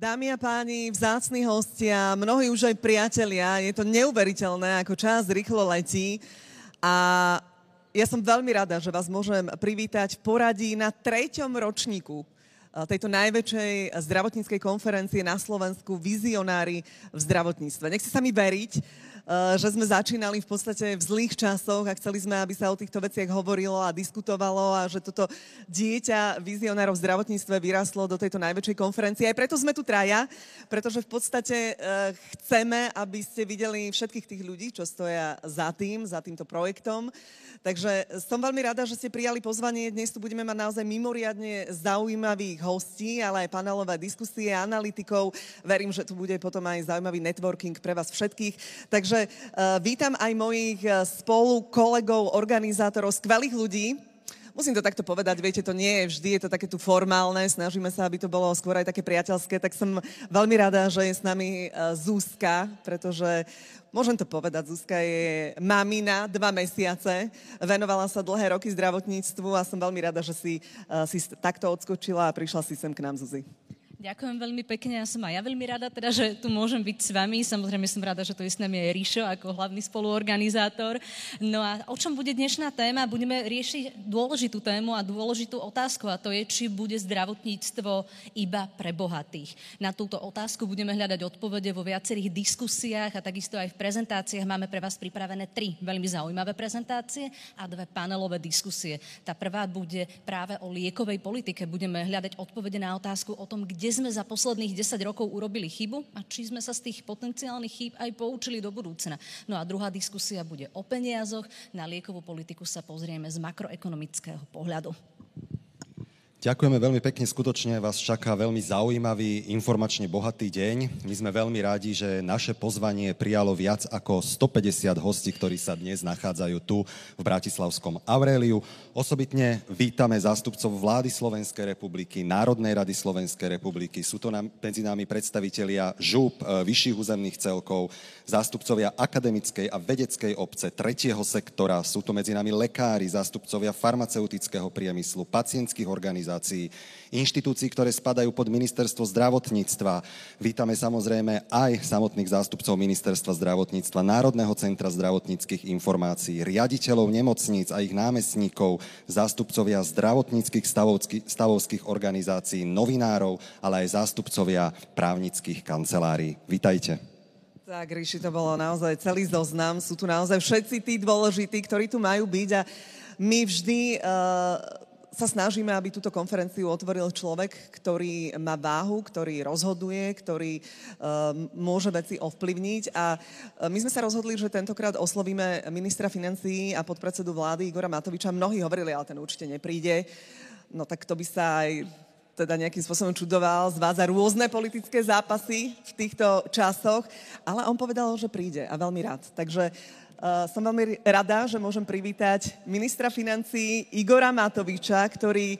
Dámy a páni, vzácni hostia, mnohí už aj priatelia, je to neuveriteľné, ako čas rýchlo letí a ja som veľmi rada, že vás môžem privítať v poradí na treťom ročníku eh, tejto najväčšej zdravotníckej konferencie na Slovensku Vizionári v zdravotníctve. Nechce sa mi veriť, že sme začínali v podstate v zlých časoch a chceli sme, aby sa o týchto veciach hovorilo a diskutovalo a že toto dieťa vizionárov v zdravotníctve vyrastlo do tejto najväčšej konferencie. Aj preto sme tu traja, pretože v podstate eh, chceme, aby ste videli všetkých tých ľudí, čo stoja za tým, za týmto projektom. Takže som veľmi rada, že ste prijali pozvanie. Dnes tu budeme mať naozaj mimoriadne zaujímavých hostí, ale aj panelové diskusie, analytikov. Verím, že tu bude potom aj zaujímavý networking pre vás všetkých. Takže uh, vítam aj mojich uh, spolu kolegov, organizátorov, skvelých ľudí. Musím to takto povedať, viete, to nie je vždy, je to také tu formálne, snažíme sa, aby to bolo skôr aj také priateľské, tak som veľmi rada, že je s nami uh, Zúska, pretože môžem to povedať, Zuzka je mamina, dva mesiace, venovala sa dlhé roky zdravotníctvu a som veľmi rada, že si, si takto odskočila a prišla si sem k nám, Zuzi. Ďakujem veľmi pekne, ja som aj ja veľmi rada, teda, že tu môžem byť s vami. Samozrejme som rada, že tu je s nami aj Ríšo ako hlavný spoluorganizátor. No a o čom bude dnešná téma? Budeme riešiť dôležitú tému a dôležitú otázku a to je, či bude zdravotníctvo iba pre bohatých. Na túto otázku budeme hľadať odpovede vo viacerých diskusiách a takisto aj v prezentáciách máme pre vás pripravené tri veľmi zaujímavé prezentácie a dve panelové diskusie. Tá prvá bude práve o liekovej politike. Budeme hľadať odpovede na otázku o tom, kde kde sme za posledných 10 rokov urobili chybu a či sme sa z tých potenciálnych chýb aj poučili do budúcna. No a druhá diskusia bude o peniazoch. Na liekovú politiku sa pozrieme z makroekonomického pohľadu. Ďakujeme veľmi pekne, skutočne vás čaká veľmi zaujímavý, informačne bohatý deň. My sme veľmi radi, že naše pozvanie prijalo viac ako 150 hostí, ktorí sa dnes nachádzajú tu v Bratislavskom Aureliu. Osobitne vítame zástupcov vlády Slovenskej republiky, Národnej rady Slovenskej republiky. Sú to nám, medzi nami predstavitelia ŽUP, e, vyšších územných celkov, zástupcovia akademickej a vedeckej obce, tretieho sektora. Sú to medzi nami lekári, zástupcovia farmaceutického priemyslu, pacientských organizácií, organizácií, inštitúcií, ktoré spadajú pod ministerstvo zdravotníctva. Vítame samozrejme aj samotných zástupcov ministerstva zdravotníctva, Národného centra zdravotníckých informácií, riaditeľov nemocníc a ich námestníkov, zástupcovia zdravotníckých stavovských organizácií, novinárov, ale aj zástupcovia právnických kancelárií. Vítajte. Tak, Ríši, to bolo naozaj celý zoznam. Sú tu naozaj všetci tí dôležití, ktorí tu majú byť a my vždy uh, sa snažíme, aby túto konferenciu otvoril človek, ktorý má váhu, ktorý rozhoduje, ktorý uh, môže veci ovplyvniť. A uh, my sme sa rozhodli, že tentokrát oslovíme ministra financií a podpredsedu vlády Igora Matoviča. Mnohí hovorili, ale ten určite nepríde. No tak to by sa aj teda nejakým spôsobom čudoval, zváza rôzne politické zápasy v týchto časoch, ale on povedal, že príde a veľmi rád. Takže som veľmi rada, že môžem privítať ministra financí Igora Matoviča, ktorý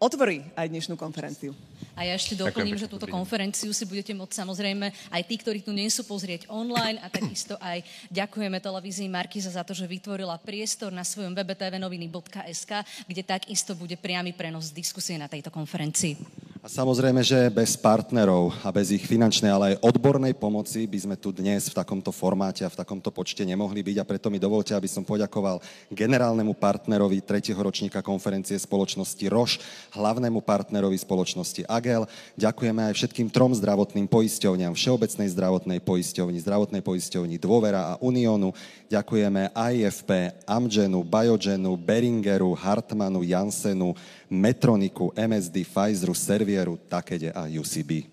otvorí aj dnešnú konferenciu. A ja ešte doplním, že túto konferenciu si budete môcť samozrejme aj tí, ktorí tu nie sú, pozrieť online a takisto aj ďakujeme televízii Markiza za to, že vytvorila priestor na svojom webe tvnoviny.sk, kde takisto bude priamy prenos diskusie na tejto konferencii. A samozrejme, že bez partnerov a bez ich finančnej, ale aj odbornej pomoci by sme tu dnes v takomto formáte a v takomto počte nemohli byť a preto mi dovolte, aby som poďakoval generálnemu partnerovi tretieho ročníka konferencie spoločnosti ROŠ, hlavnému partnerovi spoločnosti AGEL. Ďakujeme aj všetkým trom zdravotným poisťovňam, Všeobecnej zdravotnej poisťovni, zdravotnej poisťovni Dôvera a Uniónu. Ďakujeme IFP, Amgenu, Biogenu, Beringeru, Hartmanu, Jansenu, Metroniku, MSD, Pfizeru, Servieru, Takede a UCB.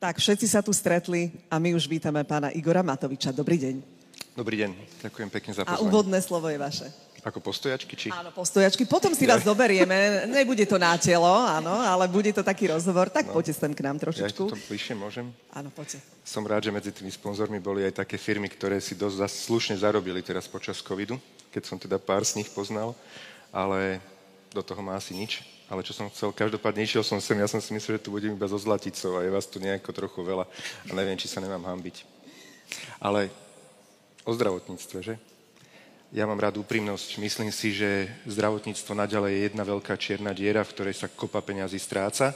Tak, všetci sa tu stretli a my už vítame pána Igora Matoviča. Dobrý deň. Dobrý deň, ďakujem pekne za pozvanie. A úvodné slovo je vaše. Ako postojačky, či? Áno, postojačky. Potom si vás zoberieme. Nebude to na telo, áno, ale bude to taký rozhovor. Tak no. poďte sem k nám trošičku. Ja to bližšie môžem? Áno, poďte. Som rád, že medzi tými sponzormi boli aj také firmy, ktoré si dosť slušne zarobili teraz počas covidu, keď som teda pár z nich poznal, ale do toho má asi nič ale čo som chcel, každopádne išiel som sem, ja som si myslel, že tu budem iba zo Zlaticou a je vás tu nejako trochu veľa a neviem, či sa nemám hambiť. Ale o zdravotníctve, že? Ja mám rád úprimnosť. Myslím si, že zdravotníctvo naďalej je jedna veľká čierna diera, v ktorej sa kopa peňazí stráca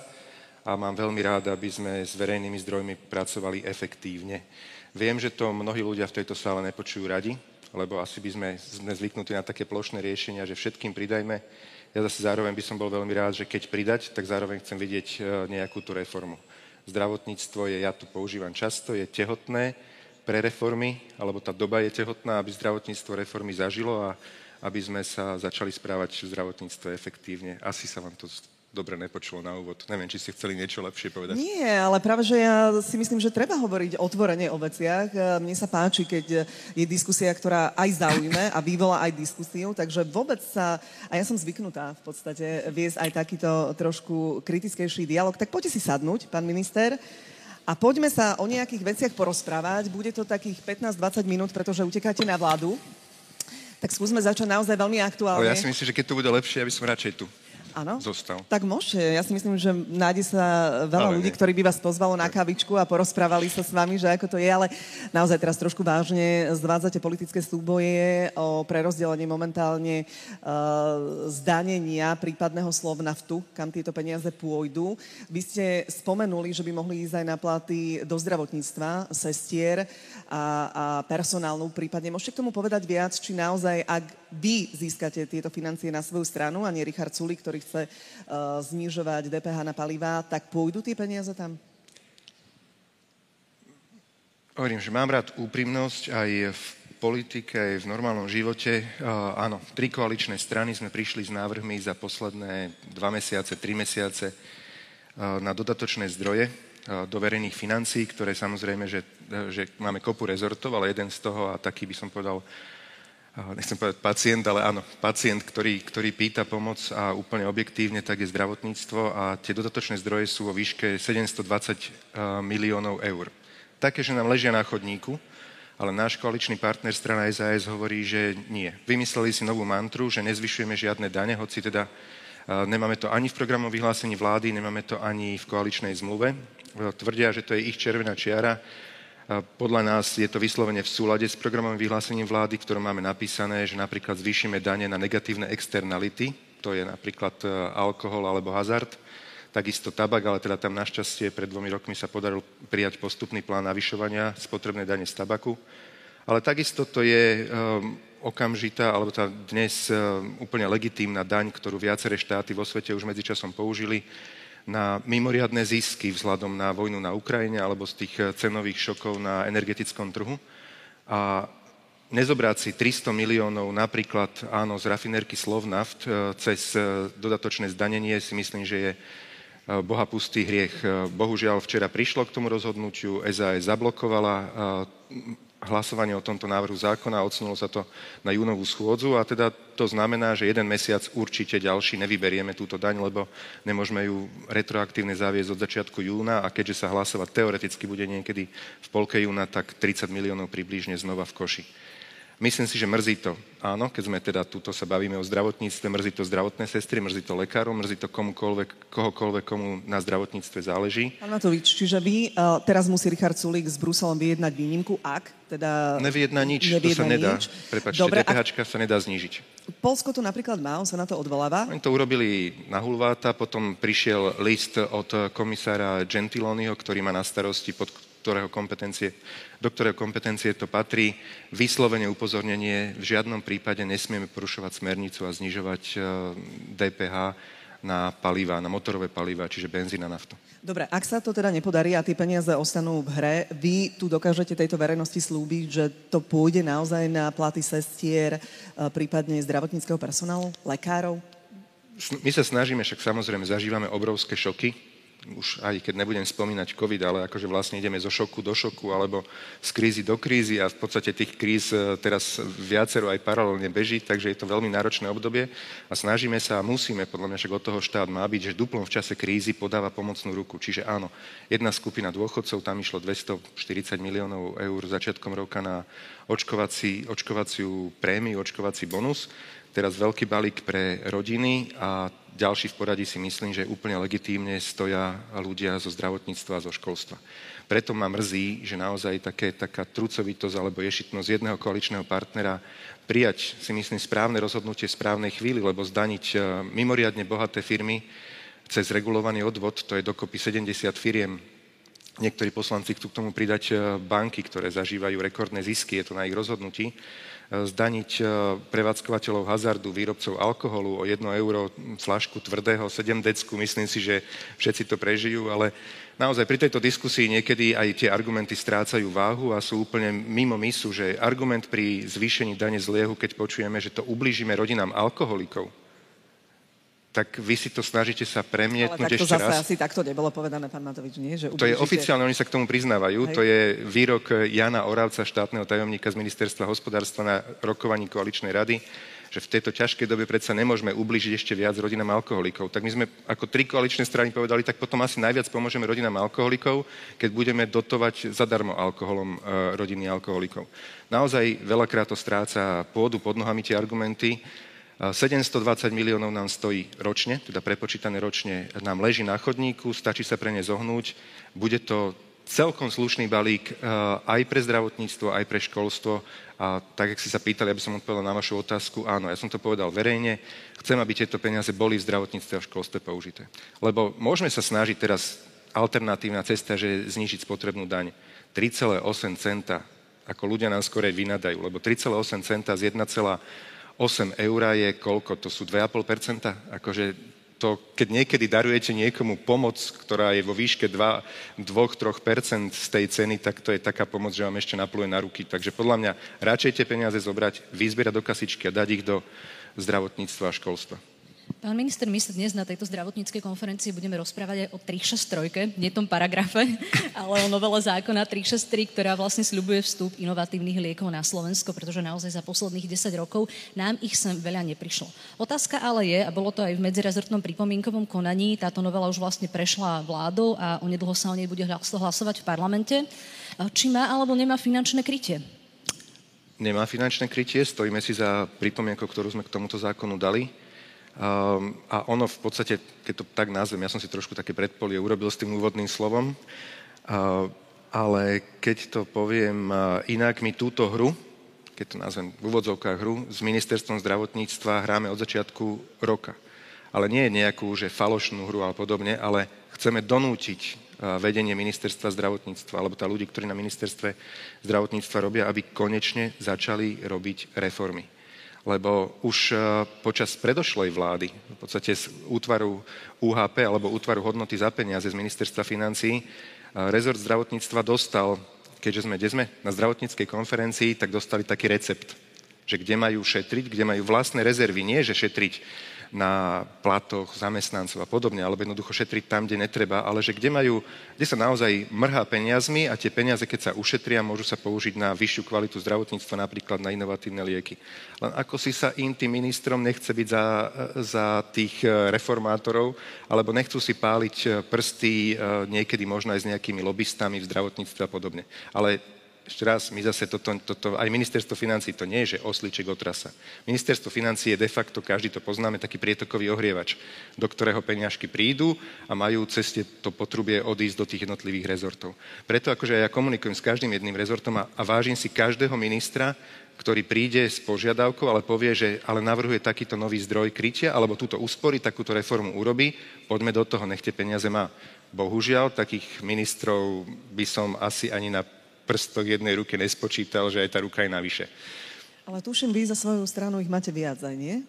a mám veľmi rád, aby sme s verejnými zdrojmi pracovali efektívne. Viem, že to mnohí ľudia v tejto sále nepočujú radi, lebo asi by sme, sme zvyknutí na také plošné riešenia, že všetkým pridajme. Ja zase zároveň by som bol veľmi rád, že keď pridať, tak zároveň chcem vidieť e, nejakú tú reformu. Zdravotníctvo je, ja tu používam často, je tehotné pre reformy, alebo tá doba je tehotná, aby zdravotníctvo reformy zažilo a aby sme sa začali správať v zdravotníctve efektívne. Asi sa vám to dobre nepočulo na úvod. Neviem, či ste chceli niečo lepšie povedať. Nie, ale práve, že ja si myslím, že treba hovoriť otvorene o veciach. E, mne sa páči, keď je diskusia, ktorá aj zaujme a vyvolá aj diskusiu, takže vôbec sa, a ja som zvyknutá v podstate viesť aj takýto trošku kritickejší dialog, tak poďte si sadnúť, pán minister. A poďme sa o nejakých veciach porozprávať. Bude to takých 15-20 minút, pretože utekáte na vládu. Tak skúsme začať naozaj veľmi aktuálne. Ale ja si myslím, že keď to bude lepšie, aby som radšej tu Áno? zostal. Tak môže. Ja si myslím, že nájde sa veľa Ale ľudí, nie. ktorí by vás pozvalo na kavičku a porozprávali sa s vami, že ako to je, ale naozaj teraz trošku vážne zvádzate politické súboje o prerozdelenie momentálne uh, zdanenia prípadného slov naftu, kam tieto peniaze pôjdu. Vy ste spomenuli, že by mohli ísť aj na platy do zdravotníctva, sestier a, a personálnu prípadne. Môžete k tomu povedať viac, či naozaj, ak vy získate tieto financie na svoju stranu a nie Richard Sulik, ktorý chce uh, znižovať DPH na palivá, tak pôjdu tie peniaze tam? Hovorím, že mám rád úprimnosť aj v politike, aj v normálnom živote. Uh, áno, tri koaličné strany sme prišli s návrhmi za posledné dva mesiace, tri mesiace uh, na dodatočné zdroje uh, do verejných financií, ktoré samozrejme, že, že máme kopu rezortov, ale jeden z toho, a taký by som povedal, nechcem povedať pacient, ale áno, pacient, ktorý, ktorý pýta pomoc a úplne objektívne, tak je zdravotníctvo a tie dodatočné zdroje sú vo výške 720 uh, miliónov eur také, že nám ležia na chodníku, ale náš koaličný partner strana SAS hovorí, že nie. Vymysleli si novú mantru, že nezvyšujeme žiadne dane, hoci teda uh, nemáme to ani v programom vyhlásení vlády, nemáme to ani v koaličnej zmluve. Tvrdia, že to je ich červená čiara. Podľa nás je to vyslovene v súlade s programovým vyhlásením vlády, ktorom máme napísané, že napríklad zvýšime dane na negatívne externality, to je napríklad uh, alkohol alebo hazard, takisto tabak, ale teda tam našťastie pred dvomi rokmi sa podaril prijať postupný plán navyšovania spotrebnej dane z tabaku. Ale takisto to je um, okamžitá, alebo tá dnes um, úplne legitímna daň, ktorú viaceré štáty vo svete už medzičasom použili na mimoriadné zisky vzhľadom na vojnu na Ukrajine alebo z tých eh, cenových šokov na energetickom trhu. A nezobrať si 300 miliónov napríklad áno, z rafinerky Slovnaft eh, cez eh, dodatočné zdanenie si myslím, že je boha pustý hriech. Bohužiaľ včera prišlo k tomu rozhodnutiu, SAS zablokovala hlasovanie o tomto návrhu zákona, odsunulo sa to na júnovú schôdzu a teda to znamená, že jeden mesiac určite ďalší nevyberieme túto daň, lebo nemôžeme ju retroaktívne zaviesť od začiatku júna a keďže sa hlasovať teoreticky bude niekedy v polke júna, tak 30 miliónov približne znova v koši. Myslím si, že mrzí to, áno, keď sme teda tuto sa bavíme o zdravotníctve, mrzí to zdravotné sestry, mrzí to lekárov, mrzí to komukoľvek, kohokoľvek, komu na zdravotníctve záleží. Pán Matovič, čiže vy, uh, teraz musí Richard Sulik s Bruselom vyjednať výnimku, ak teda... Nevyjedná nič, to sa nevyjedná nedá. nič. Prepačte, Dobre, DPH sa nedá znížiť. Polsko to napríklad má, on sa na to odvoláva. Oni to urobili na Hulváta, potom prišiel list od komisára Gentiloniho, ktorý má na starosti, pod ktorého kompetencie, do ktorého kompetencie to patrí. Vyslovene upozornenie, v žiadnom prípade nesmieme porušovať smernicu a znižovať eh, DPH na paliva, na motorové paliva, čiže benzín a naftu. Dobre, ak sa to teda nepodarí a tie peniaze ostanú v hre, vy tu dokážete tejto verejnosti slúbiť, že to pôjde naozaj na platy sestier, eh, prípadne zdravotníckého personálu, lekárov? My sa snažíme, však samozrejme zažívame obrovské šoky, už aj keď nebudem spomínať COVID, ale akože vlastne ideme zo šoku do šoku alebo z krízy do krízy a v podstate tých kríz e, teraz viacero aj paralelne beží, takže je to veľmi náročné obdobie a snažíme sa a musíme, podľa mňa však od toho štát má byť, že duplom v čase krízy podáva pomocnú ruku. Čiže áno, jedna skupina dôchodcov, tam išlo 240 miliónov eur začiatkom roka na očkovací, očkovaciu prémiu, očkovací bonus teraz veľký balík pre rodiny a ďalší v poradí si myslím, že úplne legitímne stoja ľudia zo zdravotníctva a zo školstva. Preto ma mrzí, že naozaj také, taká trucovitosť alebo ješitnosť jedného koaličného partnera prijať si myslím správne rozhodnutie správnej chvíli, lebo zdaniť eh, mimoriadne bohaté firmy cez regulovaný odvod, to je dokopy 70 firiem. Niektorí poslanci chcú k tomu pridať e, banky, ktoré zažívajú rekordné zisky, je to na ich rozhodnutí. Zdaniť e, prevádzkovateľov hazardu, výrobcov alkoholu o 1 euro flašku tvrdého, 7 decku, myslím si, že všetci to prežijú, ale naozaj pri tejto diskusii niekedy aj tie argumenty strácajú váhu a sú úplne mimo misu, že argument pri zvýšení dane z liehu, keď počujeme, že to ublížime rodinám alkoholikov, tak vy si to snažíte sa premietnúť Ale ešte zase raz. asi takto nebolo povedané, pán Matovič, nie? Že to je oficiálne, oni sa k tomu priznávajú. Hej. To je výrok Jana Oravca, štátneho tajomníka z Ministerstva hospodárstva na rokovaní koaličnej rady, že v tejto ťažkej dobe predsa nemôžeme ublížiť ešte viac rodinám alkoholikov. Tak my sme ako tri koaličné strany povedali, tak potom asi najviac pomôžeme rodinám alkoholikov, keď budeme dotovať zadarmo alkoholom e, rodiny alkoholikov. Naozaj veľakrát to stráca pôdu pod nohami tie argumenty. E, 720 miliónov nám stojí ročne, teda prepočítané ročne nám leží na chodníku, stačí sa pre ne zohnúť. Bude to celkom slušný balík e, aj pre zdravotníctvo, aj pre školstvo. A tak, jak si sa pýtali, aby som odpovedal na vašu otázku, áno, ja som to povedal verejne. Chcem, aby tieto peniaze boli v zdravotníctve a v školstve použité. Lebo môžeme sa snažiť teraz alternatívna cesta, že znižiť spotrebnú daň. 3,8 centa, ako ľudia nám skorej vynadajú, lebo 3,8 centa z 1,8 eur je koľko? To sú 2,5%? Akože to, keď niekedy darujete niekomu pomoc, ktorá je vo výške 2-3% z tej ceny, tak to je taká pomoc, že vám ešte napluje na ruky. Takže podľa mňa radšej tie peniaze zobrať, vyzbierať do kasičky a dať ich do zdravotníctva a školstva. Pán minister, my sa dnes na tejto zdravotníckej konferencii budeme rozprávať aj o 363, nie tom paragrafe, ale o novele zákona 363, ktorá vlastne sľubuje vstup inovatívnych liekov na Slovensko, pretože naozaj za posledných 10 rokov nám ich sem veľa neprišlo. Otázka ale je, a bolo to aj v medzirezortnom pripomienkovom konaní, táto novela už vlastne prešla vládou a onedlho sa o nej bude hlas- hlasovať v parlamente, či má alebo nemá finančné krytie. Nemá finančné krytie, stojíme si za pripomienkou, ktorú sme k tomuto zákonu dali. Um, a ono v podstate, keď to tak nazvem, ja som si trošku také predpolie urobil s tým úvodným slovom, uh, ale keď to poviem uh, inak, my túto hru, keď to nazvem v úvodzovkách hru, s ministerstvom zdravotníctva hráme od začiatku roka. Ale nie je nejakú, že falošnú hru alebo podobne, ale chceme donútiť uh, vedenie ministerstva zdravotníctva, alebo tá ľudí, ktorí na ministerstve zdravotníctva robia, aby konečne začali robiť reformy lebo už e, počas predošlej vlády, v podstate z útvaru UHP alebo útvaru hodnoty za peniaze z ministerstva financí, e, rezort zdravotníctva dostal, keďže sme, kde sme? Na zdravotníckej konferencii, tak dostali taký recept, že kde majú šetriť, kde majú vlastné rezervy, nie že šetriť na platoch zamestnancov a podobne, alebo jednoducho šetriť tam, kde netreba, ale že kde majú, kde sa naozaj mrhá peniazmi a tie peniaze, keď sa ušetria, môžu sa použiť na vyššiu kvalitu zdravotníctva, napríklad na inovatívne lieky. Len ako si sa im tým ministrom nechce byť za, za tých e, reformátorov, alebo nechcú si páliť e, prsty e, niekedy možno aj s nejakými lobbystami v zdravotníctve a podobne. Ale ešte raz, my zase toto, toto, aj ministerstvo financí to nie je, že oslíček otrasa. Ministerstvo financí je de facto, každý to poznáme, taký prietokový ohrievač, do ktorého peňažky prídu a majú ceste to potrubie odísť do tých jednotlivých rezortov. Preto akože ja komunikujem s každým jedným rezortom a, a vážim si každého ministra, ktorý príde s požiadavkou, ale povie, že ale navrhuje takýto nový zdroj krytia, alebo túto úspory, takúto reformu urobí, poďme do toho, nech tie peniaze má. Bohužiaľ, takých ministrov by som asi ani na prstok jednej ruky nespočítal, že aj tá ruka je navyše. Ale tuším, vy za svoju stranu ich máte viac aj, nie?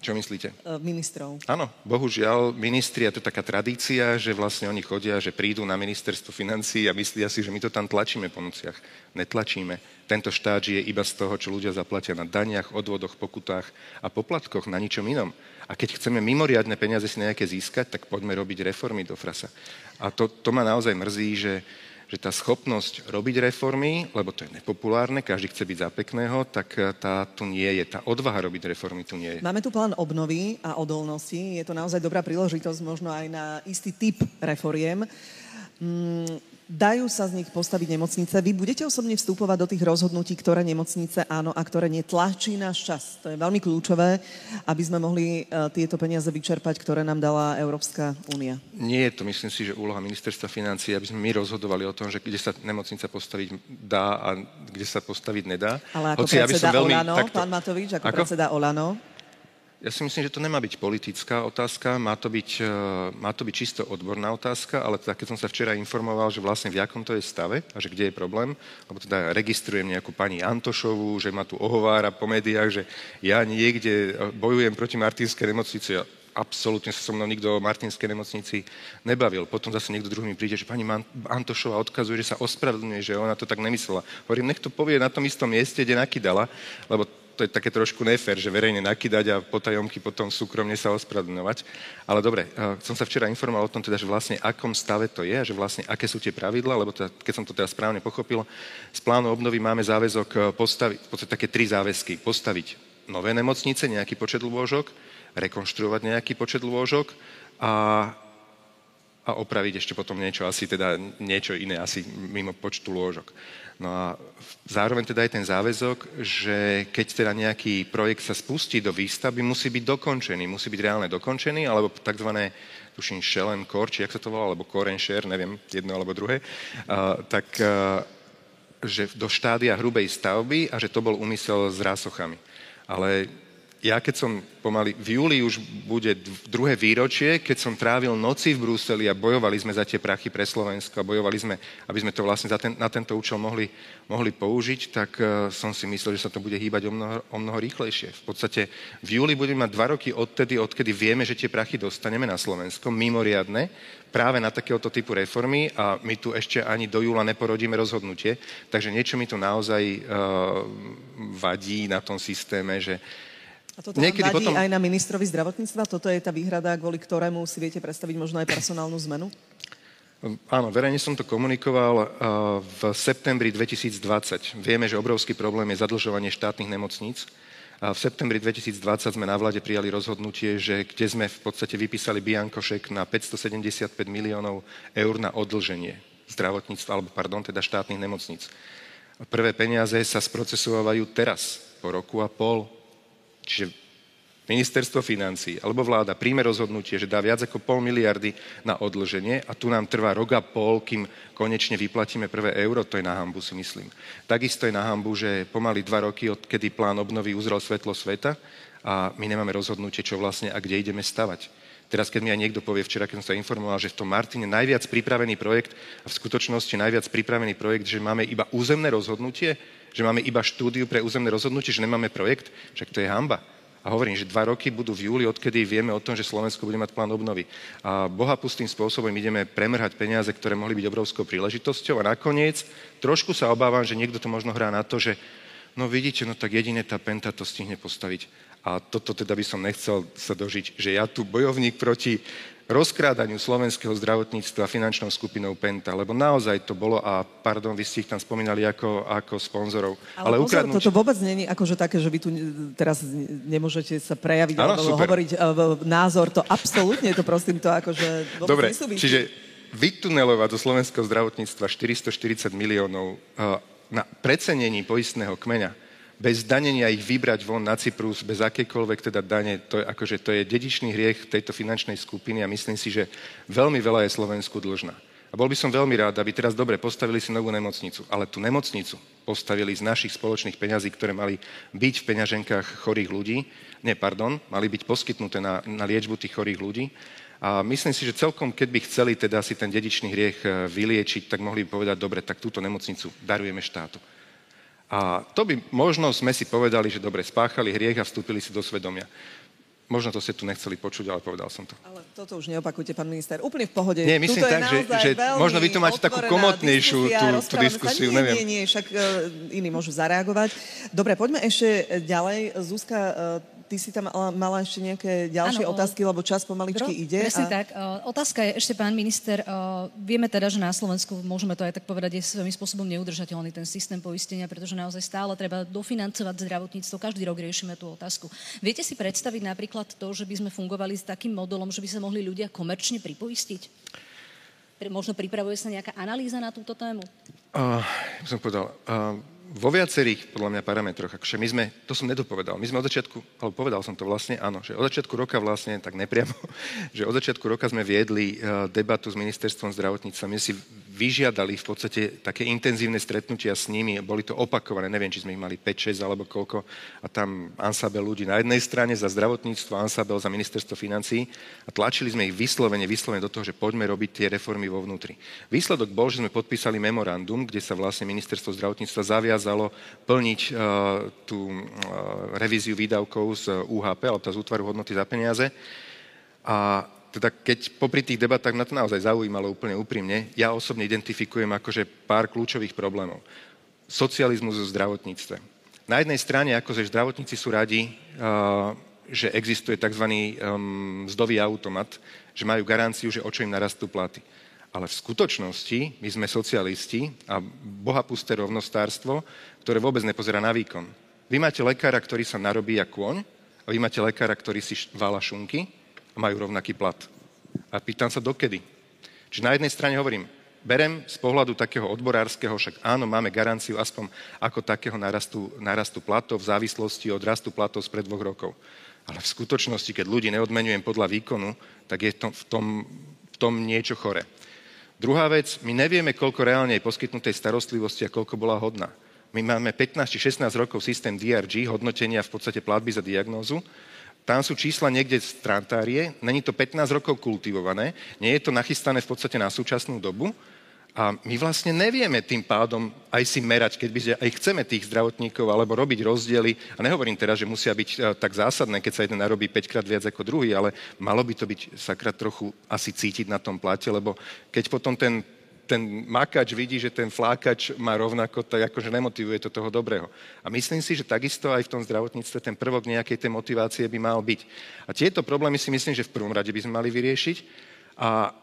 Čo myslíte? E, Ministrov. Áno, bohužiaľ, ministri, a to je taká tradícia, že vlastne oni chodia, že prídu na ministerstvo financí a myslia si, že my to tam tlačíme po nociach. Netlačíme. Tento štát žije iba z toho, čo ľudia zaplatia na daniach, odvodoch, pokutách a poplatkoch, na ničom inom. A keď chceme mimoriadne peniaze si nejaké získať, tak poďme robiť reformy do frasa. A to, to ma naozaj mrzí, že, že tá schopnosť robiť reformy, lebo to je nepopulárne, každý chce byť za pekného, tak tá tu nie je. Tá odvaha robiť reformy tu nie je. Máme tu plán obnovy a odolnosti. Je to naozaj dobrá príležitosť možno aj na istý typ reforiem. Mm, dajú sa z nich postaviť nemocnice. Vy budete osobne vstupovať do tých rozhodnutí, ktoré nemocnice áno a ktoré netlačí náš čas. To je veľmi kľúčové, aby sme mohli uh, tieto peniaze vyčerpať, ktoré nám dala Európska únia. Nie je to, myslím si, že úloha ministerstva financií, aby sme my rozhodovali o tom, že kde sa nemocnica postaviť dá a kde sa postaviť nedá. Ale ako Hoci predseda ja veľmi, Olano, takto, pán Matovič, ako, Ako? predseda Olano, ja si myslím, že to nemá byť politická otázka, má to byť, e, má to byť čisto odborná otázka, ale teda keď som sa včera informoval, že vlastne v akom to je stave a že kde je problém, lebo teda registrujem nejakú pani Antošovú, že ma tu ohovára po médiách, že ja niekde e, bojujem proti Martinskej nemocnici a absolútne sa so mnou nikto o Martinskej nemocnici nebavil. Potom zase niekto druhý mi príde, že pani Antošová odkazuje, že sa ospravedlňuje, že ona to tak nemyslela. Hovorím, nech to povie na tom istom mieste, kde nakydala, lebo to je také trošku nefér, že verejne nakydať a potajomky potom súkromne sa ospravedlňovať. Ale dobre, eh, som sa včera informoval o tom, teda, že vlastne akom stave to je a že vlastne aké sú tie pravidla, lebo teda, keď som to teda správne pochopil, z plánu obnovy máme záväzok eh, postaviť, v podstate také tri záväzky. Postaviť nové nemocnice, nejaký počet lôžok, rekonštruovať nejaký počet lôžok a a opraviť ešte potom niečo, asi teda niečo iné, asi mimo počtu lôžok. No a zároveň teda je ten záväzok, že keď teda nejaký projekt sa spustí do výstavby, musí byť dokončený, musí byť reálne dokončený, alebo tzv. tuším shell core, či jak sa to volá, alebo core and share, neviem, jedno alebo druhé, uh, tak uh, že do štádia hrubej stavby a že to bol úmysel s rásochami. Ale ja keď som pomaly, v júli už bude druhé výročie, keď som trávil noci v Bruseli a bojovali sme za tie prachy pre Slovensko a bojovali sme, aby sme to vlastne ten, na tento účel mohli, mohli použiť, tak uh, som si myslel, že sa to bude hýbať o mnoho, o mnoho rýchlejšie. V podstate v júli budeme mať dva roky odtedy, odkedy vieme, že tie prachy dostaneme na Slovensko, mimoriadne, práve na takéhoto typu reformy a my tu ešte ani do júla neporodíme rozhodnutie, takže niečo mi tu naozaj uh, vadí na tom systéme, že a toto Niekedy vadí potom... aj na ministrovi zdravotníctva? Toto je tá výhrada, kvôli ktorému si viete predstaviť možno aj personálnu zmenu? Áno, verejne som to komunikoval v septembri 2020. Vieme, že obrovský problém je zadlžovanie štátnych nemocníc. A v septembri 2020 sme na vláde prijali rozhodnutie, že kde sme v podstate vypísali Biankošek na 575 miliónov eur na odlženie zdravotníctva, alebo pardon, teda štátnych nemocníc. Prvé peniaze sa sprocesovajú teraz, po roku a pol Čiže ministerstvo financí alebo vláda príjme rozhodnutie, že dá viac ako pol miliardy na odloženie a tu nám trvá rok a pol, kým konečne vyplatíme prvé euro, to je na hambu, si myslím. Takisto je na hambu, že pomaly dva roky, odkedy plán obnovy uzrel svetlo sveta a my nemáme rozhodnutie, čo vlastne a kde ideme stavať. Teraz, keď mi aj niekto povie, včera, keď som sa informoval, že v tom Martine najviac pripravený projekt a v skutočnosti najviac pripravený projekt, že máme iba územné rozhodnutie, že máme iba štúdiu pre územné rozhodnutie, že nemáme projekt, však to je hamba. A hovorím, že dva roky budú v júli, odkedy vieme o tom, že Slovensko bude mať plán obnovy. A bohapustým spôsobom ideme premrhať peniaze, ktoré mohli byť obrovskou príležitosťou. A nakoniec trošku sa obávam, že niekto to možno hrá na to, že no vidíte, no tak jedine tá Penta to stihne postaviť. A toto teda by som nechcel sa dožiť, že ja tu bojovník proti rozkrádaniu slovenského zdravotníctva finančnou skupinou Penta, lebo naozaj to bolo, a pardon, vy ste ich tam spomínali ako, ako sponzorov. Ale, ale pozor, ukradnúť... toto vôbec není akože také, že vy tu teraz nemôžete sa prejaviť ano, alebo super. hovoriť uh, názor, to absolútne to prosím to akože vôbec Dobre, nesúvisí. čiže vytunelovať do slovenského zdravotníctva 440 miliónov uh, na precenení poistného kmeňa, bez danenia ich vybrať von na Cyprus, bez akékoľvek teda dane, to je, akože, to je dedičný hriech tejto finančnej skupiny a myslím si, že veľmi veľa je Slovensku dlžná. A bol by som veľmi rád, aby teraz dobre postavili si novú nemocnicu, ale tú nemocnicu postavili z našich spoločných peňazí, ktoré mali byť v peňaženkách chorých ľudí. Nie, pardon, mali byť poskytnuté na, na liečbu tých chorých ľudí. A myslím si, že celkom, keď by chceli teda si ten dedičný hriech eh, vyliečiť, tak mohli by povedať, dobre, tak túto nemocnicu darujeme štátu. A to by možno sme si povedali, že dobre, spáchali hriech a vstúpili si do svedomia. Možno to ste tu nechceli počuť, ale povedal som to. Ale toto už neopakujte, pán minister. Úplne v pohode. Nie, myslím Tuto tak, že, že možno vy tu máte takú komotnejšiu tú, tú diskusiu. Nie, neviem. nie, nie, však uh, iní môžu zareagovať. Dobre, poďme ešte ďalej. Zuzka, uh, ty si tam mala, mala ešte nejaké ďalšie ano, otázky, lebo čas pomaličky dro, ide. Presne a... tak. Otázka je ešte, pán minister, vieme teda, že na Slovensku, môžeme to aj tak povedať, je svojím spôsobom neudržateľný ten systém poistenia, pretože naozaj stále treba dofinancovať zdravotníctvo. Každý rok riešime tú otázku. Viete si predstaviť napríklad to, že by sme fungovali s takým modelom, že by sa mohli ľudia komerčne pripoistiť? Možno pripravuje sa nejaká analýza na túto tému? Uh, som povedal, uh, vo viacerých, podľa mňa, parametroch. Akože my sme, to som nedopovedal, my sme od začiatku, alebo povedal som to vlastne, áno, že od začiatku roka vlastne, tak nepriamo, že od začiatku roka sme viedli uh, debatu s ministerstvom zdravotníctva. My si vyžiadali v podstate také intenzívne stretnutia s nimi. Boli to opakované, neviem, či sme ich mali 5-6 alebo koľko. A tam ansabel ľudí na jednej strane za zdravotníctvo, ansabel za ministerstvo financí. A tlačili sme ich vyslovene, vyslovene do toho, že poďme robiť tie reformy vo vnútri. Výsledok bol, že sme podpísali memorandum, kde sa vlastne ministerstvo zdravotníctva zaviazalo plniť uh, tú uh, revíziu výdavkov z UHP, alebo z útvaru hodnoty za peniaze. A teda keď popri tých debatách na to naozaj zaujímalo úplne úprimne, ja osobne identifikujem akože pár kľúčových problémov. Socializmus v zdravotníctve. Na jednej strane, akože zdravotníci sú radi, uh, že existuje tzv. Mzdový automat, že majú garanciu, že o čo im narastú platy. Ale v skutočnosti my sme socialisti a bohapusté rovnostárstvo, ktoré vôbec nepozerá na výkon. Vy máte lekára, ktorý sa narobí ako kôň a vy máte lekára, ktorý si vála šunky a majú rovnaký plat. A pýtam sa, dokedy? Čiže na jednej strane hovorím, berem z pohľadu takého odborárskeho, však áno, máme garanciu aspoň ako takého narastu, narastu platov v závislosti od rastu platov spred dvoch rokov. Ale v skutočnosti, keď ľudí neodmenujem podľa výkonu, tak je to v tom, v tom niečo chore. Druhá vec, my nevieme, koľko reálne je poskytnutej starostlivosti a koľko bola hodná. My máme 15 či 16 rokov systém DRG, hodnotenia v podstate platby za diagnózu. Tam sú čísla niekde z trantárie, není to 15 rokov kultivované, nie je to nachystané v podstate na súčasnú dobu a my vlastne nevieme tým pádom aj si merať, keď by aj chceme tých zdravotníkov alebo robiť rozdiely. A nehovorím teraz, že musia byť e, tak zásadné, keď sa jeden narobí 5 krát viac ako druhý, ale malo by to byť sakra trochu asi cítiť na tom plate, lebo keď potom ten ten makač vidí, že ten flákač má rovnako, tak akože nemotivuje to toho dobrého. A myslím si, že takisto aj v tom zdravotníctve ten prvok nejakej tej motivácie by mal byť. A tieto problémy si myslím, že v prvom rade by sme mali vyriešiť. A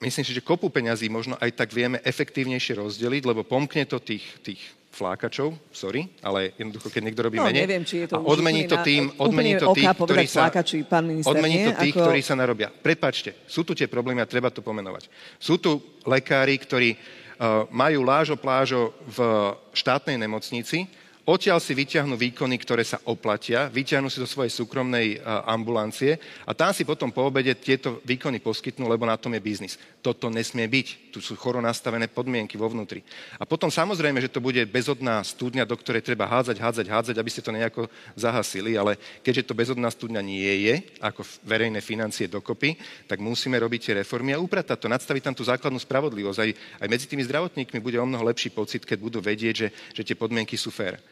myslím si, že kopu peňazí možno aj tak vieme efektívnejšie rozdeliť, lebo pomkne to tých, tých flákačov, sorry, ale jednoducho, keď niekto robí no, menej, neviem, či je to a odmení to tým, odmení to tých, ktorí sa, flákači, pán minister, odmení to tých, ako... ktorí sa narobia. Prepačte, sú tu tie problémy a treba to pomenovať. Sú tu lekári, ktorí uh, majú lážo plážo v štátnej nemocnici, Odtiaľ si vyťahnú výkony, ktoré sa oplatia, vyťahnú si do svojej súkromnej ambulancie a tam si potom po obede tieto výkony poskytnú, lebo na tom je biznis. Toto nesmie byť. Tu sú choro nastavené podmienky vo vnútri. A potom samozrejme, že to bude bezodná studňa, do ktorej treba hádzať, hádzať, hádzať, aby ste to nejako zahasili, ale keďže to bezodná studňa nie je, ako verejné financie dokopy, tak musíme robiť tie reformy a upratať to, nadstaviť tam tú základnú spravodlivosť. Aj, aj medzi tými zdravotníkmi bude o mnoho lepší pocit, keď budú vedieť, že, že tie podmienky sú fér.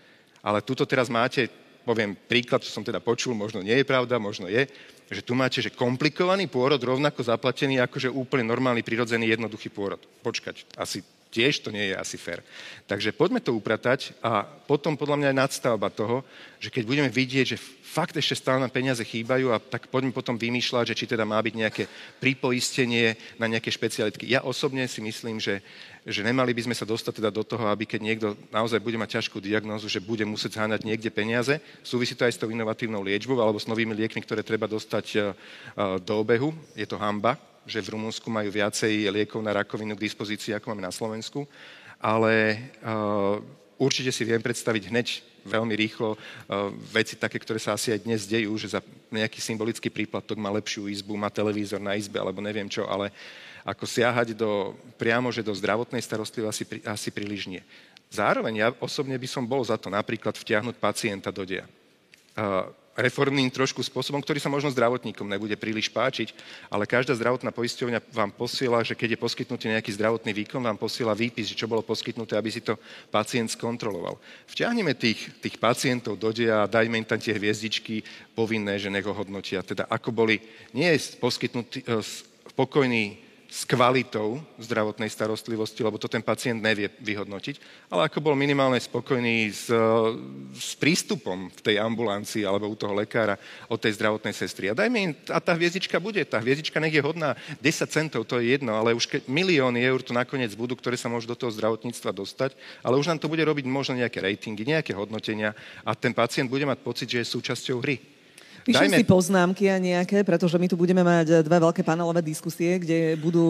Ale tuto teraz máte, poviem príklad, čo som teda počul, možno nie je pravda, možno je, že tu máte, že komplikovaný pôrod rovnako zaplatený ako že úplne normálny, prirodzený, jednoduchý pôrod. Počkať, asi tiež to nie je asi fér. Takže poďme to upratať a potom podľa mňa je nadstavba toho, že keď budeme vidieť, že fakt ešte stále nám peniaze chýbajú a tak poďme potom vymýšľať, že či teda má byť nejaké pripoistenie na nejaké špecialitky. Ja osobne si myslím, že, že nemali by sme sa dostať teda do toho, aby keď niekto naozaj bude mať ťažkú diagnózu, že bude musieť zháňať niekde peniaze. Súvisí to aj s tou inovatívnou liečbou alebo s novými liekmi, ktoré treba dostať e, e, do obehu. Je to hamba, že v Rumunsku majú viacej liekov na rakovinu k dispozícii, ako máme na Slovensku. Ale uh, určite si viem predstaviť hneď veľmi rýchlo veci také, ktoré sa asi aj dnes dejú, že za nejaký symbolický príplatok má lepšiu izbu, má televízor na izbe alebo neviem čo, ale ako siahať do, priamo, že do zdravotnej starostlivosti asi, asi príliš nie. Zároveň ja osobne by som bol za to napríklad vtiahnuť pacienta do. Uh, reformným trošku spôsobom, ktorý sa možno zdravotníkom nebude príliš páčiť, ale každá zdravotná poisťovňa vám posiela, že keď je poskytnutý nejaký zdravotný výkon, vám posiela výpis, čo bolo poskytnuté, aby si to pacient skontroloval. Vťahneme tých, tých pacientov do deja a dajme im tam tie hviezdičky povinné, že nech ho hodnotia. Teda ako boli, nie poskytnutý, spokojný s kvalitou zdravotnej starostlivosti, lebo to ten pacient nevie vyhodnotiť, ale ako bol minimálne spokojný s, s prístupom v tej ambulancii alebo u toho lekára od tej zdravotnej sestry. A dajme im, a tá hviezdička bude, tá hviezdička nech je hodná 10 centov, to je jedno, ale už ke, milióny eur tu nakoniec budú, ktoré sa môžu do toho zdravotníctva dostať, ale už nám to bude robiť možno nejaké ratingy, nejaké hodnotenia a ten pacient bude mať pocit, že je súčasťou hry. Píšem Dajme... si poznámky a nejaké, pretože my tu budeme mať dve veľké panelové diskusie, kde budú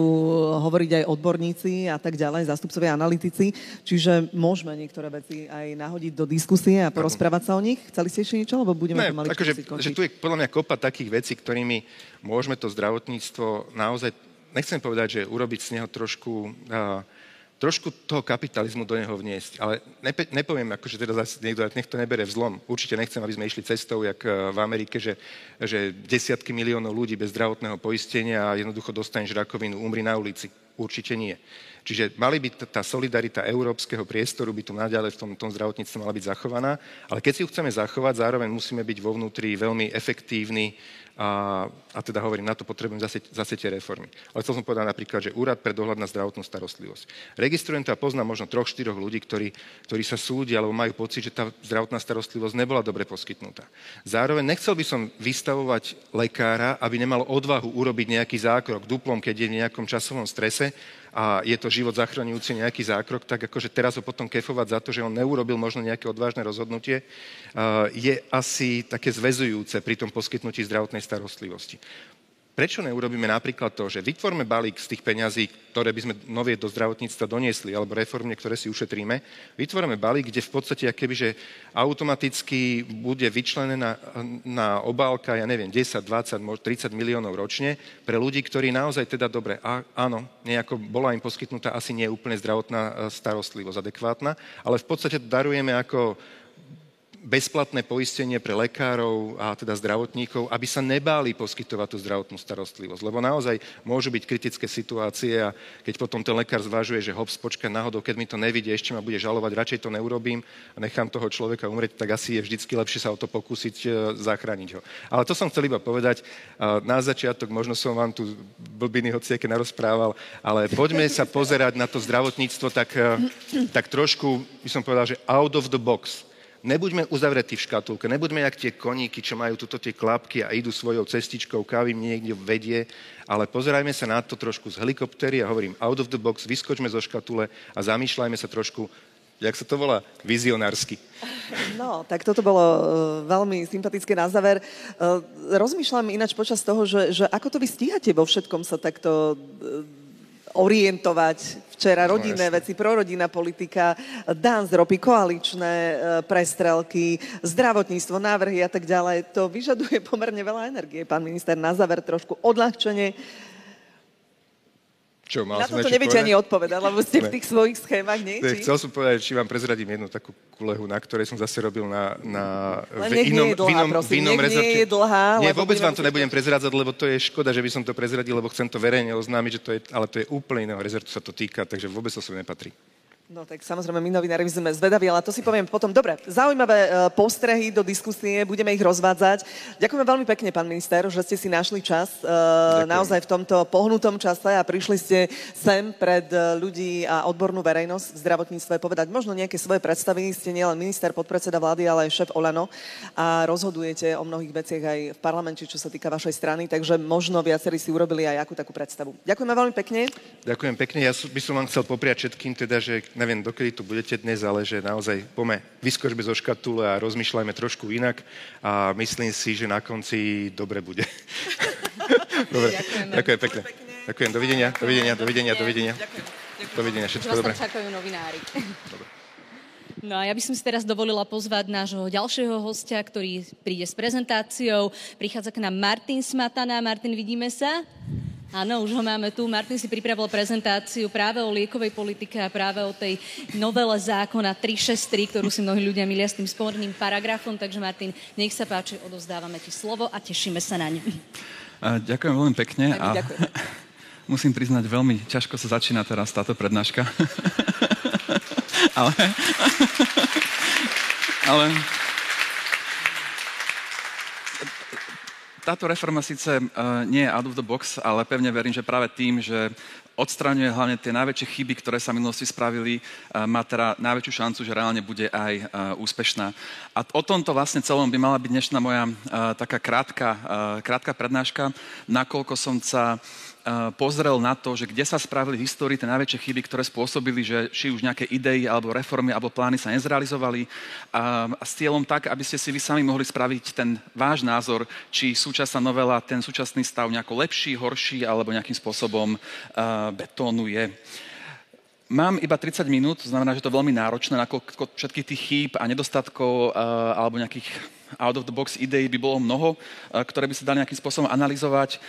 hovoriť aj odborníci a tak ďalej, zástupcovia analytici, čiže môžeme niektoré veci aj nahodiť do diskusie a porozprávať sa o nich. Chceli ste ešte niečo, lebo budeme ne, to mali akože, že tu je podľa mňa kopa takých vecí, ktorými môžeme to zdravotníctvo naozaj, nechcem povedať, že urobiť z neho trošku uh, trošku toho kapitalizmu do neho vniesť. Ale nepe, nepoviem, akože teda zase niekto, nech to nebere vzlom. Určite nechcem, aby sme išli cestou, jak eh, v Amerike, že, že desiatky miliónov ľudí bez zdravotného poistenia a jednoducho dostaneš rakovinu, umri na ulici. Určite nie. Čiže mali by tá solidarita európskeho priestoru by tu naďalej v tom, tom zdravotníctve mala byť zachovaná, ale keď si ju chceme zachovať, zároveň musíme byť vo vnútri veľmi efektívni, a, a teda hovorím, na to potrebujem zase, zase tie reformy. Ale chcel som povedať napríklad, že Úrad pre dohľad na zdravotnú starostlivosť. Registrujem to a poznám možno troch, štyroch ľudí, ktorí, ktorí sa súdia alebo majú pocit, že tá zdravotná starostlivosť nebola dobre poskytnutá. Zároveň nechcel by som vystavovať lekára, aby nemal odvahu urobiť nejaký zákrok duplom, keď je v nejakom časovom strese, a je to život zachraňujúci nejaký zákrok, tak akože teraz ho potom kefovať za to, že on neurobil možno nejaké odvážne rozhodnutie, je asi také zväzujúce pri tom poskytnutí zdravotnej starostlivosti. Prečo neurobíme napríklad to, že vytvorme balík z tých peňazí, ktoré by sme novie do zdravotníctva doniesli, alebo reformne, ktoré si ušetríme, vytvoríme balík, kde v podstate akéby, že automaticky bude vyčlenená na obálka, ja neviem, 10, 20, 30 miliónov ročne pre ľudí, ktorí naozaj teda dobre, a, áno, nejako bola im poskytnutá asi nie úplne zdravotná e, starostlivosť adekvátna, ale v podstate darujeme ako bezplatné poistenie pre lekárov a teda zdravotníkov, aby sa nebáli poskytovať tú zdravotnú starostlivosť. Lebo naozaj môžu byť kritické situácie a keď potom ten lekár zvažuje, že hops, počkaj náhodou, keď mi to nevidie, ešte ma bude žalovať, radšej to neurobím a nechám toho človeka umrieť, tak asi je vždycky lepšie sa o to pokúsiť e, zachrániť ho. Ale to som chcel iba povedať. Na začiatok, možno som vám tu blbiny hociaké narozprával, ale poďme sa pozerať na to zdravotníctvo tak, e, tak trošku, by som povedal, že out of the box Nebuďme uzavretí v škatulke, nebuďme jak tie koníky, čo majú tuto tie klapky a idú svojou cestičkou, kávy niekde vedie, ale pozerajme sa na to trošku z helikoptery a hovorím out of the box, vyskočme zo škatule a zamýšľajme sa trošku jak sa to volá, vizionársky. No, tak toto bolo uh, veľmi sympatické na záver. Uh, rozmýšľam ináč počas toho, že, že ako to vy stíhate vo všetkom sa takto uh, orientovať. Včera no, rodinné no, veci, prorodinná politika, dan z ropy, koaličné e, prestrelky, zdravotníctvo, návrhy a tak ďalej. To vyžaduje pomerne veľa energie, pán minister. Na záver trošku odľahčenie čo, mal Na toto neviete ani odpovedať, lebo ste ne. v tých svojich schémach, nie? ne chcel som povedať, či vám prezradím jednu takú kulehu, na ktorej som zase robil na, na v inom, nie je dlhá, inom, prosím, inom rezorte. Nie je dlhá, Nie, vôbec vám to nebudem prezradzať, lebo to je škoda, že by som to prezradil, lebo chcem to verejne oznámiť, že to je, ale to je úplne iného rezortu sa to týka, takže vôbec to sa nepatrí. No tak samozrejme, my novinári sme zvedaví, ale to si poviem potom. Dobre, zaujímavé uh, postrehy do diskusie, budeme ich rozvádzať. Ďakujeme veľmi pekne, pán minister, že ste si našli čas uh, naozaj v tomto pohnutom čase a prišli ste sem pred uh, ľudí a odbornú verejnosť v zdravotníctve povedať možno nejaké svoje predstavy. Ste nielen minister, podpredseda vlády, ale aj šéf Olano a rozhodujete o mnohých veciach aj v parlamente, čo sa týka vašej strany, takže možno viacerí si urobili aj akú takú predstavu. Ďakujeme veľmi pekne. Ďakujem pekne. Ja by som vám chcel popriať všetkým teda, že neviem, dokedy tu budete dnes, ale že naozaj pome, vyskočme zo škatule a rozmýšľajme trošku inak a myslím si, že na konci dobre bude. dobre, ďakujem pekne. Ďakujem, dovidenia, dovidenia, dovidenia, dovidenia. Dovidenia, všetko dobre. čakajú novinári. No a ja by som si teraz dovolila pozvať nášho ďalšieho hostia, ktorý príde s prezentáciou. Prichádza k nám Martin Smatana. Martin, vidíme sa? Áno, už ho máme tu. Martin si pripravil prezentáciu práve o liekovej politike a práve o tej novele zákona 363, ktorú si mnohí ľudia milia s tým sporným paragrafom. Takže Martin, nech sa páči, odovzdávame ti slovo a tešíme sa na ňu. Ďakujem veľmi pekne. A musím priznať, veľmi ťažko sa začína teraz táto prednáška. ale, ale táto reforma síce uh, nie je out of the box, ale pevne verím, že práve tým, že odstraňuje hlavne tie najväčšie chyby, ktoré sa v minulosti spravili, má teda najväčšiu šancu, že reálne bude aj úspešná. A o tomto vlastne celom by mala byť dnešná moja taká krátka, krátka prednáška, nakoľko som sa pozrel na to, že kde sa spravili v histórii tie najväčšie chyby, ktoré spôsobili, že či už nejaké idei alebo reformy alebo plány sa nezrealizovali a, a s cieľom tak, aby ste si vy sami mohli spraviť ten váš názor, či súčasná novela ten súčasný stav nejako lepší, horší alebo nejakým spôsobom uh, betónuje. Mám iba 30 minút, to znamená, že to je veľmi náročné, na všetkých tých chýb a nedostatkov uh, alebo nejakých out of the box ideí by bolo mnoho, eh, ktoré by sa dali nejakým spôsobom analyzovať, eh,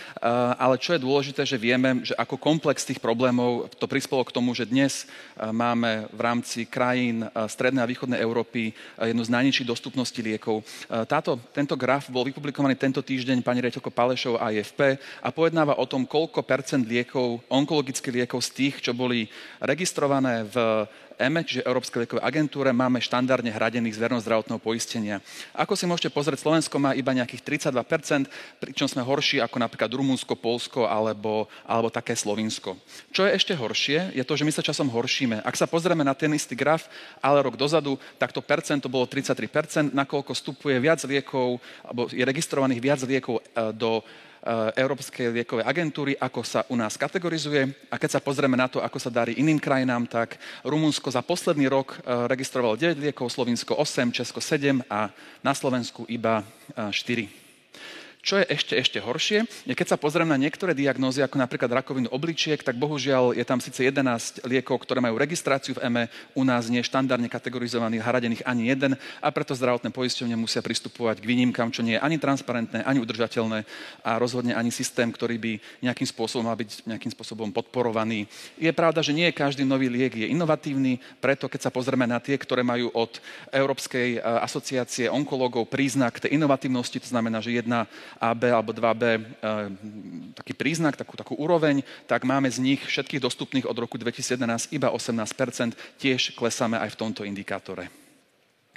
ale čo je dôležité, že vieme, že ako komplex tých problémov to prispelo k tomu, že dnes eh, máme v rámci krajín strednej a východnej Európy jednu z najnižších dostupností liekov. Táto, tento graf bol vypublikovaný tento týždeň pani rejiteľko Palešov a IFP a pojednáva o tom, koľko percent liekov, onkologických liekov z tých, čo boli registrované v EME, čiže Európskej liekovej agentúre, máme štandardne hradených z verejnozdravotného poistenia. Ako si môžete pozrieť, Slovensko má iba nejakých 32%, pričom sme horší ako napríklad Rumunsko, Polsko alebo, alebo také Slovinsko. Čo je ešte horšie, je to, že my sa časom horšíme. Ak sa pozrieme na ten istý graf, ale rok dozadu, tak to percento bolo 33%, nakoľko vstupuje viac liekov, alebo je registrovaných viac liekov e, do Európskej liekovej agentúry, ako sa u nás kategorizuje. A keď sa pozrieme na to, ako sa darí iným krajinám, tak Rumunsko za posledný rok eh, registrovalo 9 liekov, Slovinsko 8, Česko 7 a na Slovensku iba 4. Eh, čo je ešte, ešte horšie, je keď sa pozriem na niektoré diagnózy, ako napríklad rakovinu obličiek, tak bohužiaľ je tam síce 11 liekov, ktoré majú registráciu v EME, u nás nie je štandardne kategorizovaných, hradených ani jeden a preto zdravotné poisťovne musia pristupovať k výnimkám, čo nie je ani transparentné, ani udržateľné a rozhodne ani systém, ktorý by nejakým spôsobom mal byť nejakým spôsobom podporovaný. Je pravda, že nie každý nový liek je inovatívny, preto keď sa pozrieme na tie, ktoré majú od Európskej asociácie onkológov príznak tej inovatívnosti, to znamená, že jedna AB alebo 2B e, taký príznak, takú, takú úroveň, tak máme z nich všetkých dostupných od roku 2011 iba 18%, tiež klesáme aj v tomto indikátore.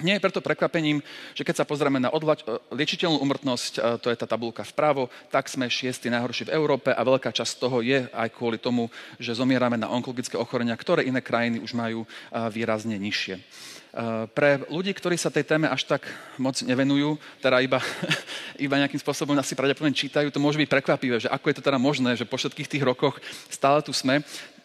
Nie je preto prekvapením, že keď sa pozrieme na odlač- e, liečiteľnú umrtnosť, e, to je tá tabulka vpravo, tak sme šiesti najhorší v Európe a veľká časť toho je aj kvôli tomu, že zomierame na onkologické ochorenia, ktoré iné krajiny už majú výrazne nižšie. Pre ľudí, ktorí sa tej téme až tak moc nevenujú, teda iba, iba nejakým spôsobom asi pravdepodobne čítajú, to môže byť prekvapivé, že ako je to teda možné, že po všetkých tých rokoch stále tu sme.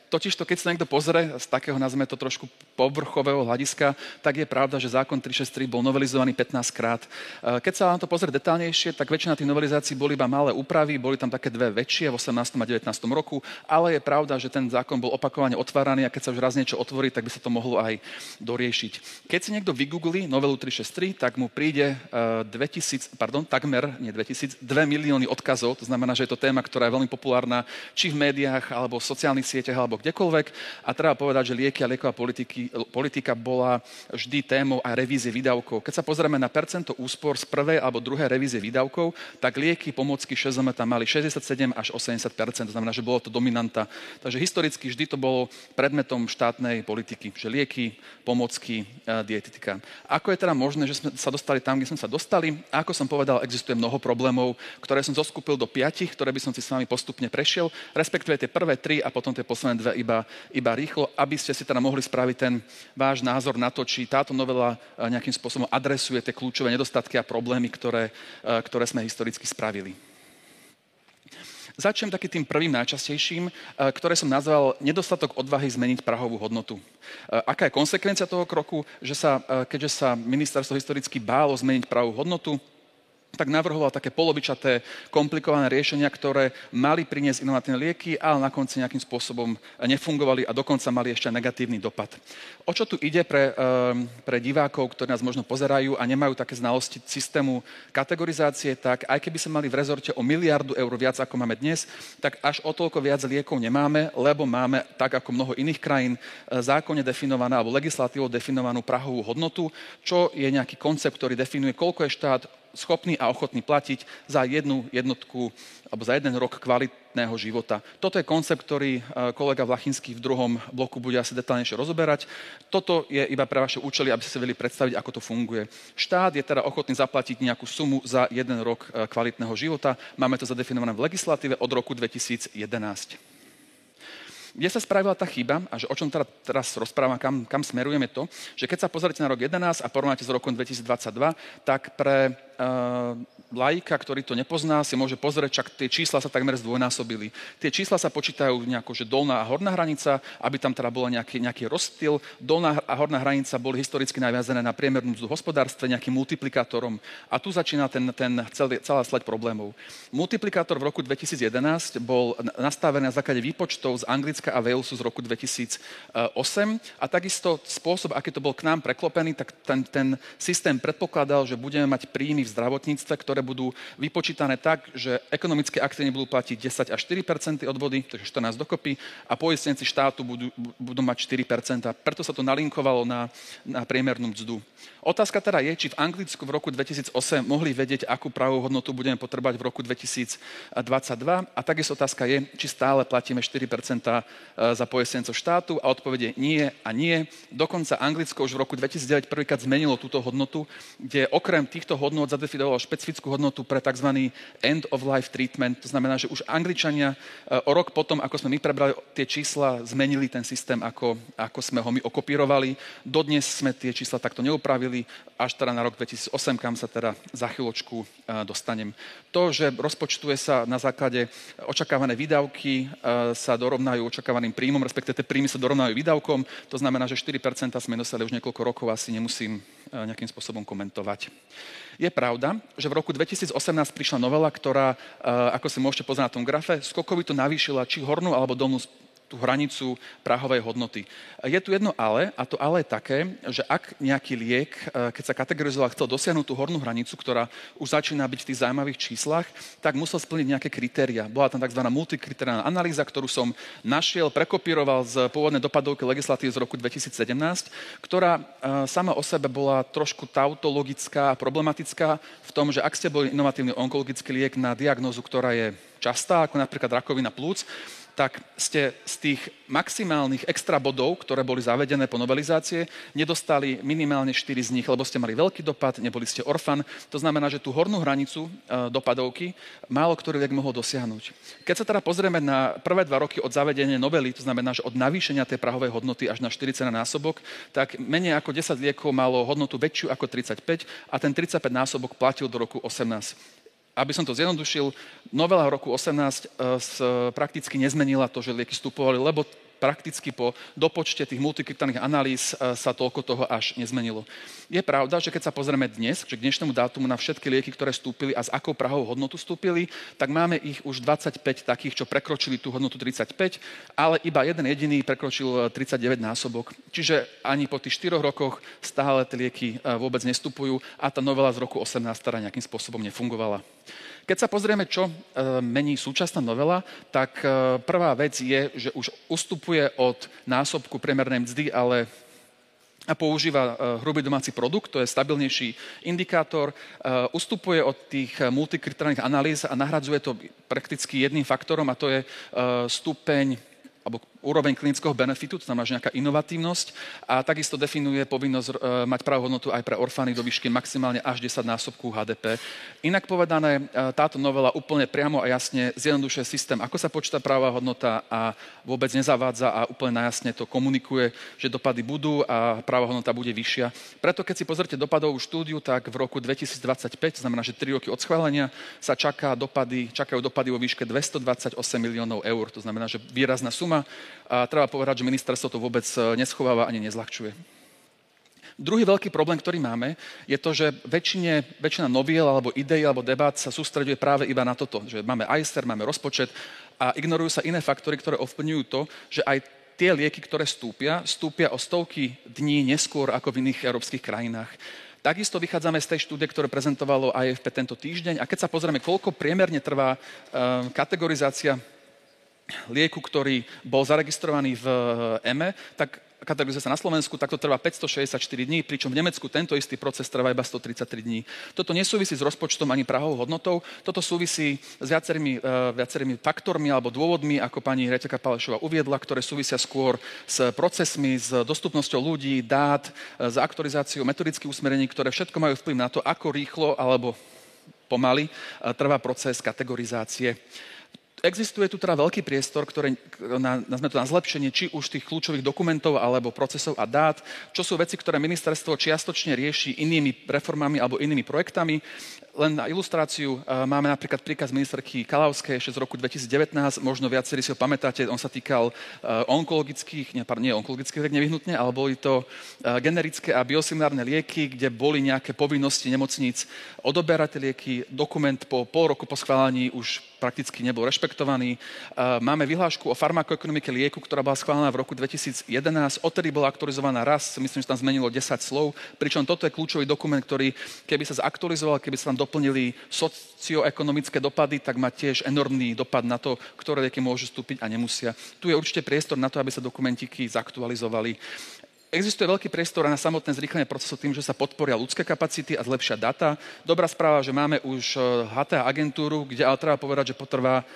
Totiž to, keď sa niekto pozrie z takého, nazveme to trošku povrchového hľadiska, tak je pravda, že zákon 363 bol novelizovaný 15 krát. E, keď sa na to pozrie detálnejšie, tak väčšina tých novelizácií boli iba malé úpravy, boli tam také dve väčšie v 18. a 19. roku, ale je pravda, že ten zákon bol opakovane otváraný a keď sa už raz niečo otvorí, tak by sa to mohlo aj doriešiť. Keď si niekto vygoogli novelu 363, tak mu príde 2000, e, pardon, takmer, nie 2000, 2 milióny odkazov, to znamená, že je to téma, ktorá je veľmi populárna či v médiách, alebo v sociálnych sieťach, alebo alebo kdekoľvek. A treba povedať, že lieky a lieková politiky, politika bola vždy témou aj revízie výdavkov. Keď sa pozrieme na percento úspor z prvej alebo druhej revízie výdavkov, tak lieky, pomocky ŠZM tam mali 67 až 80 to znamená, že bolo to dominanta. Takže historicky vždy to bolo predmetom štátnej politiky, že lieky, pomocky, dietetika. Ako je teda možné, že sme sa dostali tam, kde sme sa dostali? A ako som povedal, existuje mnoho problémov, ktoré som zoskupil do piatich, ktoré by som si s vami postupne prešiel, respektíve tie prvé tri a potom tie posledné dve iba, iba rýchlo, aby ste si teda mohli spraviť ten váš názor na to, či táto novela eh, nejakým spôsobom adresuje tie kľúčové nedostatky a problémy, ktoré, eh, ktoré sme historicky spravili. Začnem taký tým prvým najčastejším, eh, ktoré som nazval nedostatok odvahy zmeniť prahovú hodnotu. Aká je konsekvencia toho kroku, že sa, keďže sa ministerstvo historicky bálo zmeniť prahovú hodnotu, tak navrhoval také polovičaté, komplikované riešenia, ktoré mali priniesť inovatívne lieky, ale na konci nejakým spôsobom nefungovali a dokonca mali ešte negatívny dopad. O čo tu ide pre, ehm, pre divákov, ktorí nás možno pozerajú a nemajú také znalosti systému kategorizácie, tak aj keby sme mali v rezorte o miliardu eur viac, ako máme dnes, tak až o toľko viac liekov nemáme, lebo máme, tak ako mnoho iných krajín, e, zákonne definovanú alebo legislatívou definovanú prahovú hodnotu, čo je nejaký koncept, ktorý definuje, koľko je štát schopný a ochotný platiť za jednu jednotku alebo za jeden rok kvalitného života. Toto je koncept, ktorý e, kolega Vlachinský v druhom bloku bude asi detálnejšie rozoberať. Toto je iba pre vaše účely, aby ste si vedeli predstaviť, ako to funguje. Štát je teda ochotný zaplatiť nejakú sumu za jeden rok e, kvalitného života. Máme to zadefinované v legislatíve od roku 2011. Kde sa spravila tá chyba a že o čom teda teraz rozprávam, kam, kam smerujeme to, že keď sa pozrite na rok 11 a porovnáte s rokom 2022, tak pre laika, ktorý to nepozná, si môže pozrieť, čak tie čísla sa takmer zdvojnásobili. Tie čísla sa počítajú nejako, že dolná a horná hranica, aby tam teda bol nejaký, nejaký rozstyl. Dolná a horná hranica boli historicky naviazané na priemernú mzdu hospodárstve nejakým multiplikátorom. A tu začína ten, ten celý, celá sleď problémov. Multiplikátor v roku 2011 bol nastavený na základe výpočtov z Anglicka a Walesu z roku 2008 a takisto spôsob, aký to bol k nám preklopený, tak ten, ten systém predpokladal, že budeme mať príjmy v zdravotníctve, ktoré budú vypočítané tak, že ekonomické akcie budú platiť 10 až 4% odvody, takže 14 dokopy, a poistenci štátu budú, budú mať 4% Preto sa to nalinkovalo na, na priemernú mzdu. Otázka teda je, či v Anglicku v roku 2008 mohli vedieť, akú pravú hodnotu budeme potrebovať v roku 2022. A takisto otázka je, či stále platíme 4% e, za poistencov štátu a odpovede nie a nie. Dokonca Anglicko už v roku 2009 prvýkrát zmenilo túto hodnotu, kde okrem týchto hodnot zadefinovalo špecifickú hodnotu pre tzv. end of life treatment. To znamená, že už Angličania e, o rok potom, ako sme my prebrali tie čísla, zmenili ten systém, ako, ako sme ho my okopírovali. Dodnes sme tie čísla takto neupravili až teda na rok 2008, kam sa teda za chvíľočku dostanem. To, že rozpočtuje sa na základe očakávané výdavky, sa dorovnajú očakávaným príjmom, respektíve tie príjmy sa dorovnajú výdavkom, to znamená, že 4% sme nosili už niekoľko rokov, asi nemusím nejakým spôsobom komentovať. Je pravda, že v roku 2018 prišla novela, ktorá, ako si môžete poznať na tom grafe, skokovito navýšila či hornú alebo dolnú tú hranicu prahovej hodnoty. Je tu jedno ale, a to ale je také, že ak nejaký liek, e, keď sa kategorizoval, chcel dosiahnuť tú hornú hranicu, ktorá už začína byť v tých zaujímavých číslach, tak musel splniť nejaké kritéria. Bola tam tzv. multikritériálna analýza, ktorú som našiel, prekopíroval z pôvodnej dopadovky legislatívy z roku 2017, ktorá e, sama o sebe bola trošku tautologická a problematická v tom, že ak ste boli inovatívny onkologický liek na diagnózu, ktorá je častá, ako napríklad rakovina plúc, tak ste z tých maximálnych extra bodov, ktoré boli zavedené po novelizácie, nedostali minimálne 4 z nich, lebo ste mali veľký dopad, neboli ste orfan. To znamená, že tú hornú hranicu e, dopadovky málo ktorý liek mohol dosiahnuť. Keď sa teda pozrieme na prvé dva roky od zavedenia novely, to znamená, že od navýšenia tej prahovej hodnoty až na 40 násobok, tak menej ako 10 liekov malo hodnotu väčšiu ako 35 a ten 35 násobok platil do roku 18 aby som to zjednodušil, novela roku 18 e, prakticky nezmenila to, že lieky vstupovali, lebo prakticky po dopočte tých multikryptálnych analýz e, sa toľko toho až nezmenilo. Je pravda, že keď sa pozrieme dnes, že k dnešnému dátumu na všetky lieky, ktoré vstúpili a s akou prahovou hodnotu vstúpili, tak máme ich už 25 takých, čo prekročili tú hodnotu 35, ale iba jeden jediný prekročil 39 násobok. Čiže ani po tých 4 rokoch stále tie lieky e, vôbec nestupujú a tá novela z roku 18 teda nejakým spôsobom nefungovala. Keď sa pozrieme, čo e, mení súčasná novela, tak e, prvá vec je, že už ustupuje od násobku priemernej mzdy, ale a používa e, hrubý domáci produkt, to je stabilnejší indikátor, ustupuje od tých multikritérnych analýz a nahradzuje to prakticky jedným faktorom a to je stupeň alebo úroveň klinického benefitu, to znamená, že nejaká inovatívnosť a takisto definuje povinnosť e, mať pravú hodnotu aj pre orfány do výšky maximálne až 10 násobků HDP. Inak povedané, e, táto novela úplne priamo a jasne zjednodušuje systém, ako sa počíta pravá hodnota a vôbec nezavádza a úplne najasne to komunikuje, že dopady budú a pravá hodnota bude vyššia. Preto keď si pozrite dopadovú štúdiu, tak v roku 2025, to znamená, že 3 roky od schválenia, sa čaká dopady, čakajú dopady vo výške 228 miliónov eur. To znamená, že výrazná suma a treba povedať, že ministerstvo to vôbec e, neschováva ani nezľahčuje. Druhý veľký problém, ktorý máme, je to, že väčšine, väčšina noviel alebo ideí alebo debát sa sústreduje práve iba na toto, že máme ICER, máme rozpočet a ignorujú sa iné faktory, ktoré ovplyvňujú to, že aj tie lieky, ktoré stúpia, stúpia o stovky dní neskôr ako v iných európskych krajinách. Takisto vychádzame z tej štúdie, ktoré prezentovalo AFP tento týždeň a keď sa pozrieme, koľko priemerne trvá uh, kategorizácia lieku, ktorý bol zaregistrovaný v EME, eh, tak kategorizácia na Slovensku, tak to trvá 564 dní, pričom v Nemecku tento istý proces trvá iba 133 dní. Toto nesúvisí s rozpočtom ani prahovou hodnotou, toto súvisí s viacerými, uh, viacerými faktormi alebo dôvodmi, ako pani Reťaka Palešová uviedla, ktoré súvisia skôr s procesmi, s dostupnosťou ľudí, dát, eh, s aktualizáciou metodických usmerení, ktoré všetko majú vplyv na to, ako rýchlo alebo pomaly trvá proces kategorizácie existuje tu teda veľký priestor ktoré, na, na, na zlepšenie či už tých kľúčových dokumentov alebo procesov a dát, čo sú veci, ktoré ministerstvo čiastočne rieši inými reformami alebo inými projektami. Len na ilustráciu e, máme napríklad príkaz ministerky Kalavskej ešte z roku 2019, možno viacerí si ho pamätáte, on sa týkal e, onkologických, nie, nie onkologických liek nevyhnutne, ale boli to e, generické a biosimilárne lieky, kde boli nejaké povinnosti nemocníc odoberať lieky. Dokument po pol roku po schválení už prakticky nebol rešpektovaný. Máme vyhlášku o farmakoekonomike lieku, ktorá bola schválená v roku 2011. Odtedy bola aktualizovaná raz, myslím, že tam zmenilo 10 slov, pričom toto je kľúčový dokument, ktorý keby sa zaktualizoval, keby sa tam doplnili socioekonomické dopady, tak má tiež enormný dopad na to, ktoré lieky môžu vstúpiť a nemusia. Tu je určite priestor na to, aby sa dokumentiky zaktualizovali. Existuje veľký priestor na samotné zrýchlenie procesu tým, že sa podporia ľudské kapacity a zlepšia data. Dobrá správa, že máme už HTA eh, agentúru, kde ale treba povedať, že potrvá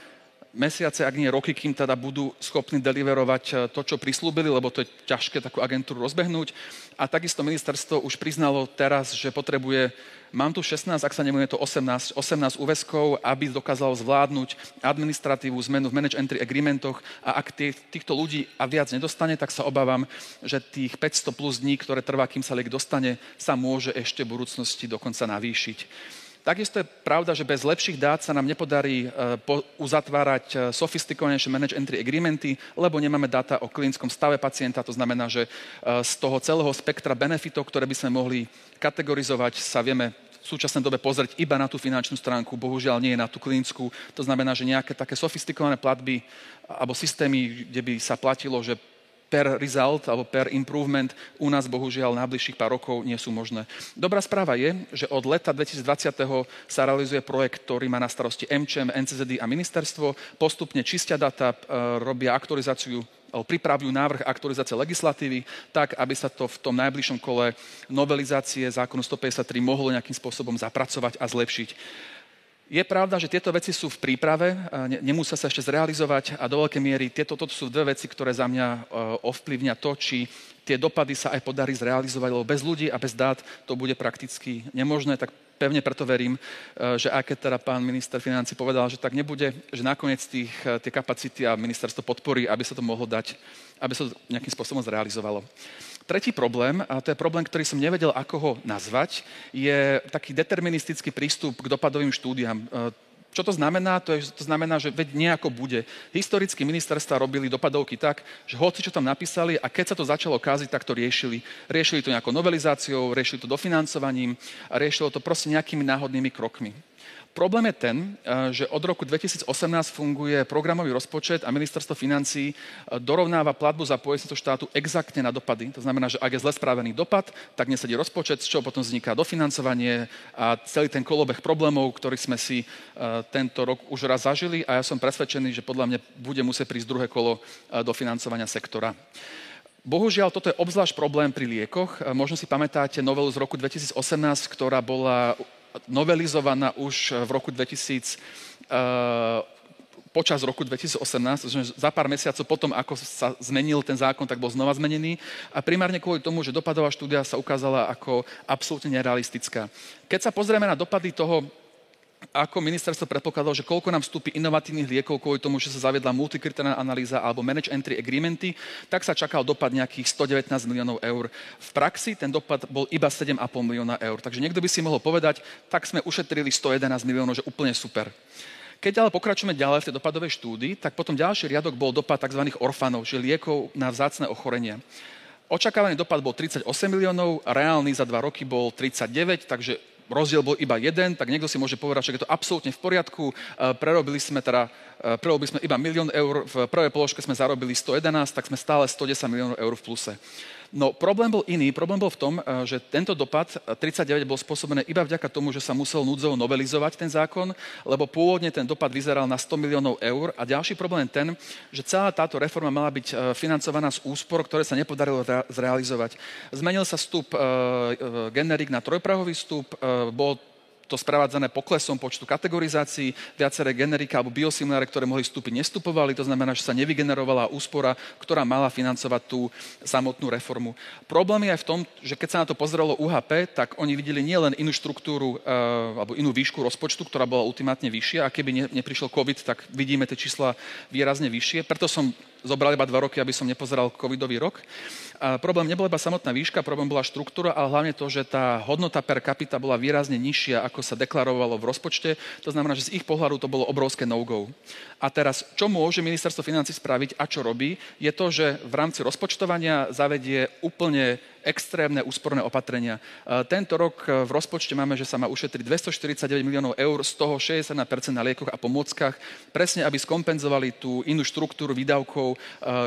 mesiace, ak nie roky, kým teda budú schopní deliverovať eh, to, čo prislúbili, lebo to je ťažké takú agentúru rozbehnúť. A takisto ministerstvo už priznalo teraz, že potrebuje, mám tu 16, ak sa nemôže to 18, 18 úväzkov, aby dokázalo zvládnuť administratívu, zmenu v manage entry agreementoch a ak tých, týchto ľudí a viac nedostane, tak sa obávam, že tých 500 plus dní, ktoré trvá, kým sa liek dostane, sa môže ešte v budúcnosti dokonca navýšiť. Takisto je pravda, že bez lepších dát sa nám nepodarí e, uzatvárať e, sofistikovanejšie manage entry agreementy, lebo nemáme dáta o klinickom stave pacienta. To znamená, že e, z toho celého spektra benefitov, ktoré by sme mohli kategorizovať, sa vieme v súčasnej dobe pozrieť iba na tú finančnú stránku, bohužiaľ nie na tú klinickú. To znamená, že nejaké také sofistikované platby alebo systémy, kde by sa platilo, že per result alebo per improvement u nás bohužiaľ najbližších pár rokov nie sú možné. Dobrá správa je, že od leta 2020. sa realizuje projekt, ktorý má na starosti MČM, NCZD a ministerstvo. Postupne čistia data, e, robia aktualizáciu pripravujú návrh aktualizácie legislatívy tak, aby sa to v tom najbližšom kole novelizácie zákonu 153 mohlo nejakým spôsobom zapracovať a zlepšiť. Je pravda, že tieto veci sú v príprave, nemusia sa ešte zrealizovať a do veľkej miery tieto toto sú dve veci, ktoré za mňa e, ovplyvňa to, či tie dopady sa aj podarí zrealizovať, lebo bez ľudí a bez dát to bude prakticky nemožné, tak pevne preto verím, e, že aj keď teda pán minister financí povedal, že tak nebude, že nakoniec tých, e, tie kapacity a ministerstvo podporí, aby sa to mohlo dať, aby sa to nejakým spôsobom zrealizovalo. Tretí problém, a to je problém, ktorý som nevedel, ako ho nazvať, je taký deterministický prístup k dopadovým štúdiám. E, čo to znamená? To, je, to znamená, že veď nejako bude. Historicky ministerstva robili dopadovky tak, že hoci čo tam napísali a keď sa to začalo káziť, tak to riešili. Riešili to nejakou novelizáciou, riešili to dofinancovaním a riešilo to proste nejakými náhodnými krokmi. Problém je ten, eh, že od roku 2018 funguje programový rozpočet a ministerstvo financí eh, dorovnáva platbu za pojistnú štátu exaktne na dopady. To znamená, že ak je zle správený dopad, tak nesedí rozpočet, z čoho potom vzniká dofinancovanie a celý ten kolobeh problémov, ktorý sme si eh, tento rok už raz zažili a ja som presvedčený, že podľa mňa bude musieť prísť druhé kolo dofinancovania sektora. Bohužiaľ, toto je obzvlášť problém pri liekoch. Možno si pamätáte novelu z roku 2018, ktorá bola novelizovaná už v roku 2000, uh, eh, počas roku 2018, že za pár mesiacov potom, ako sa zmenil ten zákon, tak bol znova zmenený a primárne kvôli tomu, že dopadová štúdia sa ukázala ako absolútne nerealistická. Keď sa pozrieme na dopady toho ako ministerstvo predpokladalo, že koľko nám vstúpi inovatívnych liekov kvôli tomu, že sa zaviedla multikritérna analýza alebo manage entry agreementy, tak sa čakal dopad nejakých 119 miliónov eur. V praxi ten dopad bol iba 7,5 milióna eur. Takže niekto by si mohol povedať, tak sme ušetrili 111 miliónov, že úplne super. Keď ale pokračujeme ďalej v tej dopadovej štúdii, tak potom ďalší riadok bol dopad tzv. orfanov, že liekov na vzácne ochorenia. Očakávaný dopad bol 38 miliónov, reálny za dva roky bol 39, takže rozdiel bol iba jeden, tak niekto si môže povedať, že je to absolútne v poriadku. E, prerobili sme teda, e, prerobili sme iba milión eur, v prvej položke sme zarobili 111, tak sme stále 110 miliónov eur v pluse. No problém bol iný. Problém bol v tom, e, že tento dopad 39 bol spôsobený iba vďaka tomu, že sa musel núdzovo novelizovať ten zákon, lebo pôvodne ten dopad vyzeral na 100 miliónov eur. A ďalší problém je ten, že celá táto reforma mala byť e, financovaná z úspor, ktoré sa nepodarilo zrealizovať. Zmenil sa vstup generik na trojprahový vstup, bol to sprevádzané poklesom počtu kategorizácií, viaceré generika alebo biosimiláre, ktoré mohli vstúpiť, nestupovali, to znamená, že sa nevygenerovala úspora, ktorá mala financovať tú samotnú reformu. Problém je aj v tom, že keď sa na to pozrelo UHP, tak oni videli nielen inú štruktúru e, alebo inú výšku rozpočtu, ktorá bola ultimátne vyššia a keby ne, neprišiel COVID, tak vidíme tie čísla výrazne vyššie. Preto som zobral iba dva roky, aby som nepozeral covidový rok. A problém nebola iba samotná výška, problém bola štruktúra, ale hlavne to, že tá hodnota per capita bola výrazne nižšia, ako sa deklarovalo v rozpočte. To znamená, že z ich pohľadu to bolo obrovské no-go. A teraz, čo môže ministerstvo financí spraviť a čo robí, je to, že v rámci rozpočtovania zavedie úplne extrémne úsporné opatrenia. Tento rok v rozpočte máme, že sa má ušetriť 249 miliónov eur, z toho 61% na liekoch a pomôckach, presne aby skompenzovali tú inú štruktúru výdavkov,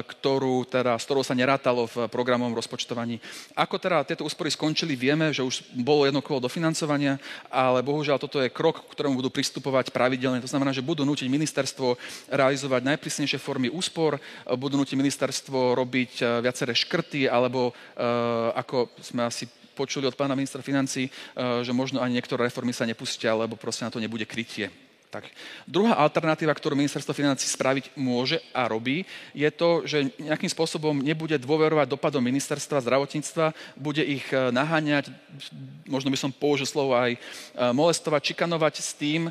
ktorú, teda, s ktorou sa nerátalo v programovom rozpočtovaní. Ako teda tieto úspory skončili, vieme, že už bolo jedno kolo dofinancovania, ale bohužiaľ toto je krok, k ktorému budú pristupovať pravidelne. To znamená, že budú nútiť ministerstvo realizovať najprísnejšie formy úspor, budú nútiť ministerstvo robiť viaceré škrty alebo ako sme asi počuli od pána ministra financí, že možno ani niektoré reformy sa nepustia, lebo proste na to nebude krytie. Tak. Druhá alternatíva, ktorú ministerstvo financí spraviť môže a robí, je to, že nejakým spôsobom nebude dôverovať dopadom ministerstva zdravotníctva, bude ich e, naháňať, možno by som použil slovo aj e, molestovať, čikanovať s tým, e,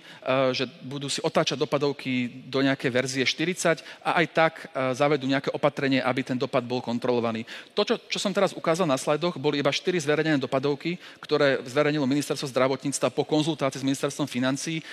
že budú si otáčať dopadovky do nejaké verzie 40 a aj tak zavedú nejaké opatrenie, aby ten dopad bol kontrolovaný. To, čo, čo som teraz ukázal na slajdoch, boli iba 4 zverejnené dopadovky, ktoré zverejnilo ministerstvo zdravotníctva po konzultácii s ministerstvom financí.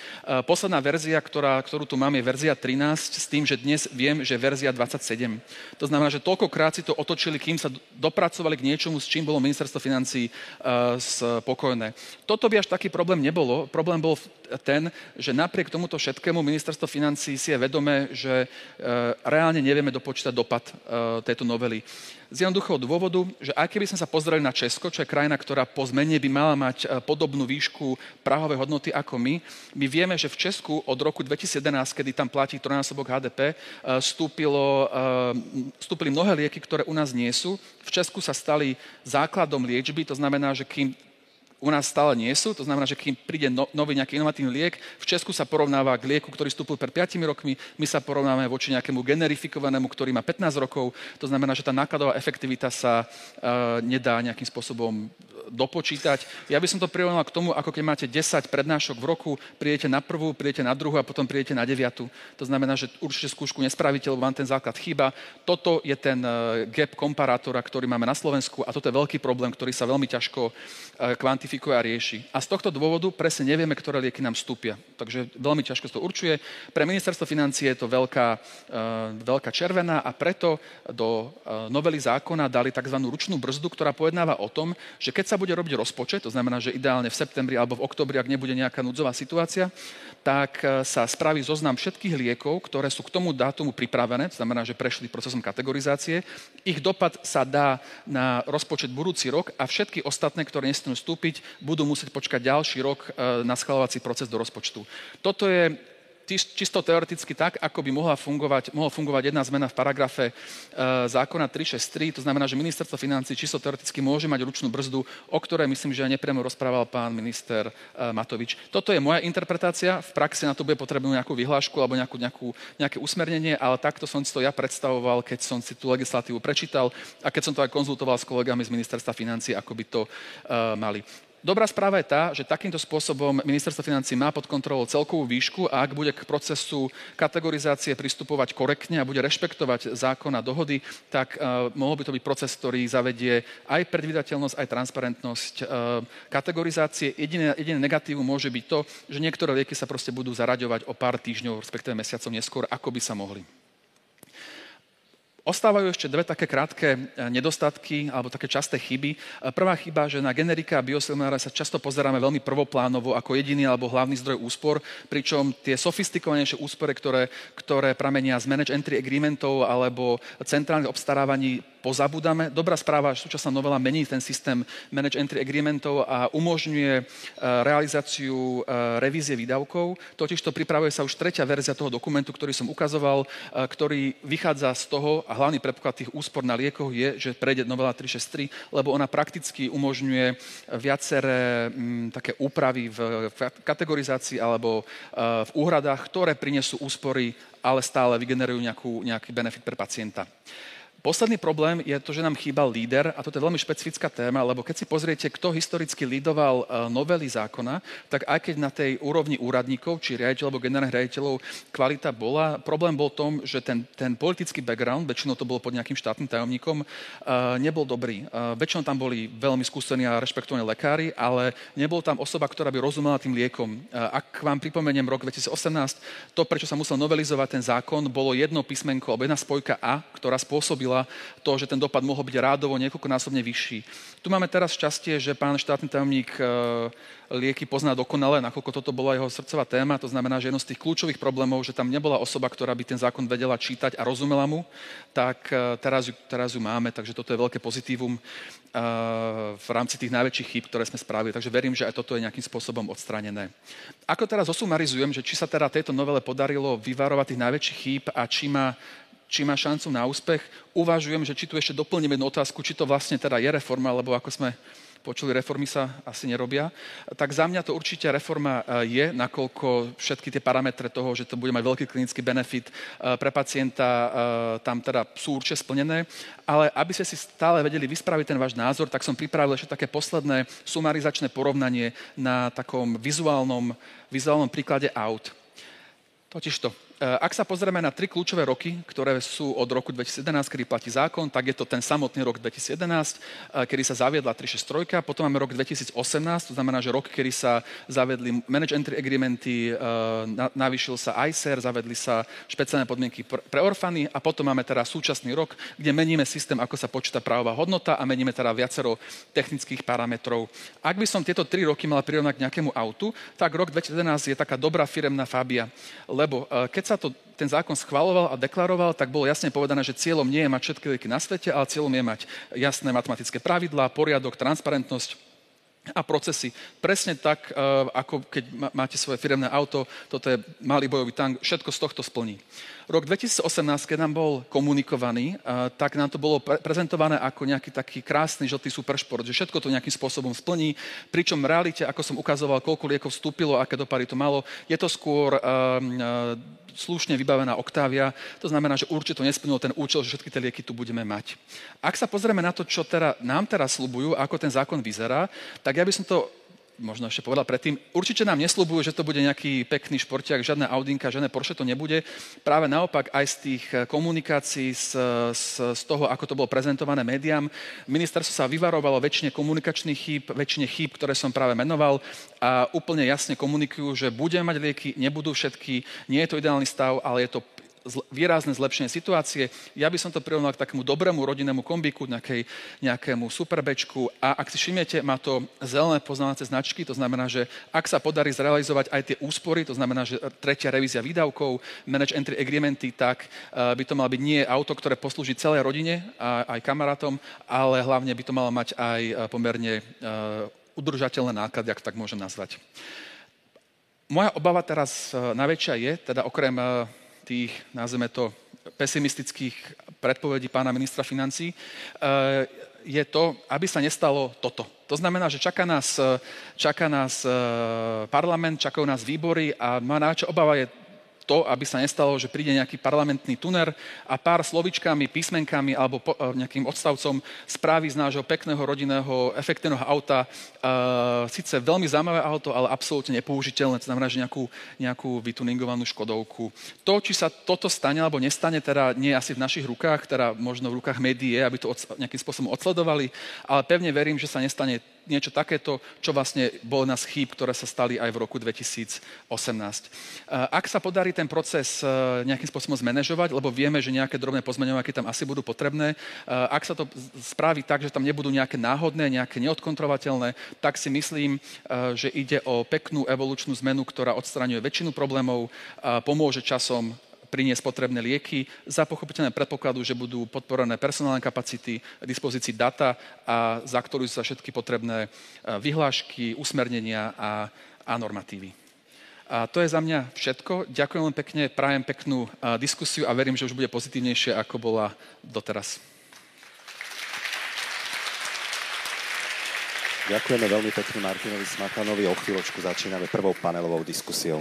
Posledná posledná verzia, ktorá, ktorú tu mám, je verzia 13, s tým, že dnes viem, že verzia 27. To znamená, že toľkokrát si to otočili, kým sa dopracovali k niečomu, s čím bolo ministerstvo financí uh, spokojné. Toto by až taký problém nebolo. Problém bol ten, že napriek tomuto všetkému ministerstvo financí si je vedomé, že uh, reálne nevieme dopočítať dopad uh, tejto novely z jednoduchého dôvodu, že aj keby sme sa pozreli na Česko, čo je krajina, ktorá po zmene by mala mať e, podobnú výšku prahovej hodnoty ako my, my vieme, že v Česku od roku 2011, kedy tam platí trojnásobok HDP, vstúpilo, vstúpili mnohé lieky, ktoré u nás nie sú. V Česku sa stali základom liečby, to znamená, že kým u nás stále nie sú, to znamená, že kým príde no, nový nejaký inovatívny liek, v Česku sa porovnáva k lieku, ktorý vstúpil pred 5 rokmi, my sa porovnáme voči nejakému generifikovanému, ktorý má 15 rokov, to znamená, že tá nákladová efektivita sa uh, nedá nejakým spôsobom dopočítať. Ja by som to prirovnal k tomu, ako keď máte 10 prednášok v roku, prídete na prvú, prídete na druhú a potom prídete na deviatu. To znamená, že určite skúšku nespravíte, lebo vám ten základ chýba. Toto je ten uh, gap komparátora, ktorý máme na Slovensku a toto je veľký problém, ktorý sa veľmi ťažko uh, kvantifikuje a rieši. A z tohto dôvodu presne nevieme, ktoré lieky nám vstúpia. Takže veľmi ťažko to určuje. Pre ministerstvo financie je to veľká, uh, veľká červená a preto do novely zákona dali tzv. ručnú brzdu, ktorá pojednáva o tom, že keď sa bude robiť rozpočet, to znamená, že ideálne v septembri alebo v oktobri, ak nebude nejaká núdzová situácia, tak e, sa spraví zoznam všetkých liekov, ktoré sú k tomu dátumu pripravené, to znamená, že prešli procesom kategorizácie. Ich dopad sa dá na rozpočet budúci rok a všetky ostatné, ktoré nestanú vstúpiť, budú musieť počkať ďalší rok e, na schvalovací proces do rozpočtu. Toto je čisto teoreticky tak, ako by mohla fungovať, mohla fungovať jedna zmena v paragrafe e, zákona 363. To znamená, že ministerstvo financí čisto teoreticky môže mať ručnú brzdu, o ktorej myslím, že aj nepriamo rozprával pán minister e, Matovič. Toto je moja interpretácia. V praxi na to bude potrebnú nejakú vyhlášku alebo nejakú, nejakú, nejaké usmernenie, ale takto som si to ja predstavoval, keď som si tú legislatívu prečítal a keď som to aj konzultoval s kolegami z ministerstva financí, ako by to uh, mali. Dobrá správa je tá, že takýmto spôsobom ministerstvo financí má pod kontrolou celkovú výšku a ak bude k procesu kategorizácie pristupovať korektne a bude rešpektovať zákon a dohody, tak uh, mohol by to byť proces, ktorý zavedie aj predvydateľnosť, aj transparentnosť uh, kategorizácie. Jediné, jediné negatívum môže byť to, že niektoré lieky sa proste budú zaraďovať o pár týždňov, respektíve mesiacov neskôr, ako by sa mohli. Ostávajú ešte dve také krátke e, nedostatky alebo také časté chyby. E, prvá chyba, že na generika a biosimiláre sa často pozeráme veľmi prvoplánovo ako jediný alebo hlavný zdroj úspor, pričom tie sofistikovanejšie úspory, ktoré, ktoré pramenia z manage entry agreementov alebo centrálnych obstarávaní pozabúdame. Dobrá správa, že súčasná novela mení ten systém Manage Entry Agreementov a umožňuje e, realizáciu e, revízie výdavkov. Totiž to pripravuje sa už tretia verzia toho dokumentu, ktorý som ukazoval, e, ktorý vychádza z toho, a hlavný predpoklad tých úspor na liekoch je, že prejde novela 363, lebo ona prakticky umožňuje viaceré m, také úpravy v, v kategorizácii alebo v úhradách, ktoré prinesú úspory, ale stále vygenerujú nejakú, nejaký benefit pre pacienta. Posledný problém je to, že nám chýbal líder a toto je veľmi špecifická téma, lebo keď si pozriete, kto historicky lídoval e, novely zákona, tak aj keď na tej úrovni úradníkov, či riaditeľov alebo generálnych riaditeľov kvalita bola, problém bol v tom, že ten, ten politický background, väčšinou to bolo pod nejakým štátnym tajomníkom, e, nebol dobrý. E, väčšinou tam boli veľmi skúsení a rešpektovaní lekári, ale nebol tam osoba, ktorá by rozumela tým liekom. Ak vám pripomeniem rok 2018, to, prečo sa musel novelizovať ten zákon, bolo jedno písmenko alebo jedna spojka A, ktorá spôsobila spôsobila to, že ten dopad mohol byť rádovo niekoľkonásobne vyšší. Tu máme teraz šťastie, že pán štátny tajomník e, lieky pozná dokonale, nakoľko toto bola jeho srdcová téma. To znamená, že jedno z tých kľúčových problémov, že tam nebola osoba, ktorá by ten zákon vedela čítať a rozumela mu, tak e, teraz ju, teraz ju máme. Takže toto je veľké pozitívum e, v rámci tých najväčších chýb, ktoré sme spravili. Takže verím, že aj toto je nejakým spôsobom odstranené. Ako teraz osumarizujem, že či sa teda tejto novele podarilo vyvarovať tých najväčších chýb a či má či má šancu na úspech. Uvažujem, že či tu ešte doplním jednu otázku, či to vlastne teda je reforma, lebo ako sme počuli, reformy sa asi nerobia. Tak za mňa to určite reforma e, je, nakoľko všetky tie parametre toho, že to bude mať veľký klinický benefit e, pre pacienta, e, tam teda sú určite splnené. Ale aby ste si stále vedeli vyspraviť ten váš názor, tak som pripravil ešte také posledné sumarizačné porovnanie na takom vizuálnom, vizuálnom príklade aut. Totižto, ak sa pozrieme na tri kľúčové roky, ktoré sú od roku 2011, kedy platí zákon, tak je to ten samotný rok 2011, eh, kedy sa zaviedla 363, potom máme rok 2018, to znamená, že rok, kedy sa zavedli manage entry agreementy, eh, navýšil sa ICER, zavedli sa špeciálne podmienky pre orfany a potom máme teda súčasný rok, kde meníme systém, ako sa počíta právová hodnota a meníme teda viacero technických parametrov. Ak by som tieto tri roky mal prirovnať k nejakému autu, tak rok 2011 je taká dobrá firemná Fabia, lebo keď sa to, ten zákon schvaloval a deklaroval, tak bolo jasne povedané, že cieľom nie je mať všetky lieky na svete, ale cieľom je mať jasné matematické pravidlá, poriadok, transparentnosť a procesy. Presne tak, e, ako keď máte svoje firemné auto, toto je malý bojový tank, všetko z tohto splní. Rok 2018, keď nám bol komunikovaný, e, tak nám to bolo prezentované ako nejaký taký krásny žltý superšport, že všetko to nejakým spôsobom splní, pričom v realite, ako som ukazoval, koľko liekov vstúpilo, aké dopady to malo, je to skôr um, slušne vybavená Octavia. To znamená, že určite nesplnilo ten účel, že všetky tie lieky tu budeme mať. Ak sa pozrieme na to, čo teda, nám teraz slubujú, ako ten zákon vyzerá, tak ja by som to možno ešte povedal predtým, určite nám nesľubujú, že to bude nejaký pekný športiak, žiadna Audinka, žiadne Porsche to nebude. Práve naopak aj z tých eh, komunikácií, z, z, z toho, ako to bolo prezentované médiám, ministerstvo sa vyvarovalo väčšine komunikačných chýb, väčšine chýb, ktoré som práve menoval a úplne jasne komunikujú, že budeme mať lieky, nebudú všetky, nie je to ideálny stav, ale je to výrazné zlepšenie situácie. Ja by som to prirovnal k takému dobrému rodinnému kombíku, nejakej, nejakému superbečku a ak si všimnete, má to zelené poznávacie značky, to znamená, že ak sa podarí zrealizovať aj tie úspory, to znamená, že tretia revízia výdavkov, manage entry agreementy, tak uh, by to malo byť nie auto, ktoré poslúži celej rodine a aj kamarátom, ale hlavne by to malo mať aj uh, pomerne uh, udržateľné náklady, ak tak môžem nazvať. Moja obava teraz najväčšia je, teda okrem tých, nazveme to, pesimistických predpovedí pána ministra financí, eh, je to, aby sa nestalo toto. To znamená, že čaká nás, čaká nás eh, parlament, čakajú nás výbory a moja najväčšia obava je to, aby sa nestalo, že príde nejaký parlamentný tuner a pár slovičkami, písmenkami alebo po, e, nejakým odstavcom spraví z nášho pekného rodinného efektívneho auta uh, síce veľmi zaujímavé auto, ale absolútne nepoužiteľné, to znamená, že nejakú, nejakú vytuningovanú škodovku. To, či sa toto stane alebo nestane, teda nie asi v našich rukách, teda možno v rukách médií, aby to od, nejakým spôsobom odsledovali, ale pevne verím, že sa nestane niečo takéto, čo vlastne bolo nás chýb, ktoré sa stali aj v roku 2018. Ak sa podarí ten proces e, nejakým spôsobom zmanéžovať, lebo vieme, že nejaké drobné pozmeňovaky tam asi budú potrebné, e, ak sa to spraví tak, že tam nebudú nejaké náhodné, nejaké neodkontrovateľné, tak si myslím, že ide o peknú evolučnú zmenu, ktorá odstraňuje väčšinu problémov, pomôže časom priniesť potrebné lieky za pochopiteľné predpokladu, že budú podporené personálne kapacity, dispozícii data a za ktorú sa všetky potrebné e, vyhlášky, usmernenia a, a normatívy. A to je za mňa všetko. Ďakujem len pekne, prajem peknú e, diskusiu a verím, že už bude pozitívnejšie, ako bola doteraz. Ďakujeme veľmi pekne Martinovi Smakanovi. O chvíľočku začíname prvou panelovou diskusiou.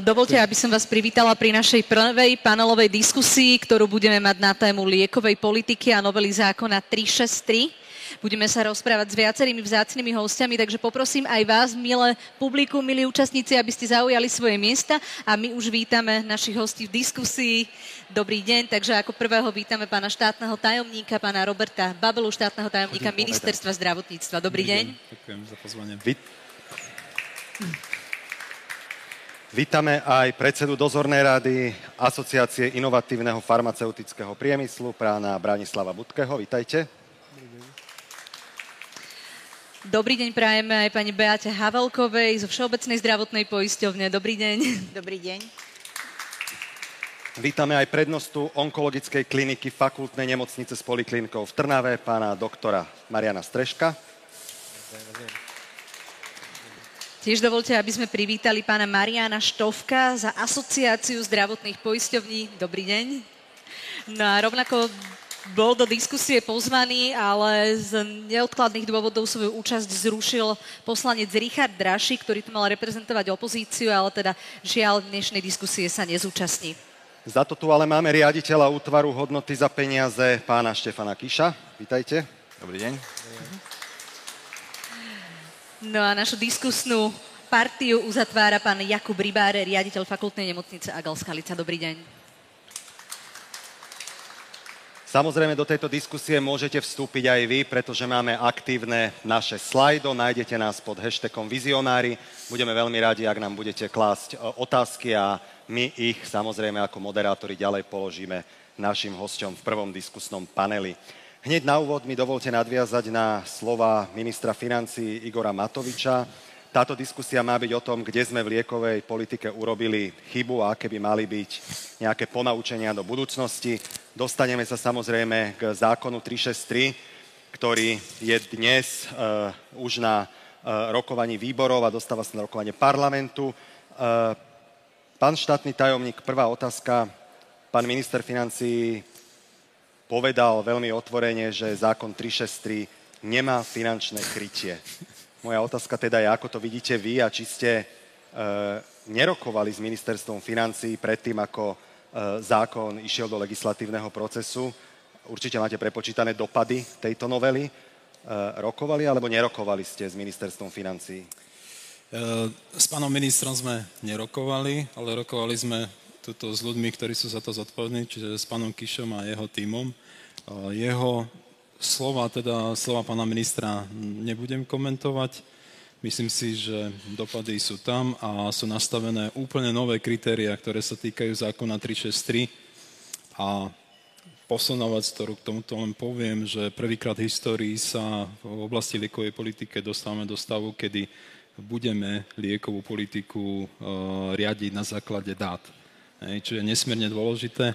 Dovolte, aby som vás privítala pri našej prvej panelovej diskusii, ktorú budeme mať na tému liekovej politiky a novely zákona 363. Budeme sa rozprávať s viacerými vzácnými hostiami, takže poprosím aj vás, milé publikum, milí účastníci, aby ste zaujali svoje miesta a my už vítame našich hostí v diskusii. Dobrý deň, takže ako prvého vítame pána štátneho tajomníka, pána Roberta Babelu, štátneho tajomníka Ministerstva zdravotníctva. Dobrý, Dobrý deň. deň. Ďakujem za pozvanie. Vy... Vítame aj predsedu dozornej rady Asociácie inovatívneho farmaceutického priemyslu, prána Branislava Budkeho. Vítajte. Dobrý deň prajeme aj pani Beate Havelkovej zo Všeobecnej zdravotnej poisťovne. Dobrý deň. Dobrý deň. Vítame aj prednostu onkologickej kliniky fakultnej nemocnice s poliklinikou v Trnave, pána doktora Mariana Streška. Tiež dovolte, aby sme privítali pána Mariana Štovka za Asociáciu zdravotných poisťovní. Dobrý deň. No a rovnako bol do diskusie pozvaný, ale z neodkladných dôvodov svoju účasť zrušil poslanec Richard Draši, ktorý tu mal reprezentovať opozíciu, ale teda žiaľ dnešnej diskusie sa nezúčastní. Za to tu ale máme riaditeľa útvaru hodnoty za peniaze pána Štefana Kiša. Vítajte. Dobrý deň. No a našu diskusnú partiu uzatvára pán Jakub Rybáre, riaditeľ fakultnej nemocnice Agal Skalica. Dobrý deň. Samozrejme, do tejto diskusie môžete vstúpiť aj vy, pretože máme aktívne naše slajdo. Nájdete nás pod hashtagom vizionári. Budeme veľmi radi, ak nám budete klásť e, otázky a my ich samozrejme ako moderátori ďalej položíme našim hosťom v prvom diskusnom paneli. Hneď na úvod mi dovolte nadviazať na slova ministra financí Igora Matoviča. Táto diskusia má byť o tom, kde sme v liekovej politike urobili chybu a aké by mali byť nejaké ponaučenia do budúcnosti. Dostaneme sa samozrejme k zákonu 363, ktorý je dnes uh, už na uh, rokovaní výborov a dostáva sa na rokovanie parlamentu. Uh, pán štátny tajomník, prvá otázka. Pán minister financí povedal veľmi otvorene, že zákon 363 nemá finančné krytie. Moja otázka teda je, ako to vidíte vy a či ste e, nerokovali s ministerstvom financí predtým, ako e, zákon išiel do legislatívneho procesu. Určite máte prepočítané dopady tejto novely. E, rokovali alebo nerokovali ste s ministerstvom financí? S pánom ministrom sme nerokovali, ale rokovali sme tuto s ľuďmi, ktorí sú za to zodpovední, čiže s pánom Kišom a jeho tímom. Jeho slova, teda slova pána ministra nebudem komentovať. Myslím si, že dopady sú tam a sú nastavené úplne nové kritéria, ktoré sa týkajú zákona 363 a posledná vec, ktorú k tomuto len poviem, že prvýkrát v histórii sa v oblasti liekovej politike dostávame do stavu, kedy budeme liekovú politiku uh, riadiť na základe dát čo je nesmierne dôležité.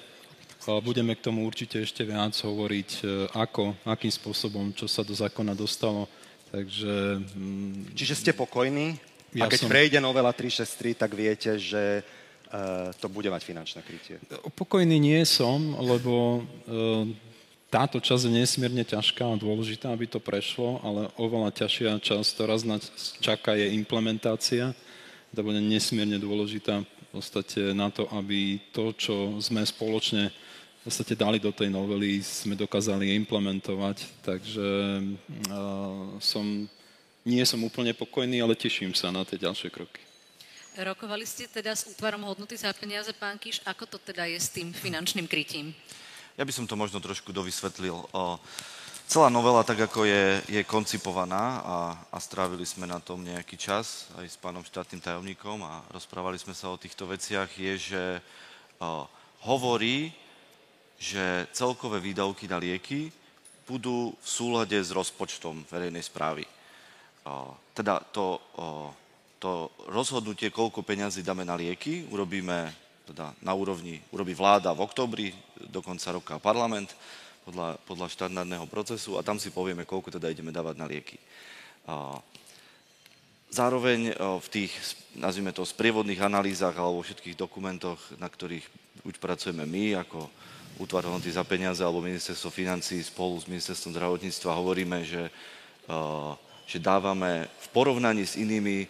Budeme k tomu určite ešte viac hovoriť, e, ako, akým spôsobom, čo sa do zákona dostalo. Takže... Mm, Čiže ste pokojní? Ja a keď som... prejde novela 363, tak viete, že to bude mať finančné krytie? Pokojný nie som, lebo táto časť je nesmierne ťažká a dôležitá, aby to prešlo, ale oveľa ťažšia časť, ktorá nás čaká, je implementácia. To bude nesmierne dôležitá v podstate na to, aby to, čo sme spoločne v podstate dali do tej novely, sme dokázali implementovať. Takže uh, som, nie som úplne pokojný, ale teším sa na tie ďalšie kroky. Rokovali ste teda s útvarom hodnoty za peniaze, pán Kiš. Ako to teda je s tým finančným krytím? Ja by som to možno trošku dovysvetlil. Celá novela, tak ako je, je koncipovaná a, a strávili sme na tom nejaký čas aj s pánom štátnym tajomníkom a rozprávali sme sa o týchto veciach, je, že o, hovorí, že celkové výdavky na lieky budú v súlade s rozpočtom verejnej správy. O, teda to, o, to rozhodnutie, koľko peňazí dáme na lieky, urobíme teda na úrovni, urobí vláda v oktobri, do konca roka parlament, podľa, podľa štandardného procesu a tam si povieme, koľko teda ideme dávať na lieky. Zároveň v tých, nazvime to, sprievodných analýzach alebo všetkých dokumentoch, na ktorých buď pracujeme my ako útvar hodnoty za peniaze alebo ministerstvo financí spolu s ministerstvom zdravotníctva hovoríme, že, že dávame v porovnaní s inými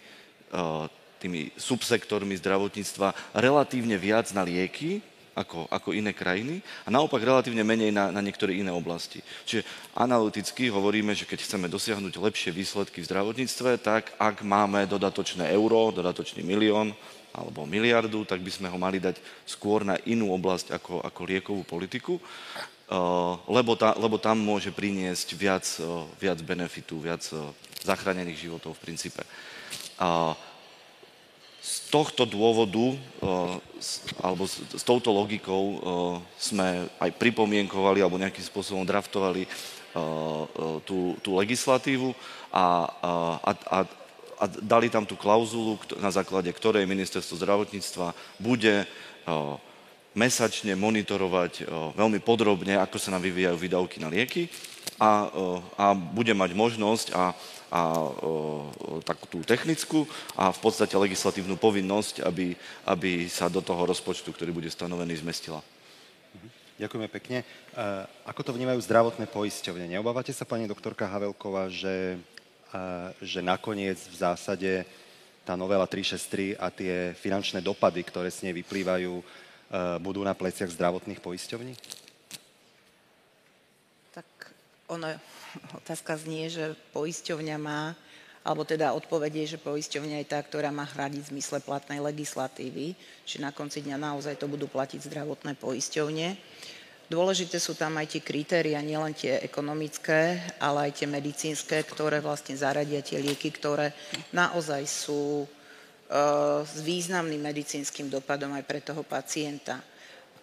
tými subsektormi zdravotníctva relatívne viac na lieky, ako, ako iné krajiny a naopak relatívne menej na, na niektoré iné oblasti. Čiže analyticky hovoríme, že keď chceme dosiahnuť lepšie výsledky v zdravotníctve, tak ak máme dodatočné euro, dodatočný milión alebo miliardu, tak by sme ho mali dať skôr na inú oblasť ako, ako liekovú politiku, uh, lebo, ta, lebo tam môže priniesť viac, uh, viac benefitu, viac uh, zachránených životov v princípe. Uh, z tohto dôvodu, eh, alebo s, touto logikou eh, sme aj pripomienkovali alebo nejakým spôsobom draftovali eh, tú, tú legislatívu a, a, a, a dali tam tú klauzulu, na základe ktorej ministerstvo zdravotníctva bude mesačne monitorovať veľmi podrobne, ako sa nám vyvíjajú výdavky na lieky a, a bude mať možnosť a a takú tú technickú a v podstate legislatívnu povinnosť, aby, aby sa do toho rozpočtu, ktorý bude stanovený, zmestila. Mhm. Ďakujeme pekne. Ako to vnímajú zdravotné poisťovne? Neobávate sa, pani doktorka Havelková, že, že nakoniec v zásade tá novela 363 a tie finančné dopady, ktoré s nej vyplývajú, budú na pleciach zdravotných poisťovní? Tak ono otázka znie, že poisťovňa má, alebo teda odpoveď je, že poisťovňa je tá, ktorá má hradiť v zmysle platnej legislatívy, či na konci dňa naozaj to budú platiť zdravotné poisťovne. Dôležité sú tam aj tie kritéria, nielen tie ekonomické, ale aj tie medicínske, ktoré vlastne zaradia tie lieky, ktoré naozaj sú e, s významným medicínskym dopadom aj pre toho pacienta.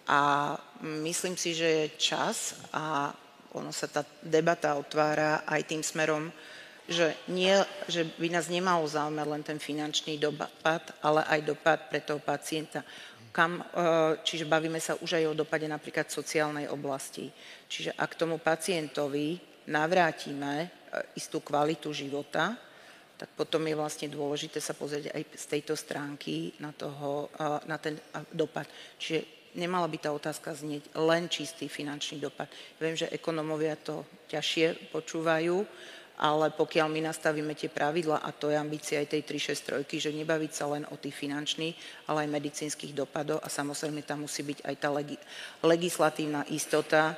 A myslím si, že je čas a ono sa tá debata otvára aj tým smerom, že, nie, že by nás nemalo zaujímať len ten finančný dopad, ale aj dopad pre toho pacienta. Kam, e, čiže bavíme sa už aj o dopade napríklad sociálnej oblasti. Čiže ak tomu pacientovi navrátime e, istú kvalitu života, tak potom je vlastne dôležité sa pozrieť aj z tejto stránky na, toho, e, na ten dopad. Čiže nemala by tá otázka znieť len čistý finančný dopad. Viem, že ekonomovia to ťažšie počúvajú, ale pokiaľ my nastavíme tie pravidla, a to je ambícia aj tej 363, že nebaviť sa len o tých finančných, ale aj medicínskych dopadov a samozrejme tam musí byť aj tá legi- legislatívna istota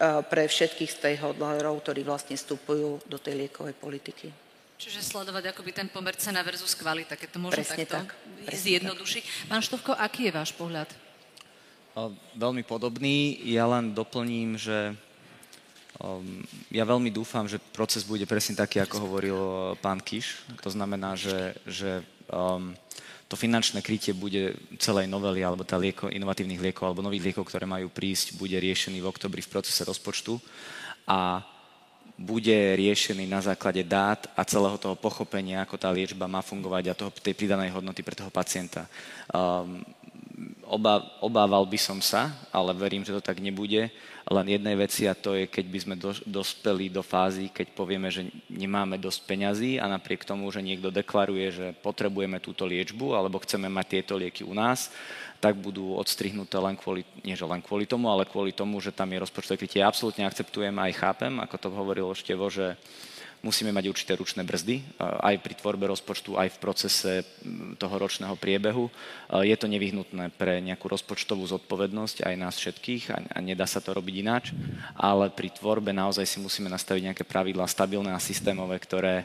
pre všetkých stakeholderov, ktorí vlastne vstupujú do tej liekovej politiky. Čiže sledovať akoby ten pomer cena versus kvalita, keď to môžem Presne takto tak. zjednodušiť. Pán Štovko, aký je váš pohľad? Veľmi podobný. Ja len doplním, že um, ja veľmi dúfam, že proces bude presne taký, ako hovoril uh, pán Kiš. To znamená, že, že um, to finančné krytie bude celej novely, alebo tá lieko, inovatívnych liekov, alebo nových liekov, ktoré majú prísť, bude riešený v oktobri v procese rozpočtu a bude riešený na základe dát a celého toho pochopenia, ako tá liečba má fungovať a toho, tej pridanej hodnoty pre toho pacienta. Um, obával by som sa, ale verím, že to tak nebude, len jednej veci a to je, keď by sme do, dospeli do fázy, keď povieme, že nemáme dosť peňazí a napriek tomu, že niekto deklaruje, že potrebujeme túto liečbu alebo chceme mať tieto lieky u nás, tak budú odstrihnuté len kvôli, nie že len kvôli tomu, ale kvôli tomu, že tam je rozpočtové krytie. Absolútne akceptujem aj chápem, ako to hovoril Števo, že musíme mať určité ručné brzdy, aj pri tvorbe rozpočtu, aj v procese toho ročného priebehu. Je to nevyhnutné pre nejakú rozpočtovú zodpovednosť aj nás všetkých a nedá sa to robiť ináč, ale pri tvorbe naozaj si musíme nastaviť nejaké pravidlá stabilné a systémové, ktoré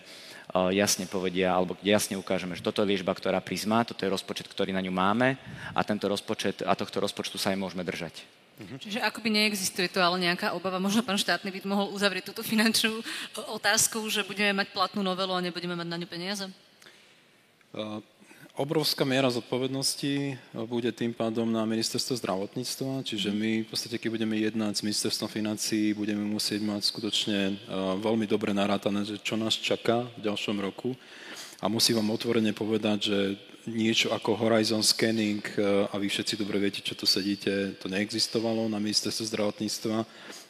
jasne povedia, alebo jasne ukážeme, že toto je liečba, ktorá prísma, toto je rozpočet, ktorý na ňu máme a tento rozpočet a tohto rozpočtu sa aj môžeme držať. Mhm. Čiže akoby neexistuje to ale nejaká obava, možno pán štátny by mohol uzavrieť túto finančnú otázku, že budeme mať platnú novelu a nebudeme mať na ňu peniaze? Uh, obrovská miera zodpovednosti bude tým pádom na ministerstvo zdravotníctva, čiže my v podstate, keď budeme jednať s ministerstvom financí, budeme musieť mať skutočne uh, veľmi dobre narátané, že čo nás čaká v ďalšom roku. A musím vám otvorene povedať, že niečo ako Horizon Scanning, e, a vy všetci dobre viete, čo tu sedíte, to neexistovalo na ministerstve zdravotníctva.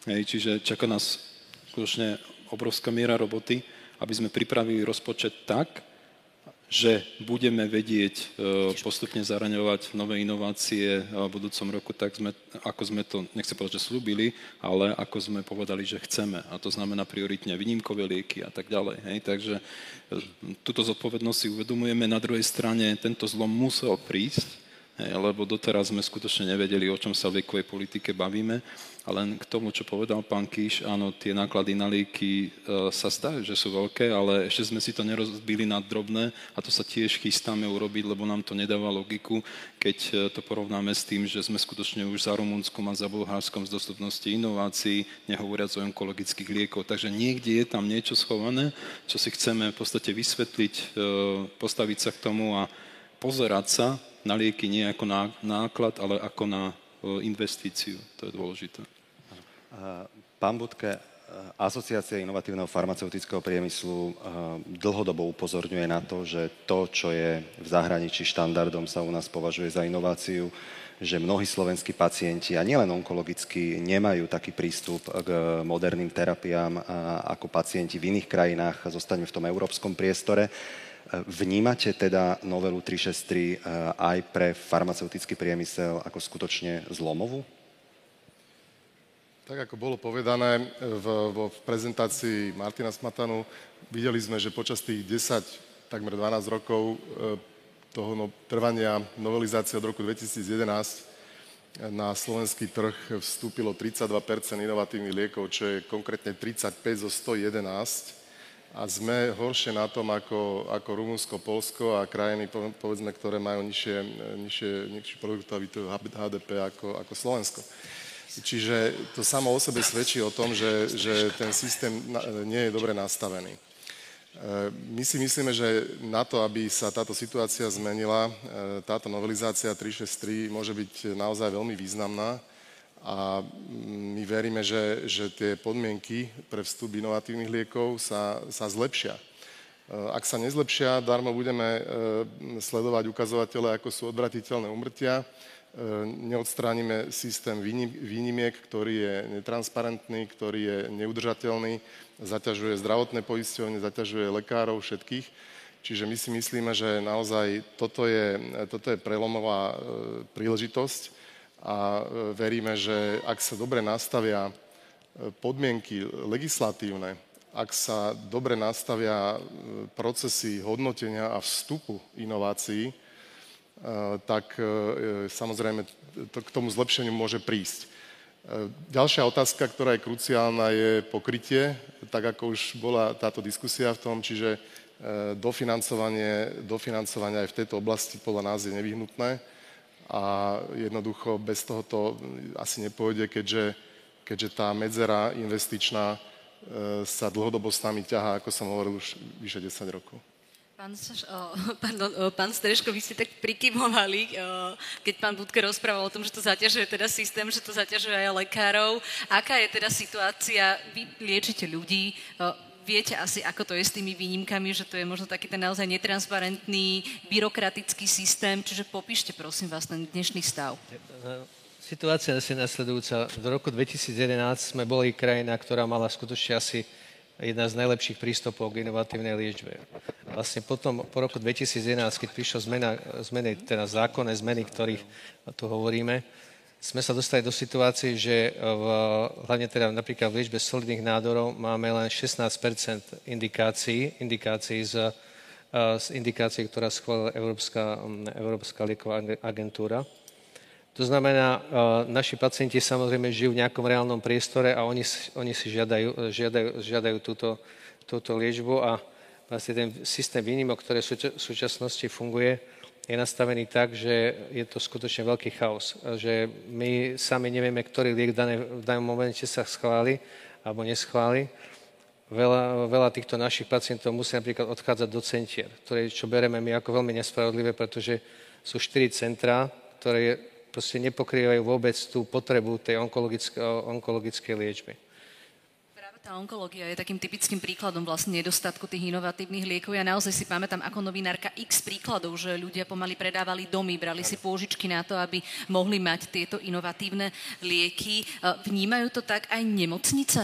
Čiže čaká nás skutočne obrovská miera roboty, aby sme pripravili rozpočet tak, že budeme vedieť e, postupne zaraňovať nové inovácie v budúcom roku, tak sme, ako sme to, nechcem povedať, že slúbili, ale ako sme povedali, že chceme. A to znamená prioritne výnimkové lieky a tak ďalej. Hej. Takže e, túto zodpovednosť si uvedomujeme. Na druhej strane tento zlom musel prísť, lebo doteraz sme skutočne nevedeli, o čom sa v liekovej politike bavíme. A len k tomu, čo povedal pán Kíš, áno, tie náklady na lieky e, sa zdajú, že sú veľké, ale ešte sme si to nerozbili na drobné a to sa tiež chystáme urobiť, lebo nám to nedáva logiku, keď e, to porovnáme s tým, že sme skutočne už za Rumunskom a za Bulharskom z dostupnosti inovácií, nehovoriac o onkologických liekov. Takže niekde je tam niečo schované, čo si chceme v podstate vysvetliť, e, postaviť sa k tomu a pozerať sa na lieky nie ako na náklad, ale ako na investíciu. To je dôležité. Pán Budke, e, Asociácia inovatívneho farmaceutického priemyslu e, dlhodobo upozorňuje na to, že to, čo je v zahraničí štandardom, sa u nás považuje za inováciu, že mnohí slovenskí pacienti, a nielen onkologicky, nemajú taký prístup k moderným terapiám ako pacienti v iných krajinách. Zostaňme v tom európskom priestore. Vnímate teda novelu 363 eh, aj pre farmaceutický priemysel ako skutočne zlomovú? Tak ako bolo povedané v, v prezentácii Martina Smatanu, videli sme, že počas tých 10, takmer 12 rokov eh, toho no, trvania novelizácie od roku 2011 na slovenský trh vstúpilo 32 inovatívnych liekov, čo je konkrétne 35 zo 111 a sme horšie na tom ako, ako Rumunsko, Polsko a krajiny, povedzme, ktoré majú nižšie, nižšie, nižšie produktivitu HDP ako, ako Slovensko. Čiže to samo o sebe svedčí o tom, že, že ten systém nie je dobre nastavený. E, my si myslíme, že na to, aby sa táto situácia zmenila, e, táto novelizácia 363 môže byť naozaj veľmi významná a my veríme, že, že tie podmienky pre vstup inovatívnych liekov sa, sa zlepšia. E, ak sa nezlepšia, darmo budeme sledovať ukazovatele, ako sú odvratiteľné umrtia, neodstránime systém výnimiek, ktorý je netransparentný, ktorý je neudržateľný, zaťažuje zdravotné poisťovne, zaťažuje lekárov všetkých. Čiže my si myslíme, že naozaj toto je, toto je prelomová príležitosť a e, veríme, že ak sa dobre nastavia e, podmienky legislatívne, ak sa dobre nastavia e, procesy hodnotenia a vstupu inovácií, tak samozrejme to k tomu zlepšeniu môže prísť. Ďalšia otázka, ktorá je kruciálna, je pokrytie, tak ako už bola táto diskusia v tom, čiže dofinancovanie, dofinancovanie aj v tejto oblasti podľa nás je nevyhnutné a jednoducho bez toho to asi nepôjde, keďže, keďže tá medzera investičná sa dlhodobo s nami ťahá, ako som hovoril, už vyše 10 rokov. Pán, pardon, pán Streško, vy ste tak prikymovali, keď pán Budke rozprával o tom, že to zaťažuje teda systém, že to zaťažuje aj lekárov. Aká je teda situácia? Vy liečite ľudí, viete asi, ako to je s tými výnimkami, že to je možno taký ten naozaj netransparentný, byrokratický systém. Čiže popíšte, prosím vás, ten dnešný stav. Situácia je nasledujúca. V roku 2011 sme boli krajina, ktorá mala skutočne asi jedna z najlepších prístupov k inovatívnej liečbe. Vlastne potom, po roku 2011, keď prišla zmena, zmeny, teda zákonné zmeny, ktorých tu hovoríme, sme sa dostali do situácie, že v, hlavne teda napríklad v liečbe solidných nádorov máme len 16 indikácií, indikácií z, z indikácií, ktorá schválila Európska, Európska lieková agentúra. To znamená, naši pacienti samozrejme žijú v nejakom reálnom priestore a oni, oni si žiadajú, žiadajú, žiadajú túto, túto liečbu a vlastne ten systém výnimok, ktorý v súčasnosti funguje, je nastavený tak, že je to skutočne veľký chaos. Že my sami nevieme, ktorý liek v danom momente sa schváli alebo neschváli. Veľa, veľa týchto našich pacientov musí napríklad odchádzať do centier, ktoré, čo bereme my ako veľmi nespravodlivé, pretože sú štyri centrá, ktoré proste nepokrývajú vôbec tú potrebu tej onkologické, onkologickej liečby. Práve tá onkológia je takým typickým príkladom vlastne nedostatku tých inovatívnych liekov. Ja naozaj si pamätám ako novinárka x príkladov, že ľudia pomaly predávali domy, brali si pôžičky na to, aby mohli mať tieto inovatívne lieky. Vnímajú to tak aj nemocnice?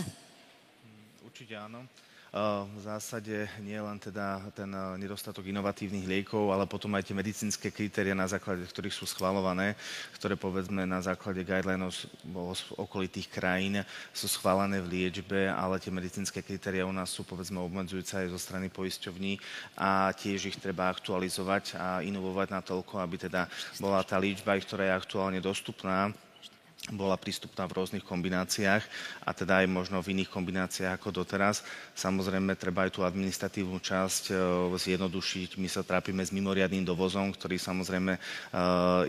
Určite áno. V zásade nie len teda ten nedostatok inovatívnych liekov, ale potom aj tie medicínske kritéria, na základe ktorých sú schvalované, ktoré povedzme na základe guidelinov okolitých krajín sú schválené v liečbe, ale tie medicínske kritéria u nás sú povedzme obmedzujúce aj zo strany poisťovní a tiež ich treba aktualizovať a inovovať na toľko, aby teda bola tá liečba, ktorá je aktuálne dostupná bola prístupná v rôznych kombináciách a teda aj možno v iných kombináciách ako doteraz. Samozrejme, treba aj tú administratívnu časť e, zjednodušiť. My sa trápime s mimoriadným dovozom, ktorý samozrejme e,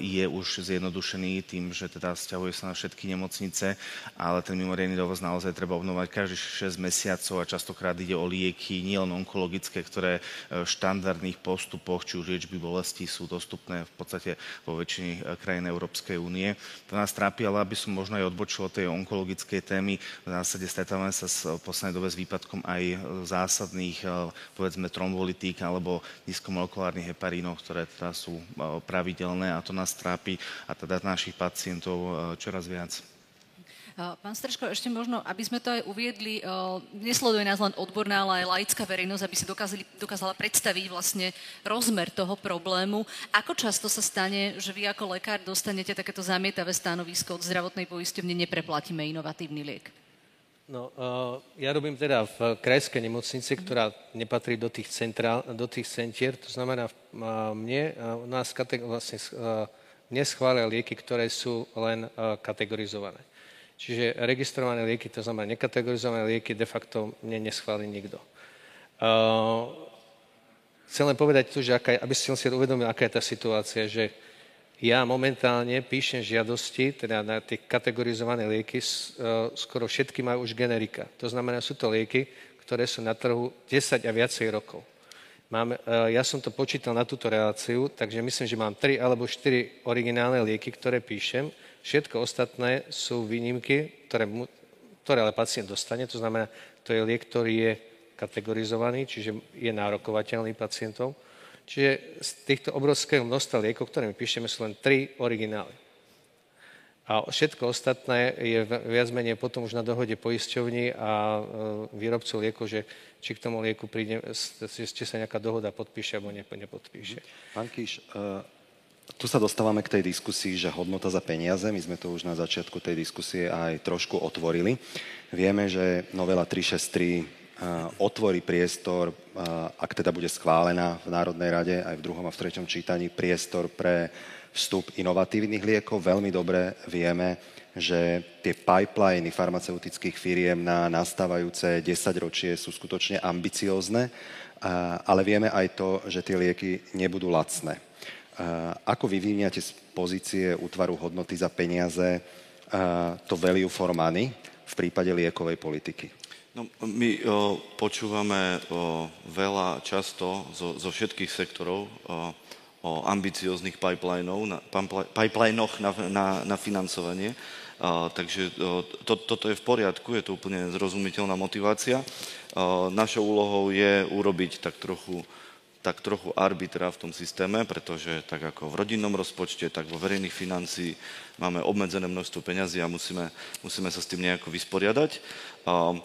je už zjednodušený tým, že teda vzťahuje sa na všetky nemocnice, ale ten mimoriadný dovoz naozaj treba obnovať každých 6 mesiacov a častokrát ide o lieky, nielen onkologické, ktoré v štandardných postupoch, či už liečby bolesti sú dostupné v podstate vo väčšine krajín Európskej únie. To nás trápi, ale aby som možno aj odbočil od tej onkologickej témy. V zásade stretávame sa v poslednej dobe s výpadkom aj zásadných, e, povedzme, trombolitík alebo nízkomolekulárnych heparínov, ktoré teda sú e, pravidelné a to nás trápi a teda našich pacientov e, čoraz viac. Pán Streško, ešte možno, aby sme to aj uviedli, nesleduje nás len odborná, ale aj laická verejnosť, aby si dokázali, dokázala predstaviť vlastne rozmer toho problému. Ako často sa stane, že vy ako lekár dostanete takéto zamietavé stanovisko od zdravotnej poisťovne, nepreplatíme inovatívny liek? No, ja robím teda v krajskej nemocnici, ktorá nepatrí do tých, centrál, do tých centier. To znamená, mne, nás vlastne, neschvália lieky, ktoré sú len kategorizované. Čiže registrované lieky, to znamená nekategorizované lieky, de facto mne neschváli nikto. Uh, chcem len povedať tu, že aká, aby som si uvedomil, aká je tá situácia, že ja momentálne píšem žiadosti, teda na tie kategorizované lieky, uh, skoro všetky majú už generika. To znamená, sú to lieky, ktoré sú na trhu 10 a viacej rokov. Mám, uh, ja som to počítal na túto reláciu, takže myslím, že mám 3 alebo 4 originálne lieky, ktoré píšem Všetko ostatné sú výnimky, ktoré, ktoré ale pacient dostane, to znamená, to je liek, ktorý je kategorizovaný, čiže je nárokovateľný pacientom. Čiže z týchto obrovského množstva liekov, ktoré my píšeme, sú len tri originály. A všetko ostatné je viac menej potom už na dohode poisťovní a e, výrobcov liekov, že či k tomu lieku príde, či sa nejaká dohoda podpíše alebo nepodpíše. Pán Kíš, e, tu sa dostávame k tej diskusii, že hodnota za peniaze, my sme to už na začiatku tej diskusie aj trošku otvorili. Vieme, že novela 363 otvorí priestor, ak teda bude schválená v Národnej rade aj v druhom a v treťom čítaní, priestor pre vstup inovatívnych liekov. Veľmi dobre vieme, že tie pipeliny farmaceutických firiem na nastávajúce 10 ročie sú skutočne ambiciózne, ale vieme aj to, že tie lieky nebudú lacné. Ako vy vyvíjate z pozície útvaru hodnoty za peniaze to value for money v prípade liekovej politiky? No, my o, počúvame o, veľa často zo, zo všetkých sektorov o, o ambicióznych pipelinoch na, na, na financovanie. A, takže to, toto je v poriadku, je to úplne zrozumiteľná motivácia. A, našou úlohou je urobiť tak trochu tak trochu arbitra v tom systéme, pretože tak ako v rodinnom rozpočte, tak vo verejných financií máme obmedzené množstvo peňazí a musíme, musíme sa s tým nejako vysporiadať. A,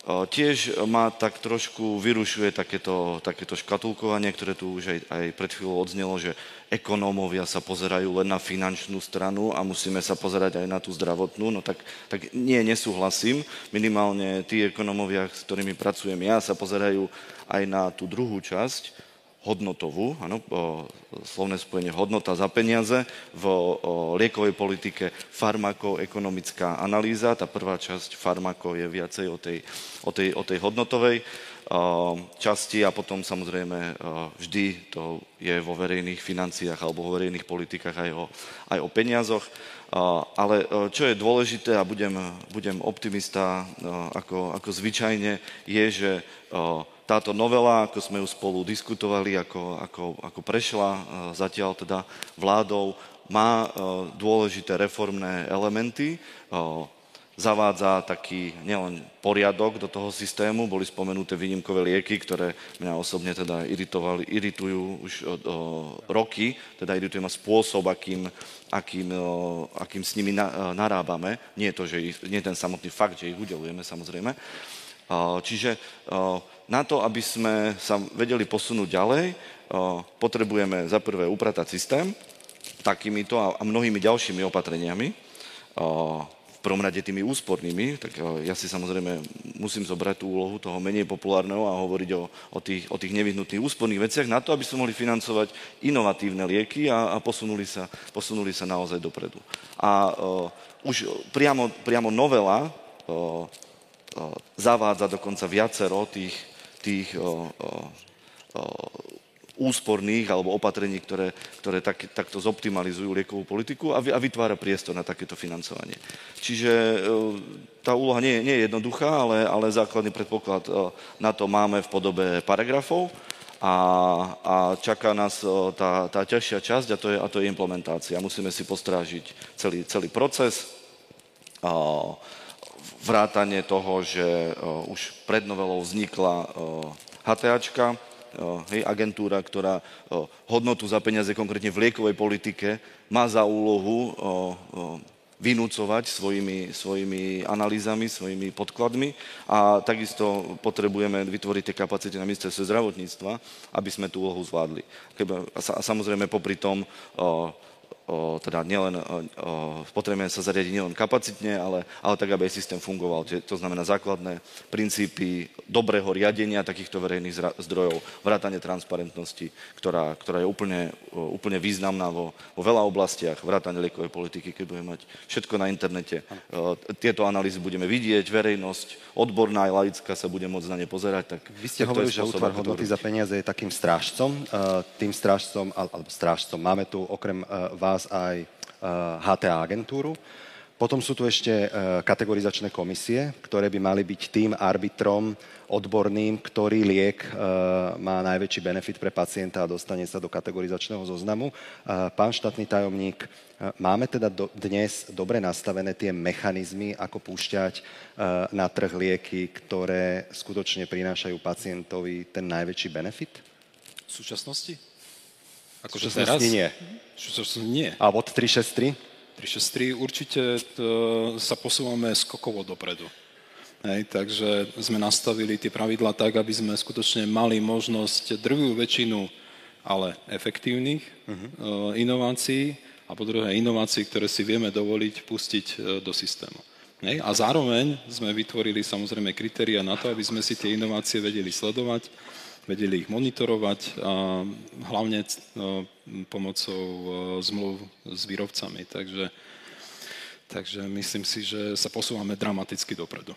Tiež ma tak trošku vyrušuje takéto, takéto škatulkovanie, ktoré tu už aj, aj pred chvíľou odznelo, že ekonómovia sa pozerajú len na finančnú stranu a musíme sa pozerať aj na tú zdravotnú. No tak, tak nie, nesúhlasím. Minimálne tí ekonómovia, s ktorými pracujem ja, sa pozerajú aj na tú druhú časť, hodnotovú, ano, slovné spojenie hodnota za peniaze, v liekovej politike farmakoekonomická analýza, tá prvá časť farmako je viacej o tej, o tej, o tej hodnotovej časti a potom samozrejme vždy to je vo verejných financiách alebo vo verejných politikách aj o, aj o peniazoch. Ale čo je dôležité, a budem, budem optimista ako, ako zvyčajne, je, že táto novela, ako sme ju spolu diskutovali, ako, ako, ako prešla e, zatiaľ teda vládou, má e, dôležité reformné elementy, e, zavádza taký nielen poriadok do toho systému, boli spomenuté výnimkové lieky, ktoré mňa osobne teda iritovali, iritujú už o, o, roky, teda irituje ma spôsob, akým, akým, o, akým s nimi na, narábame. Nie, to, že ich, nie ten samotný fakt, že ich udelujeme samozrejme. Čiže na to, aby sme sa vedeli posunúť ďalej, potrebujeme za prvé upratať systém takýmito a mnohými ďalšími opatreniami, v prvom rade tými úspornými, tak ja si samozrejme musím zobrať tú úlohu toho menej populárneho a hovoriť o, o, tých, o tých nevyhnutných úsporných veciach na to, aby sme mohli financovať inovatívne lieky a, a posunuli, sa, posunuli sa naozaj dopredu. A už priamo, priamo novela zavádza dokonca viacero tých, tých o, o, o, úsporných alebo opatrení, ktoré, ktoré tak, takto zoptimalizujú liekovú politiku a, a vytvára priestor na takéto financovanie. Čiže e, tá úloha nie, nie je jednoduchá, ale, ale základný predpoklad e, na to máme v podobe paragrafov a, a čaká nás e, tá, tá ťažšia časť a to, je, a to je implementácia. Musíme si postrážiť celý, celý proces. A, vrátanie toho, že už pred novelou vznikla HTAčka, hej, agentúra, ktorá hodnotu za peniaze konkrétne v liekovej politike má za úlohu vynúcovať svojimi, svojimi analýzami, svojimi podkladmi a takisto potrebujeme vytvoriť tie kapacity na ministerstve zdravotníctva, aby sme tú úlohu zvládli. A samozrejme popri tom o, teda nielen, o, potrebujeme sa zariadiť nielen kapacitne, ale, ale tak, aby aj systém fungoval. To znamená základné princípy dobrého riadenia takýchto verejných zdrojov, vrátanie transparentnosti, ktorá, ktorá je úplne, úplne významná vo, vo veľa oblastiach, vrátanie liekovej politiky, keď budeme mať všetko na internete. Tieto analýzy budeme vidieť, verejnosť, odborná aj laická sa bude môcť na ne pozerať. Tak, Vy ste hovorili, že útvar hodnoty za peniaze je takým strážcom. Tým strážcom, alebo strážcom, máme tu okrem vás nás aj HTA eh, agentúru. Potom sú tu ešte eh, kategorizačné komisie, ktoré by mali byť tým arbitrom odborným, ktorý liek eh, má najväčší benefit pre pacienta a dostane sa do kategorizačného zoznamu. Pán štátny tajomník, máme teda do, dnes dobre nastavené tie mechanizmy, ako púšťať na trh lieky, ktoré skutočne prinášajú pacientovi ten najväčší benefit? V súčasnosti? Ako teraz? nie. Súčasnosti nie. A od 363? 363 určite to, sa posúvame skokovo dopredu. Hej, takže sme nastavili tie pravidla tak, aby sme skutočne mali možnosť drvú väčšinu, ale efektívnych uh-huh. inovácií a po druhé inovácií, ktoré si vieme dovoliť pustiť e, do systému. Hej, a zároveň sme vytvorili samozrejme kritéria na to, aby sme si tie inovácie vedeli sledovať, vedeli ich monitorovať a hlavne e, pomocou e, zmluv s výrobcami. Takže, takže myslím si, že sa posúvame dramaticky dopredu.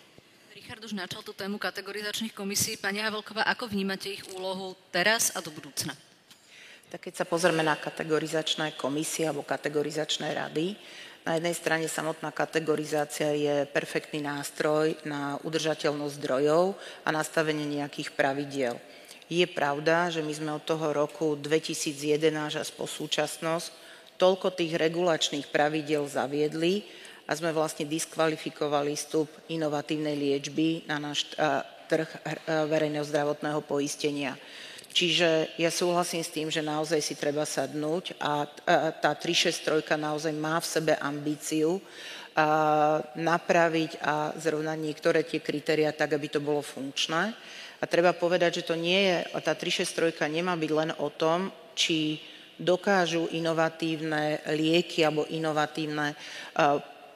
Richard už načal tú tému kategorizačných komisí. Pani Havelková, ako vnímate ich úlohu teraz a do budúcna? Tak keď sa pozrieme na kategorizačné komisie alebo kategorizačné rady, na jednej strane samotná kategorizácia je perfektný nástroj na udržateľnosť zdrojov a nastavenie nejakých pravidiel. Je pravda, že my sme od toho roku 2011 až po súčasnosť toľko tých regulačných pravidel zaviedli a sme vlastne diskvalifikovali vstup inovatívnej liečby na náš trh verejného zdravotného poistenia. Čiže ja súhlasím s tým, že naozaj si treba sadnúť a tá 363 naozaj má v sebe ambíciu napraviť a zrovnať niektoré tie kritéria tak, aby to bolo funkčné. A treba povedať, že to nie je, tá 363 nemá byť len o tom, či dokážu inovatívne lieky alebo inovatívne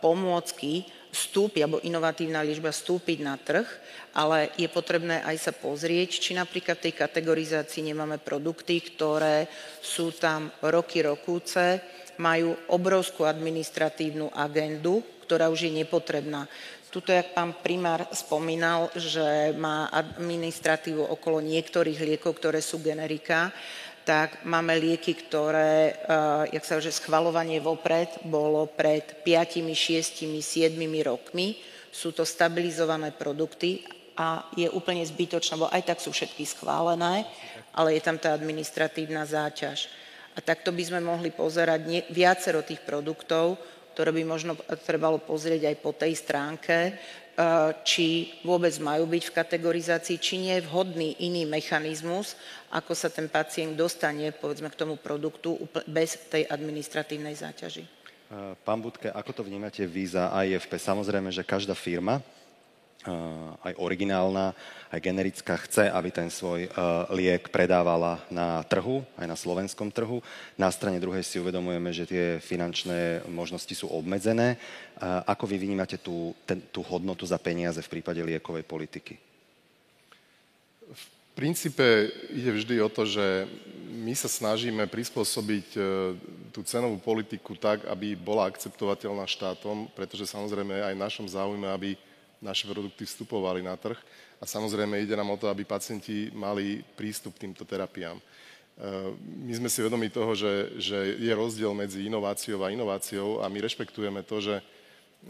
pomôcky vstúpiť, alebo inovatívna liečba vstúpiť na trh, ale je potrebné aj sa pozrieť, či napríklad v tej kategorizácii nemáme produkty, ktoré sú tam roky, rokúce, majú obrovskú administratívnu agendu, ktorá už je nepotrebná. Tuto, jak pán primár spomínal, že má administratívu okolo niektorých liekov, ktoré sú generika, tak máme lieky, ktoré, uh, jak sa že schvalovanie vopred bolo pred 5, 6, 7 rokmi. Sú to stabilizované produkty a je úplne zbytočné, lebo aj tak sú všetky schválené, ale je tam tá administratívna záťaž. A takto by sme mohli pozerať viacero tých produktov, ktoré by možno trebalo pozrieť aj po tej stránke, či vôbec majú byť v kategorizácii, či nie je vhodný iný mechanizmus, ako sa ten pacient dostane povedzme k tomu produktu bez tej administratívnej záťaži. Pán Budke, ako to vnímate vy za IFP? Samozrejme, že každá firma aj originálna, aj generická chce, aby ten svoj liek predávala na trhu, aj na slovenskom trhu. Na strane druhej si uvedomujeme, že tie finančné možnosti sú obmedzené. Ako vy vnímate tú, tú hodnotu za peniaze v prípade liekovej politiky? V princípe ide vždy o to, že my sa snažíme prispôsobiť tú cenovú politiku tak, aby bola akceptovateľná štátom, pretože samozrejme aj v našom záujme, aby naše produkty vstupovali na trh a samozrejme ide nám o to, aby pacienti mali prístup k týmto terapiám. E, my sme si vedomi toho, že, že je rozdiel medzi inováciou a inováciou a my rešpektujeme to, že,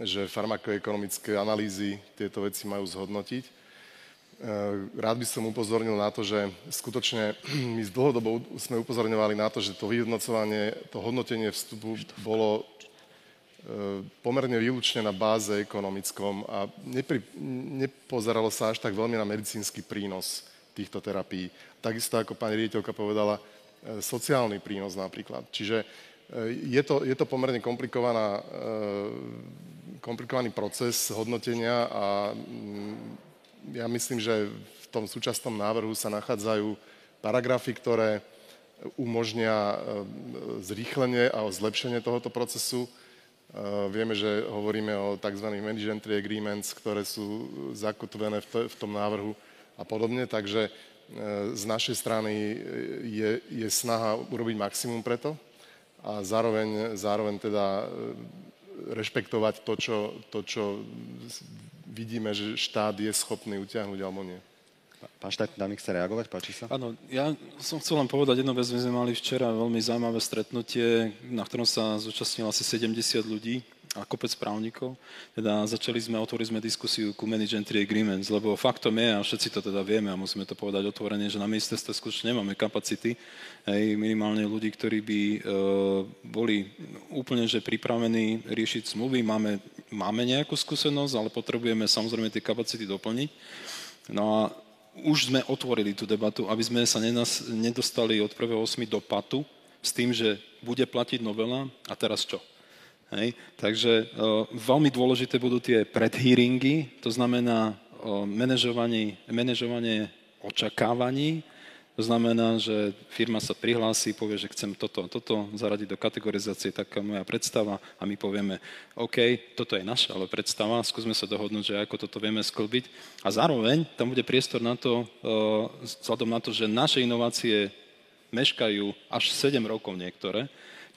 že farmakoekonomické analýzy tieto veci majú zhodnotiť. E, rád by som upozornil na to, že skutočne my z dlhodobo sme upozorňovali na to, že to vyhodnocovanie, to hodnotenie vstupu bolo pomerne výlučne na báze ekonomickom a nepri, nepozeralo sa až tak veľmi na medicínsky prínos týchto terapií. Takisto, ako pani riediteľka povedala, e, sociálny prínos napríklad. Čiže e, je to, je to pomerne komplikovaná, komplikovaný proces hodnotenia a mm, ja myslím, že v tom súčasnom návrhu sa nachádzajú paragrafy, ktoré umožnia zrýchlenie a zlepšenie tohoto procesu Vieme, že hovoríme o tzv. management agreements, ktoré sú zakotvené v tom návrhu a podobne, takže e, z našej strany je, je snaha urobiť maximum preto a zároveň, zároveň teda rešpektovať to čo, to, čo vidíme, že štát je schopný utiahnuť alebo nie. Pán Štajtnámik chce reagovať, páči sa? Áno, ja som chcel len povedať jednu vec. My sme mali včera veľmi zaujímavé stretnutie, na ktorom sa zúčastnilo asi 70 ľudí a kopec právnikov. Teda začali sme, otvorili sme diskusiu ku Manage Entry Agreements, lebo faktom je, a všetci to teda vieme a musíme to povedať otvorene, že na ministerstve skutočne nemáme kapacity, aj minimálne ľudí, ktorí by e, boli úplne že pripravení riešiť zmluvy. Máme, máme nejakú skúsenosť, ale potrebujeme samozrejme tie kapacity doplniť. No a už sme otvorili tú debatu, aby sme sa nenas, nedostali od 1.8. do patu s tým, že bude platiť novela a teraz čo? Hej? Takže o, veľmi dôležité budú tie predhearingy, to znamená o, manažovanie, manažovanie očakávaní, to znamená, že firma sa prihlási, povie, že chcem toto a toto zaradiť do kategorizácie, taká moja predstava a my povieme, OK, toto je naša, ale predstava, skúsme sa dohodnúť, že ako toto vieme sklbiť. A zároveň tam bude priestor na to, eh, vzhľadom na to, že naše inovácie meškajú až 7 rokov niektoré,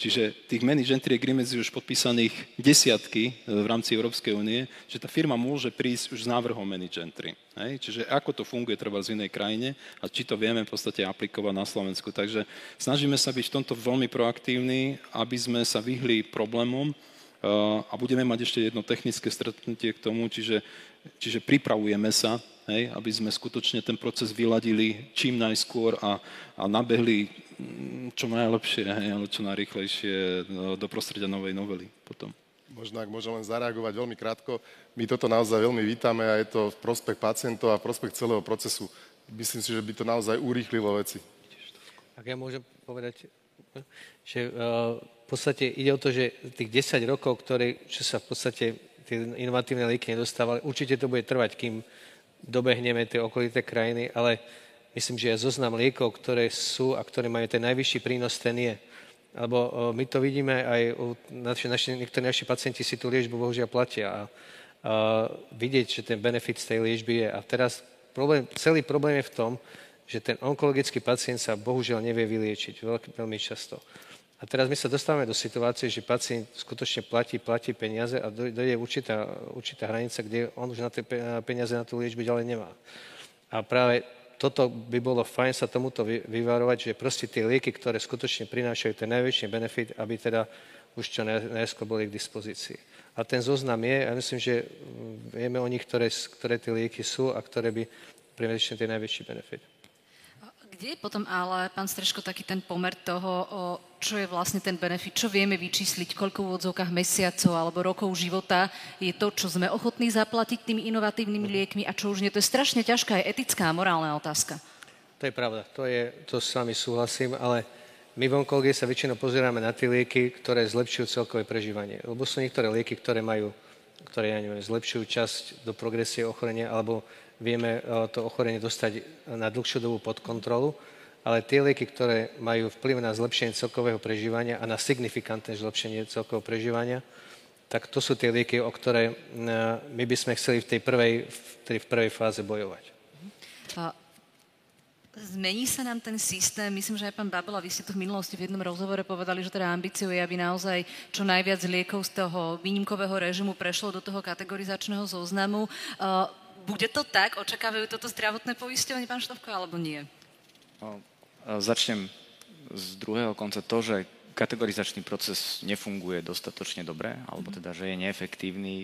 Čiže tých managed entry agreements je už podpísaných desiatky e, v rámci Európskej únie, že tá firma môže prísť už s návrhom managed entry. Hej? Čiže ako to funguje treba v inej krajine a či to vieme v podstate aplikovať na Slovensku. Takže snažíme sa byť v tomto veľmi proaktívni, aby sme sa vyhli problémom e, a budeme mať ešte jedno technické stretnutie k tomu, čiže, čiže pripravujeme sa hej, aby sme skutočne ten proces vyladili čím najskôr a, a nabehli mm, čo najlepšie, hej, ale čo najrychlejšie do prostredia novej novely potom. Možno ak môžem len zareagovať veľmi krátko. My toto naozaj veľmi vítame a je to v prospech pacientov a v prospech celého procesu. Myslím si, že by to naozaj urýchlilo veci. Ak ja môžem povedať, že uh, v podstate ide o to, že tých 10 rokov, ktoré, čo sa v podstate tie inovatívne lieky nedostávali, určite to bude trvať, kým dobehneme tie okolité krajiny, ale myslím, že je zoznam liekov, ktoré sú a ktoré majú ten najvyšší prínos, ten je. Lebo uh, my to vidíme aj u naši, naši, niektorí naši pacienti si tú liečbu bohužiaľ platia a uh, vidieť, že ten benefit z tej liečby je. A teraz problém, celý problém je v tom, že ten onkologický pacient sa bohužiaľ nevie vyliečiť veľmi často. A teraz my sa dostávame do situácie, že pacient skutočne platí, platí peniaze a dojde určitá, určitá hranica, kde on už na tie peniaze na tú liečbu ďalej nemá. A práve toto by bolo fajn sa tomuto vyvarovať, že proste tie lieky, ktoré skutočne prinášajú ten najväčší benefit, aby teda už čo najskôr boli k dispozícii. A ten zoznam je, ja myslím, že vieme o nich, ktoré, ktoré tie lieky sú a ktoré by priniesli ten najväčší benefit. Kde je potom ale, pán Streško, taký ten pomer toho, čo je vlastne ten benefit, čo vieme vyčísliť, koľko v úvodzovkách mesiacov alebo rokov života je to, čo sme ochotní zaplatiť tými inovatívnymi liekmi a čo už nie. To je strašne ťažká aj etická a morálna otázka. To je pravda, to, je, to s vami súhlasím, ale my v onkológii sa väčšinou pozeráme na tie lieky, ktoré zlepšujú celkové prežívanie. Lebo sú niektoré lieky, ktoré majú, ktoré ja neviem, zlepšujú časť do progresie ochorenia alebo vieme eh, to ochorenie dostať na dlhšiu dobu pod kontrolu, ale tie lieky, ktoré majú vplyv na zlepšenie celkového prežívania a na signifikantné zlepšenie celkového prežívania, tak to sú tie lieky, o ktoré eh, my by sme chceli v tej prvej, v prvej fáze bojovať. A Zmení sa nám ten systém, myslím, že aj pán Babela, vy ste tu v minulosti v jednom rozhovore povedali, že teda ambíciou je, aby naozaj čo najviac liekov z toho výnimkového režimu prešlo do toho kategorizačného zoznamu. Bude to tak? Očakávajú toto zdravotné poisťovanie, pán Štovko, alebo nie? No, začnem z druhého konca to, že kategorizačný proces nefunguje dostatočne dobre, alebo mhm. teda, že je neefektívny,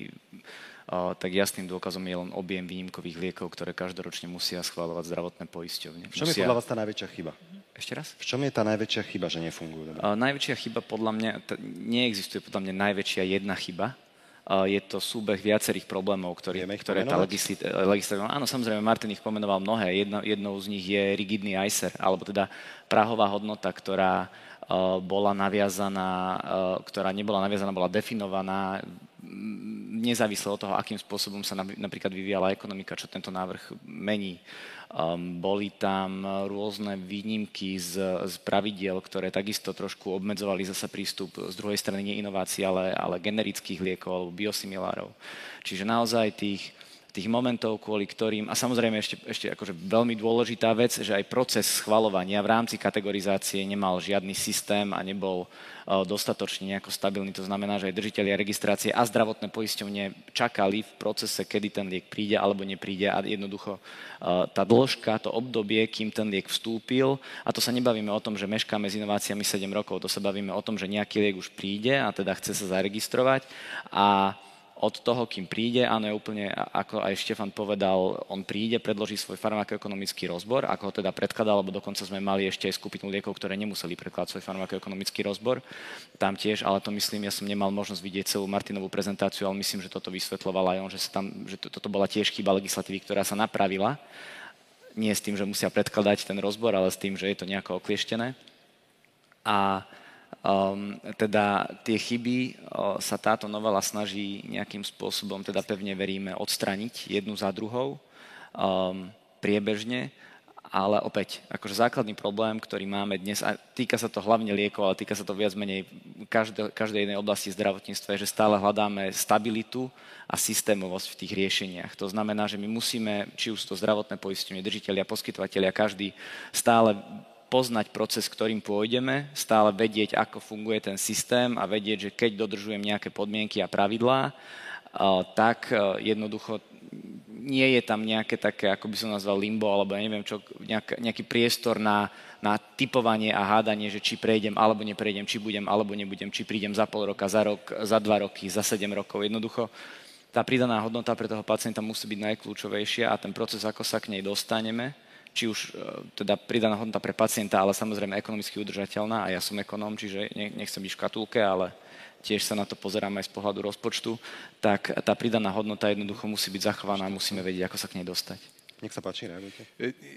tak jasným dôkazom je len objem výnimkových liekov, ktoré každoročne musia schváľovať zdravotné poisťovne. V čom musia... je podľa vás tá najväčšia chyba? Ešte raz? V čom je tá najväčšia chyba, že nefungujú? Uh, najväčšia chyba podľa mňa, t- neexistuje podľa mňa najväčšia jedna chyba, je to súbeh viacerých problémov, ktorý, ktoré tá legislatíva... Áno, samozrejme, Martin ich pomenoval mnohé. Jedno, jednou z nich je rigidný ICER, alebo teda prahová hodnota, ktorá bola naviazaná, ktorá nebola naviazaná, bola definovaná nezávisle od toho, akým spôsobom sa napríklad vyvíjala ekonomika, čo tento návrh mení. Um, boli tam rôzne výnimky z, z pravidiel, ktoré takisto trošku obmedzovali zasa prístup z druhej strany nie inovácií, ale, ale generických liekov alebo biosimilárov. Čiže naozaj tých, tých momentov, kvôli ktorým, a samozrejme ešte, ešte akože veľmi dôležitá vec, že aj proces schvalovania v rámci kategorizácie nemal žiadny systém a nebol uh, dostatočne nejako stabilný. To znamená, že aj držiteľia registrácie a zdravotné poisťovne čakali v procese, kedy ten liek príde alebo nepríde a jednoducho uh, tá dĺžka, to obdobie, kým ten liek vstúpil, a to sa nebavíme o tom, že meškáme s inováciami 7 rokov, to sa bavíme o tom, že nejaký liek už príde a teda chce sa zaregistrovať a od toho, kým príde, áno, je úplne, ako aj Štefan povedal, on príde, predloží svoj farmakoekonomický rozbor, ako ho teda predkladal, alebo dokonca sme mali ešte aj skupinu liekov, ktoré nemuseli predkladať svoj farmakoekonomický rozbor. Tam tiež, ale to myslím, ja som nemal možnosť vidieť celú Martinovú prezentáciu, ale myslím, že toto vysvetloval aj on, že, sa tam, že to, toto bola tiež chyba legislatívy, ktorá sa napravila. Nie s tým, že musia predkladať ten rozbor, ale s tým, že je to nejako oklieštené. A Um, teda tie chyby uh, sa táto novela snaží nejakým spôsobom, teda pevne veríme, odstraniť jednu za druhou um, priebežne, ale opäť, akože základný problém, ktorý máme dnes, a týka sa to hlavne liekov, ale týka sa to viac menej každej, každej jednej oblasti zdravotníctva, je, že stále hľadáme stabilitu a systémovosť v tých riešeniach. To znamená, že my musíme, či už to zdravotné poistenie, držiteľia, poskytovateľia, každý stále poznať proces, ktorým pôjdeme, stále vedieť, ako funguje ten systém a vedieť, že keď dodržujem nejaké podmienky a pravidlá, tak jednoducho nie je tam nejaké také, ako by som nazval limbo, alebo ja neviem čo, nejak, nejaký priestor na, na typovanie a hádanie, že či prejdem alebo neprejdem, či budem alebo nebudem, či prídem za pol roka, za rok, za dva roky, za sedem rokov. Jednoducho tá pridaná hodnota pre toho pacienta musí byť najkľúčovejšia a ten proces, ako sa k nej dostaneme, či už e, teda pridaná hodnota pre pacienta, ale samozrejme ekonomicky udržateľná a ja som ekonóm, čiže nechcem byť v škatulke, ale tiež sa na to pozerám aj z pohľadu rozpočtu, tak tá pridaná hodnota jednoducho musí byť zachovaná a musíme vedieť, ako sa k nej dostať. Nech sa páči, reagujte.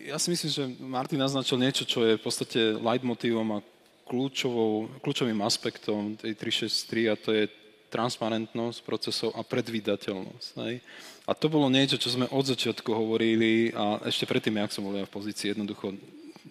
Ja si myslím, že Martin naznačil niečo, čo je v podstate leitmotívom a kľúčovou, kľúčovým aspektom tej 363 a to je transparentnosť procesov a predvídateľnosť. Hej? A to bolo niečo, čo sme od začiatku hovorili a ešte predtým, jak som bol ja v pozícii, jednoducho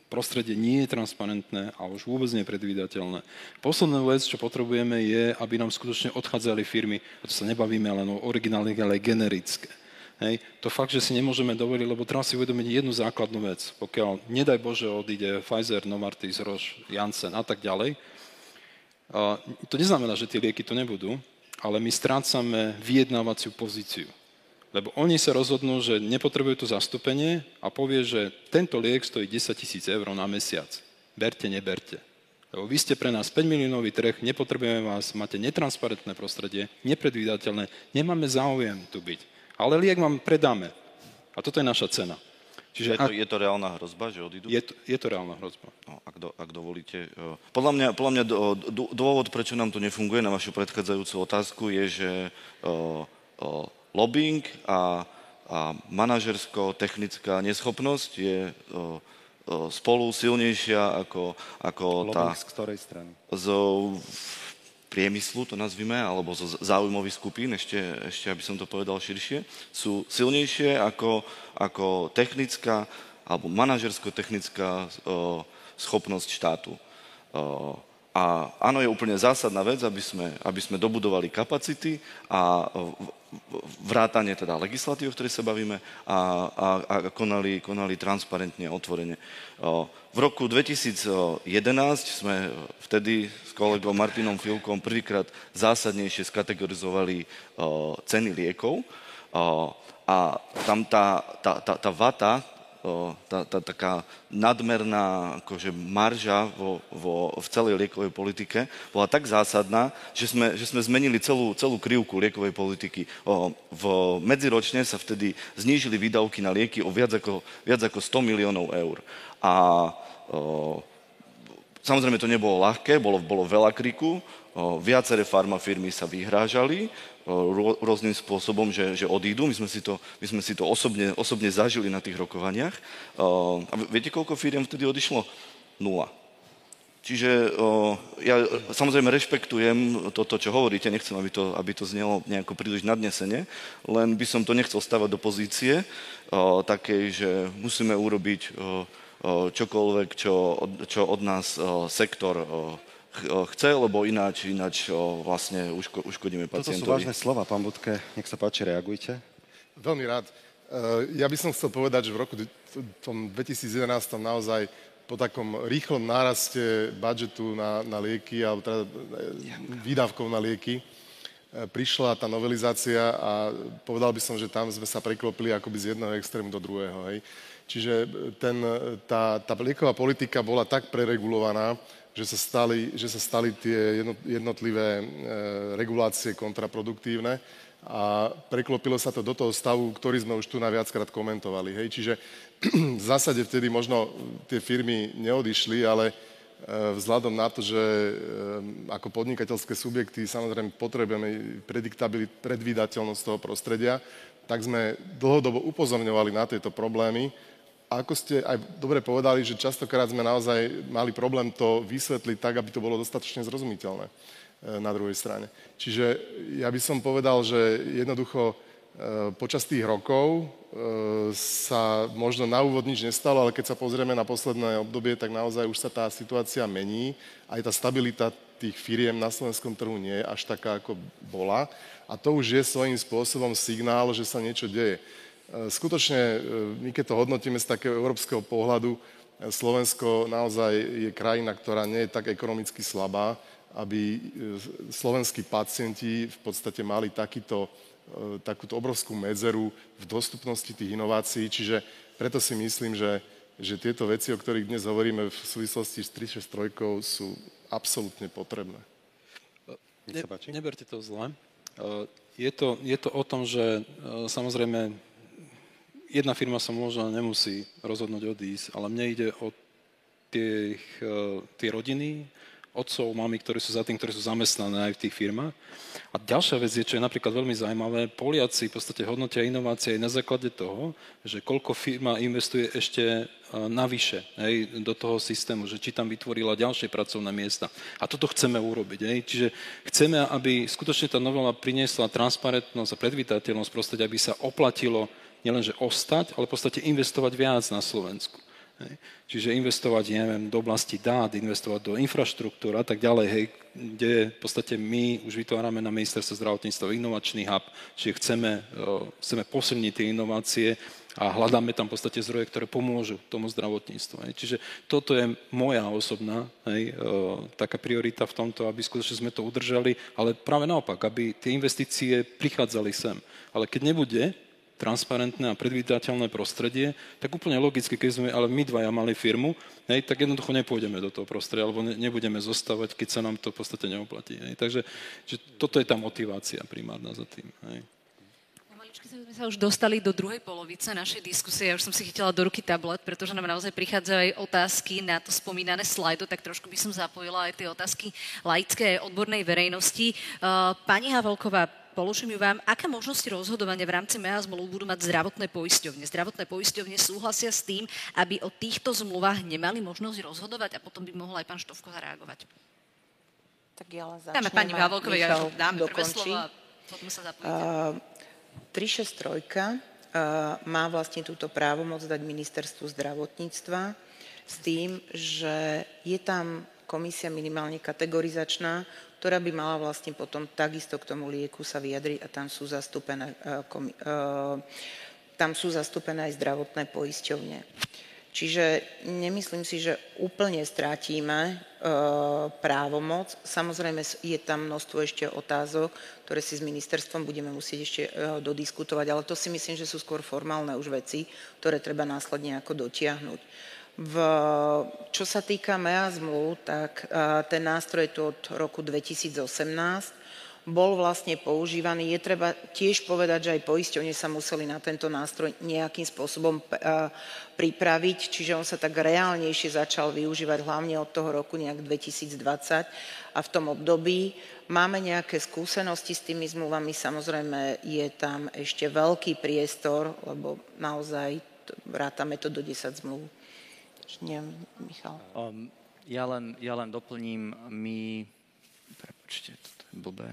prostredie nie je transparentné a už vôbec nepredvídateľné. Posledná vec, čo potrebujeme, je, aby nám skutočne odchádzali firmy, a to sa nebavíme len o originálnych, ale aj generické. Hej. To fakt, že si nemôžeme dovoliť, lebo treba si uvedomiť jednu základnú vec. Pokiaľ, nedaj Bože, odíde Pfizer, Novartis, Roche, Janssen a tak ďalej, to neznamená, že tie lieky to nebudú, ale my strácame vyjednávaciu pozíciu. Lebo oni sa rozhodnú, že nepotrebujú to zastúpenie a povie, že tento liek stojí 10 tisíc eur na mesiac. Berte, neberte. Lebo vy ste pre nás 5 miliónový trh, nepotrebujeme vás, máte netransparentné prostredie, nepredvídateľné, nemáme záujem tu byť. Ale liek vám predáme. A toto je naša cena. Čiže je, to, ak, je to reálna hrozba, že odídu? Je to, je to reálna hrozba. No, ak, do, ak dovolíte. E, podľa mňa, podľa mňa dôvod, prečo nám to nefunguje na vašu predchádzajúcu otázku, je, že o, e, o, e, lobbying a, a manažersko-technická neschopnosť je o, o, spolu silnejšia ako, ako tá... z ktorej strany? Z priemyslu, to nazvime, alebo zo záujmových skupín, ešte, ešte aby som to povedal širšie, sú silnejšie ako, ako technická alebo manažersko-technická schopnosť štátu. O, a áno, je úplne zásadná vec, aby sme, aby sme dobudovali kapacity a vrátanie teda legislatívy, o ktorej sa bavíme, a, a, a konali, konali transparentne otvorene. V roku 2011 sme vtedy s kolegom Martinom Filkom prvýkrát zásadnejšie skategorizovali ceny liekov a tam tá, tá, tá, tá vata, tá, tá taká nadmerná akože marža vo, vo, v celej liekovej politike bola tak zásadná, že sme, že sme zmenili celú, celú krivku liekovej politiky. O, v, medziročne sa vtedy znížili výdavky na lieky o viac ako, viac ako 100 miliónov eur. A o, samozrejme to nebolo ľahké, bolo, bolo veľa kriku, viaceré farmafirmy sa vyhrážali, rôznym spôsobom, že, že odídu. My sme si to, my sme si to osobne, osobne zažili na tých rokovaniach. A viete, koľko firiem vtedy odišlo? Nula. Čiže ja samozrejme rešpektujem toto, čo hovoríte, nechcem, aby to, aby to znelo nejako príliš nadnesene, len by som to nechcel stavať do pozície takej, že musíme urobiť čokoľvek, čo, čo od nás sektor chce, lebo ináč, ináč vlastne uško, uškodíme pacientovi. Toto sú vážne slova, pán Budke. Nech sa páči, reagujte. Veľmi rád. E, ja by som chcel povedať, že v roku tom 2011 naozaj po takom rýchlom náraste budžetu na, na lieky, alebo teda e, výdavkov na lieky, e, prišla tá novelizácia a povedal by som, že tam sme sa preklopili akoby z jedného extrému do druhého. Hej. Čiže ten, tá, tá lieková politika bola tak preregulovaná, že sa stali, že sa stali tie jednotlivé e, regulácie kontraproduktívne a preklopilo sa to do toho stavu, ktorý sme už tu na viackrát komentovali. Hej. Čiže v zásade vtedy možno tie firmy neodišli, ale e, vzhľadom na to, že e, ako podnikateľské subjekty samozrejme potrebujeme predvídateľnosť toho prostredia, tak sme dlhodobo upozorňovali na tieto problémy ako ste aj dobre povedali, že častokrát sme naozaj mali problém to vysvetliť tak, aby to bolo dostatočne zrozumiteľné e, na druhej strane. Čiže ja by som povedal, že jednoducho e, počas tých rokov e, sa možno na úvod nič nestalo, ale keď sa pozrieme na posledné obdobie, tak naozaj už sa tá situácia mení. Aj tá stabilita tých firiem na slovenskom trhu nie je až taká, ako bola. A to už je svojím spôsobom signál, že sa niečo deje. E, skutočne, e, my keď to hodnotíme z takého európskeho pohľadu, e, Slovensko naozaj je krajina, ktorá nie je tak ekonomicky slabá, aby slovenskí pacienti v podstate mali takýto, takúto obrovskú medzeru v dostupnosti tých inovácií. Čiže preto si myslím, že, že tieto veci, o ktorých dnes hovoríme v súvislosti s 363, sú absolútne potrebné. Ne, neberte to zle. Je to, je to o tom, že samozrejme jedna firma sa možno nemusí rozhodnúť odísť, ale mne ide o tých, tie rodiny, otcov, mami, ktorí sú za tým, ktorí sú zamestnané aj v tých firmách. A ďalšia vec je, čo je napríklad veľmi zaujímavé, Poliaci v podstate hodnotia inovácie aj na základe toho, že koľko firma investuje ešte navyše hej, do toho systému, že či tam vytvorila ďalšie pracovné miesta. A toto chceme urobiť. Hej. Čiže chceme, aby skutočne tá novela priniesla transparentnosť a predvídateľnosť prostredia, aby sa oplatilo nielenže ostať, ale v podstate investovať viac na Slovensku. Hej. Čiže investovať, neviem, do oblasti dát, investovať do infraštruktúr a tak ďalej, hej, kde v podstate my už vytvárame na ministerstve zdravotníctva inovačný hub, čiže chceme, chceme posilniť tie inovácie a hľadáme tam v podstate zdroje, ktoré pomôžu tomu zdravotníctvu. Hej. Čiže toto je moja osobná hej, taká priorita v tomto, aby skutočne sme to udržali, ale práve naopak, aby tie investície prichádzali sem. Ale keď nebude transparentné a predvídateľné prostredie, tak úplne logicky, keď sme ale my dvaja mali firmu, hej, tak jednoducho nepôjdeme do toho prostredia, alebo ne, nebudeme zostávať, keď sa nám to v podstate neoplatí. Hej. Takže že toto je tá motivácia primárna za tým. Hej. sme sa už dostali do druhej polovice našej diskusie. Ja už som si chytila do ruky tablet, pretože nám naozaj prichádzajú aj otázky na to spomínané slajdo, tak trošku by som zapojila aj tie otázky laické odbornej verejnosti. Pani Havelková, položím ju vám, aké možnosti rozhodovania v rámci MEA zmluv budú mať zdravotné poisťovne? Zdravotné poisťovne súhlasia s tým, aby o týchto zmluvách nemali možnosť rozhodovať a potom by mohol aj pán Štovko zareagovať. Tak ja len začnem. Dáme pani Pavlovkovej, ja dáme prvé slovo a potom sa zapojíte. Uh, 363 uh, má vlastne túto právomoc dať ministerstvu zdravotníctva s tým, že je tam komisia minimálne kategorizačná, ktorá by mala vlastne potom takisto k tomu lieku sa vyjadriť a tam sú zastúpené, e, e, tam sú zastúpené aj zdravotné poisťovne. Čiže nemyslím si, že úplne strátime e, právomoc. Samozrejme je tam množstvo ešte otázok, ktoré si s ministerstvom budeme musieť ešte dodiskutovať, ale to si myslím, že sú skôr formálne už veci, ktoré treba následne ako dotiahnuť. V, čo sa týka MEA zmluv, tak ten nástroj tu od roku 2018 bol vlastne používaný. Je treba tiež povedať, že aj poisťovne sa museli na tento nástroj nejakým spôsobom pripraviť, čiže on sa tak reálnejšie začal využívať hlavne od toho roku nejak 2020 a v tom období máme nejaké skúsenosti s tými zmluvami, samozrejme je tam ešte veľký priestor, lebo naozaj rátame to do 10 zmluv. Nie, Michal. Um, ja, len, ja len doplním, my... Prepočte, toto je blbé.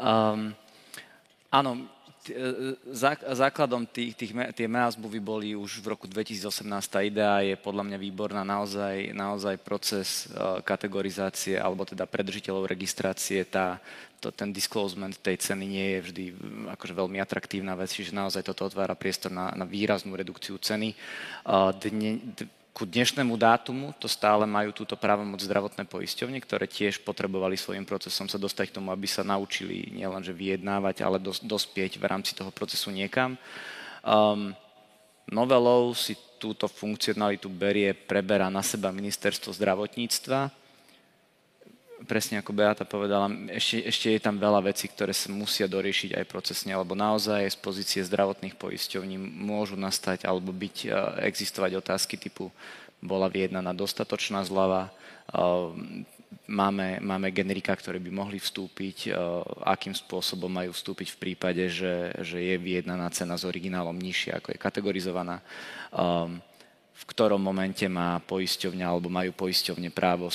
um, áno, základom tých, tých, tie MEA zmluvy boli už v roku 2018. Tá idea je podľa mňa výborná. Naozaj, naozaj proces uh, kategorizácie alebo teda predržiteľov registrácie, tá, to, ten disclosement tej ceny nie je vždy akože veľmi atraktívna vec, čiže naozaj toto otvára priestor na, na výraznú redukciu ceny. Dne, ku dnešnému dátumu to stále majú túto právomoc zdravotné poisťovne, ktoré tiež potrebovali svojim procesom sa dostať k tomu, aby sa naučili nielenže vyjednávať, ale dos, dospieť v rámci toho procesu niekam. Um, novelou si túto funkcionalitu berie, preberá na seba ministerstvo zdravotníctva presne ako Beata povedala, ešte, ešte je tam veľa vecí, ktoré sa musia doriešiť aj procesne, lebo naozaj z pozície zdravotných poisťovní môžu nastať alebo byť, e, existovať otázky typu bola vyjednaná dostatočná zľava, e, máme, máme generika, ktoré by mohli vstúpiť, e, akým spôsobom majú vstúpiť v prípade, že, že je vyjednaná cena s originálom nižšia, ako je kategorizovaná v ktorom momente má poisťovňa alebo majú poisťovne právo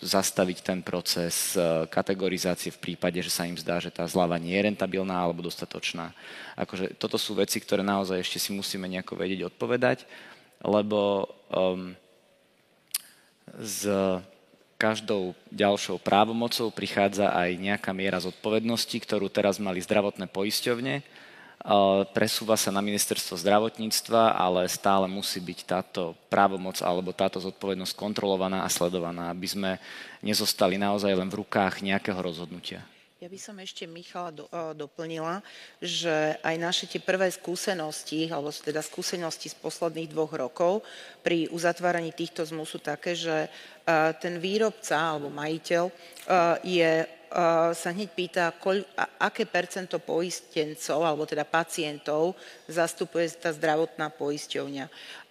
zastaviť ten proces e, kategorizácie v prípade, že sa im zdá, že tá zľava nie je rentabilná alebo dostatočná. Akože toto sú veci, ktoré naozaj ešte si musíme nejako vedieť odpovedať, lebo um, s každou ďalšou právomocou prichádza aj nejaká miera zodpovednosti, ktorú teraz mali zdravotné poisťovne, presúva sa na ministerstvo zdravotníctva, ale stále musí byť táto právomoc alebo táto zodpovednosť kontrolovaná a sledovaná, aby sme nezostali naozaj len v rukách nejakého rozhodnutia. Ja by som ešte Michala do, doplnila, že aj naše tie prvé skúsenosti, alebo teda skúsenosti z posledných dvoch rokov pri uzatváraní týchto zmluv sú také, že ten výrobca alebo majiteľ je sa hneď pýta, koľ, aké percento poistencov, alebo teda pacientov zastupuje tá zdravotná poisťovňa.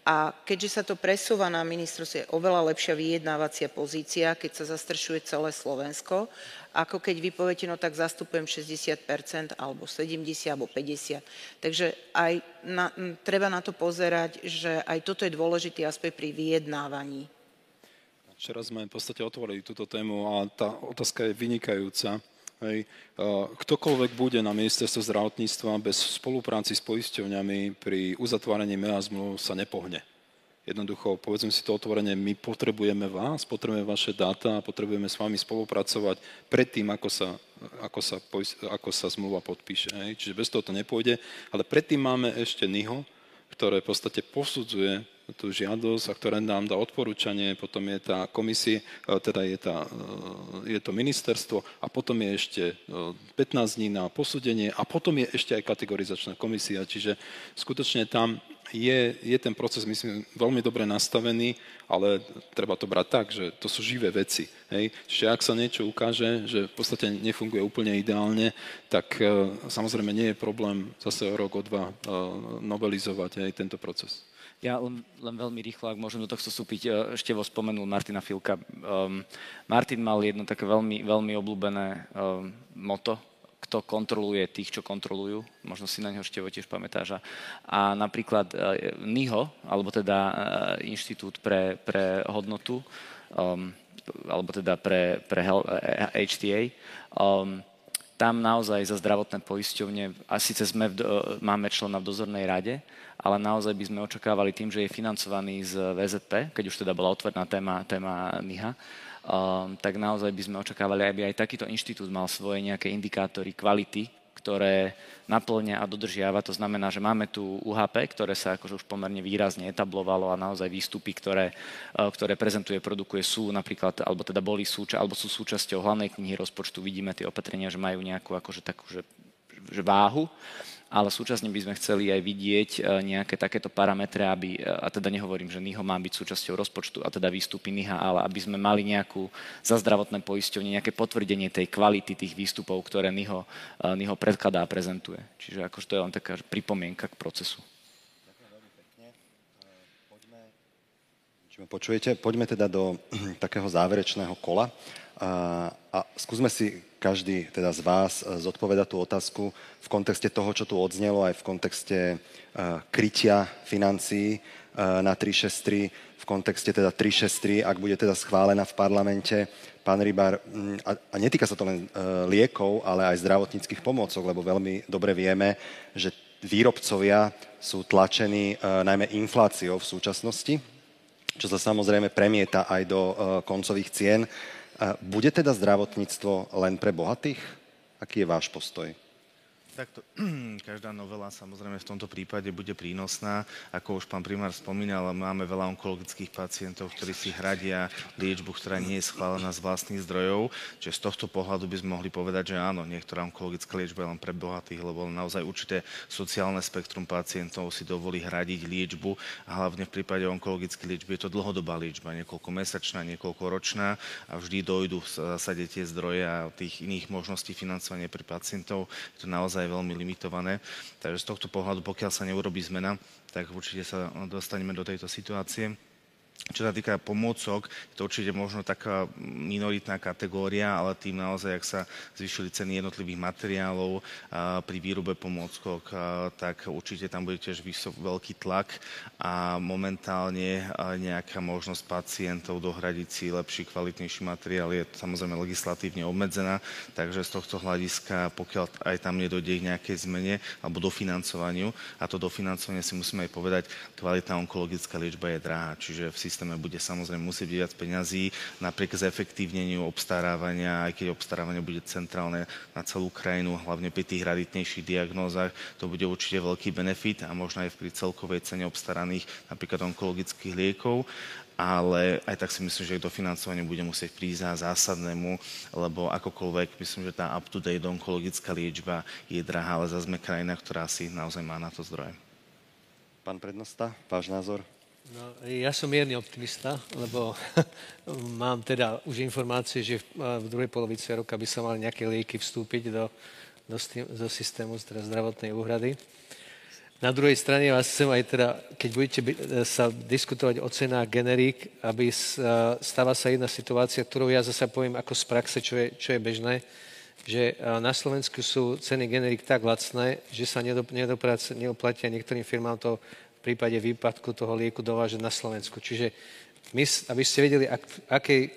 A keďže sa to presúva na ministerstvo, je oveľa lepšia vyjednávacia pozícia, keď sa zastrešuje celé Slovensko, ako keď vy poviete, no tak zastupujem 60%, alebo 70, alebo 50. Takže aj na, treba na to pozerať, že aj toto je dôležitý aspekt pri vyjednávaní. Včera sme v podstate otvorili túto tému a tá otázka je vynikajúca. Hej. Ktokoľvek bude na ministerstve zdravotníctva bez spolupráci s poisťovňami pri uzatváraní meazmu sa nepohne. Jednoducho, povedzme si to otvorene, my potrebujeme vás, potrebujeme vaše dáta a potrebujeme s vami spolupracovať predtým, ako sa, ako sa, ako sa zmluva podpíše. Hej. Čiže bez toho to nepôjde, ale predtým máme ešte NIHO, ktoré v podstate posudzuje tú žiadosť a ktoré nám dá odporúčanie, potom je tá komisie, teda je, tá, e, je to ministerstvo a potom je ešte 15 e, dní na posúdenie a potom je ešte aj kategorizačná komisia, čiže skutočne tam je, je ten proces, myslím, veľmi dobre nastavený, ale treba to brať tak, že to sú živé veci. Hej? Čiže ak sa niečo ukáže, že v podstate nefunguje úplne ideálne, tak e, samozrejme nie je problém zase o rok, o dva novelizovať aj tento proces. Ja len, len veľmi rýchlo, ak môžem do tohto vstúpiť, e, ešte vo spomenul Martina Filka. Um, Martin mal jedno také veľmi, veľmi obľúbené um, moto, kto kontroluje tých, čo kontrolujú. Možno si na neho ešte tiež pamätáš. A napríklad uh, NIHO, alebo teda uh, Inštitút pre, pre hodnotu, um, alebo teda pre, pre HTA, um, tam naozaj za zdravotné poisťovne, a síce sme v, máme člena v dozornej rade, ale naozaj by sme očakávali tým, že je financovaný z VZP, keď už teda bola otvorená téma, téma NIHA, um, tak naozaj by sme očakávali, aby aj takýto inštitút mal svoje nejaké indikátory kvality, ktoré naplňa a dodržiava. To znamená, že máme tu UHP, ktoré sa akože už pomerne výrazne etablovalo a naozaj výstupy, ktoré, uh, ktoré prezentuje, produkuje sú napríklad, alebo teda boli súča, alebo sú súčasťou hlavnej knihy rozpočtu. Vidíme tie opatrenia, že majú nejakú akože takú, že, že váhu ale súčasne by sme chceli aj vidieť e, nejaké takéto parametre, aby, e, a teda nehovorím, že NIHO má byť súčasťou rozpočtu, a teda výstupy NIHA, ale aby sme mali nejakú za zdravotné poisťovne, nejaké potvrdenie tej kvality tých výstupov, ktoré NIHO, e, NIHO predkladá a prezentuje. Čiže akože to je len taká pripomienka k procesu. Počujete? Poďme teda do takého záverečného kola a, a skúsme si každý teda z vás eh, zodpoveda tú otázku v kontexte toho, čo tu odznelo, aj v kontexte uh, krytia financií uh, na 363, v kontexte teda 363, ak bude teda schválená v parlamente. Pán Rybár, mm, a, a netýka sa to len uh, liekov, ale aj zdravotníckých pomôcok, lebo veľmi dobre vieme, že výrobcovia sú tlačení najmä infláciou v súčasnosti, čo sa samozrejme premieta aj do koncových cien. Bude teda zdravotníctvo len pre bohatých? Aký je váš postoj? Takto, každá novela samozrejme v tomto prípade bude prínosná. Ako už pán primár spomínal, máme veľa onkologických pacientov, ktorí si hradia liečbu, ktorá nie je schválená z vlastných zdrojov. Čiže z tohto pohľadu by sme mohli povedať, že áno, niektorá onkologická liečba je len pre bohatých, lebo naozaj určité sociálne spektrum pacientov si dovolí hradiť liečbu a hlavne v prípade onkologickej liečby je to dlhodobá liečba, niekoľko mesačná, niekoľko a vždy dojdu v zásade tie zdroje a tých iných možností financovania pre pacientov. Je to naozaj veľmi limitované. Takže z tohto pohľadu, pokiaľ sa neurobí zmena, tak určite sa dostaneme do tejto situácie. Čo sa týka pomôcok, je to určite možno taká minoritná kategória, ale tým naozaj, ak sa zvyšili ceny jednotlivých materiálov pri výrobe pomôckok, tak určite tam bude tiež vysok, veľký tlak a momentálne nejaká možnosť pacientov dohradiť si lepší, kvalitnejší materiál je samozrejme legislatívne obmedzená, takže z tohto hľadiska, pokiaľ aj tam nedojde k nejakej zmene alebo dofinancovaniu, a to dofinancovanie si musíme aj povedať, kvalitná onkologická liečba je drahá, čiže v systéme bude samozrejme musieť viac peňazí, napriek zefektívneniu obstarávania, aj keď obstarávanie bude centrálne na celú krajinu, hlavne pri tých raditnejších diagnózach, to bude určite veľký benefit a možno aj pri celkovej cene obstaraných napríklad onkologických liekov ale aj tak si myslím, že to financovanie bude musieť prísť zásadnému, lebo akokoľvek, myslím, že tá up-to-date onkologická liečba je drahá, ale zase sme krajina, ktorá si naozaj má na to zdroje. Pán prednosta, váš názor? No, ja som mierny optimista, lebo mám teda už informácie, že v, druhej polovici roka by sa mali nejaké lieky vstúpiť do, do, do systému zdravotnej úhrady. Na druhej strane vás chcem aj teda, keď budete sa diskutovať o cenách generík, aby stala sa jedna situácia, ktorú ja zase poviem ako z praxe, čo je, čo je bežné, že na Slovensku sú ceny generík tak lacné, že sa neoplatia niektorým firmám to v prípade výpadku toho lieku dovážať na Slovensku. Čiže my, aby ste vedeli, ak, akej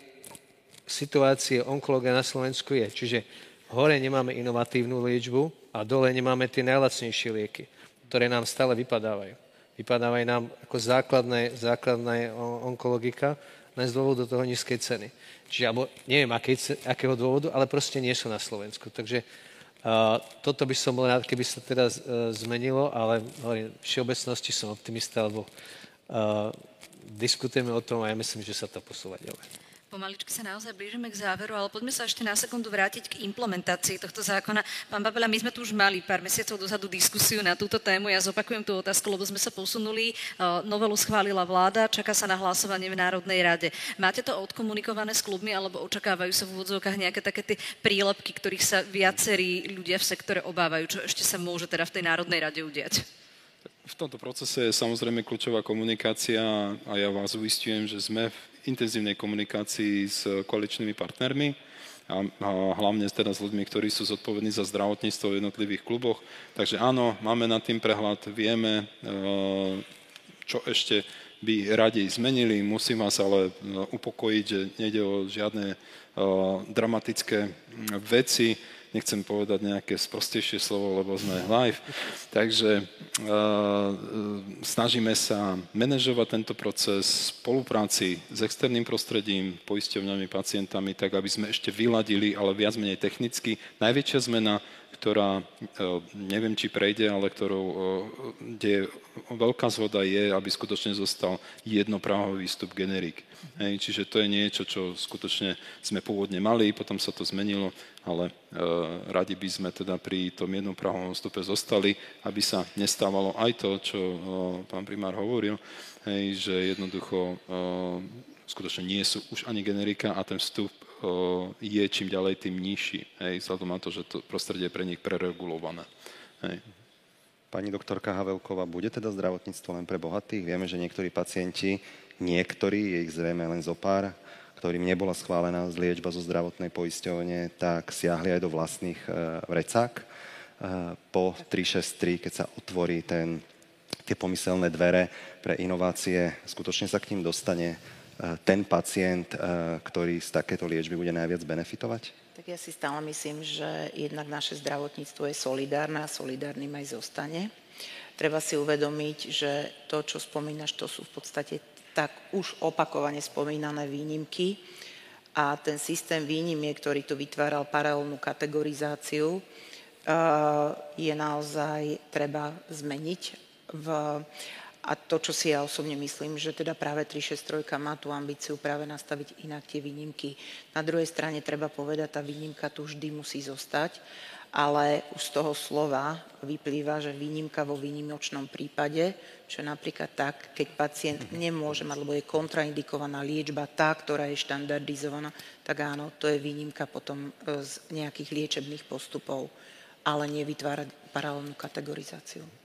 situácii onkológia na Slovensku je. Čiže hore nemáme inovatívnu liečbu a dole nemáme tie najlacnejšie lieky ktoré nám stále vypadávajú. Vypadávajú nám ako základné, základné onkologika, len z dôvodu toho nízkej ceny. Čiže, alebo neviem, akej, akého dôvodu, ale proste nie sú na Slovensku. Takže toto by som bol rád, keby sa teda uh, zmenilo, ale hovorím, v všeobecnosti som optimista, lebo uh, diskutujeme o tom a ja myslím, že sa to posúva ďalej. Pomaličky sa naozaj blížime k záveru, ale poďme sa ešte na sekundu vrátiť k implementácii tohto zákona. Pán Babela, my sme tu už mali pár mesiacov dozadu diskusiu na túto tému. Ja zopakujem tú otázku, lebo sme sa posunuli. Novelu schválila vláda, čaká sa na hlasovanie v Národnej rade. Máte to odkomunikované s klubmi, alebo očakávajú sa v úvodzovkách nejaké také tie prílepky, ktorých sa viacerí ľudia v sektore obávajú? Čo ešte sa môže teda v tej Národnej rade udiať? V tomto procese je samozrejme kľúčová komunikácia a ja vás uistujem, že sme intenzívnej komunikácii s koaličnými partnermi a, hlavne teda s ľuďmi, ktorí sú zodpovední za zdravotníctvo v jednotlivých kluboch. Takže áno, máme nad tým prehľad, vieme, e, čo ešte by radi zmenili. Musím vás ale e, upokojiť, že nejde o žiadne e, dramatické veci nechcem povedať nejaké sprostejšie slovo, lebo sme live. Takže uh, snažíme sa manažovať tento proces v spolupráci s externým prostredím, poisťovňami, pacientami, tak aby sme ešte vyladili, ale viac menej technicky. Najväčšia zmena ktorá, e, neviem, či prejde, ale ktorou, e, kde veľká zhoda je, aby skutočne zostal jednopráhový výstup generík. Hej, čiže to je niečo, čo skutočne sme pôvodne mali, potom sa to zmenilo, ale e, radi by sme teda pri tom jednom prahovom vstupe zostali, aby sa nestávalo aj to, čo e, pán primár hovoril, hej, že jednoducho e, skutočne nie sú už ani generika a ten vstup je čím ďalej tým nižší. Hej, vzhľadom na to, že to prostredie je pre nich preregulované. Hej. Pani doktorka Havelková, bude teda zdravotníctvo len pre bohatých? Vieme, že niektorí pacienti, niektorí, je ich zrejme len zo pár, ktorým nebola schválená liečba zo zdravotnej poisťovne, tak siahli aj do vlastných e, vrecák. E, po 363, keď sa otvorí ten, tie pomyselné dvere pre inovácie, skutočne sa k ním dostane ten pacient, e, ktorý z takéto liečby bude najviac benefitovať? Tak ja si stále myslím, že jednak naše zdravotníctvo je solidárne a solidárnym aj zostane. Treba si uvedomiť, že to, čo spomínaš, to sú v podstate tak už opakovane spomínané výnimky a ten systém výnimiek, ktorý tu vytváral paralelnú kategorizáciu, e, je naozaj treba zmeniť v a to, čo si ja osobne myslím, že teda práve 363 má tú ambíciu práve nastaviť inak tie výnimky. Na druhej strane treba povedať, tá výnimka tu vždy musí zostať, ale už z toho slova vyplýva, že výnimka vo výnimočnom prípade, čo je napríklad tak, keď pacient nemôže mať, alebo je kontraindikovaná liečba tá, ktorá je štandardizovaná, tak áno, to je výnimka potom e, z nejakých liečebných postupov, ale nevytvárať paralelnú kategorizáciu.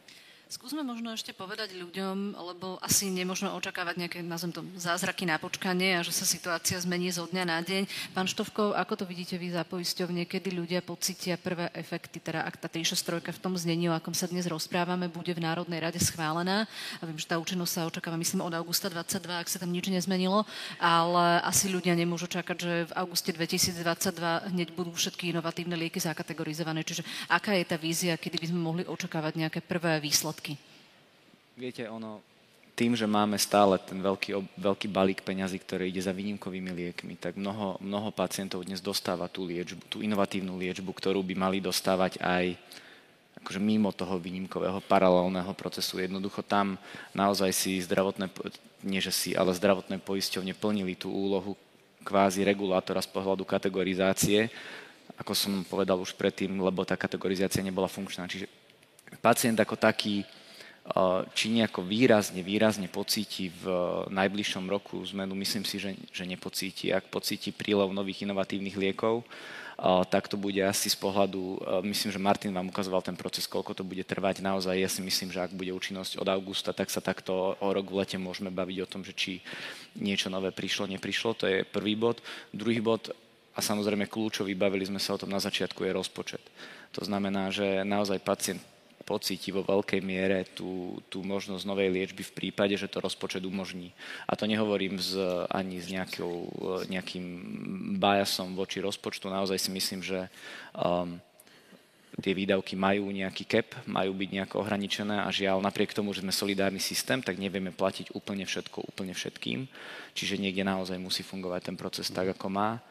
Skúsme možno ešte povedať ľuďom, lebo asi nemôžno očakávať nejaké, nazvem to, zázraky na počkanie a že sa situácia zmení zo dňa na deň. Pán Štovkov, ako to vidíte vy za poisťovne, kedy ľudia pocítia prvé efekty, teda ak tá 363 v tom znení, o akom sa dnes rozprávame, bude v Národnej rade schválená. A viem, že tá účinnosť sa očakáva, myslím, od augusta 22, ak sa tam nič nezmenilo, ale asi ľudia nemôžu čakať, že v auguste 2022 hneď budú všetky inovatívne lieky zakategorizované. Čiže aká je tá vízia, kedy by sme mohli očakávať nejaké prvé výsledky? Výsledky? Viete, ono, tým, že máme stále ten veľký, veľký balík peňazí, ktorý ide za výnimkovými liekmi, tak mnoho, mnoho pacientov dnes dostáva tú liečbu, tú inovatívnu liečbu, ktorú by mali dostávať aj akože mimo toho výnimkového paralelného procesu. Jednoducho tam naozaj si zdravotné, nie že si, ale zdravotné poisťovne plnili tú úlohu kvázi regulátora z pohľadu kategorizácie, ako som povedal už predtým, lebo tá kategorizácia nebola funkčná. Čiže pacient ako taký či nejako výrazne, výrazne pocíti v najbližšom roku zmenu, myslím si, že, že nepocíti. Ak pocíti prílev nových inovatívnych liekov, tak to bude asi z pohľadu, myslím, že Martin vám ukazoval ten proces, koľko to bude trvať. Naozaj ja si myslím, že ak bude účinnosť od augusta, tak sa takto o rok v lete môžeme baviť o tom, že či niečo nové prišlo, neprišlo. To je prvý bod. Druhý bod, a samozrejme kľúčový, bavili sme sa o tom na začiatku, je rozpočet. To znamená, že naozaj pacient pocíti vo veľkej miere tú, tú možnosť novej liečby v prípade, že to rozpočet umožní. A to nehovorím z, ani s nejakou, nejakým biasom voči rozpočtu. Naozaj si myslím, že um, tie výdavky majú nejaký cap, majú byť nejako ohraničené a žiaľ, napriek tomu, že sme solidárny systém, tak nevieme platiť úplne všetko úplne všetkým. Čiže niekde naozaj musí fungovať ten proces tak, ako má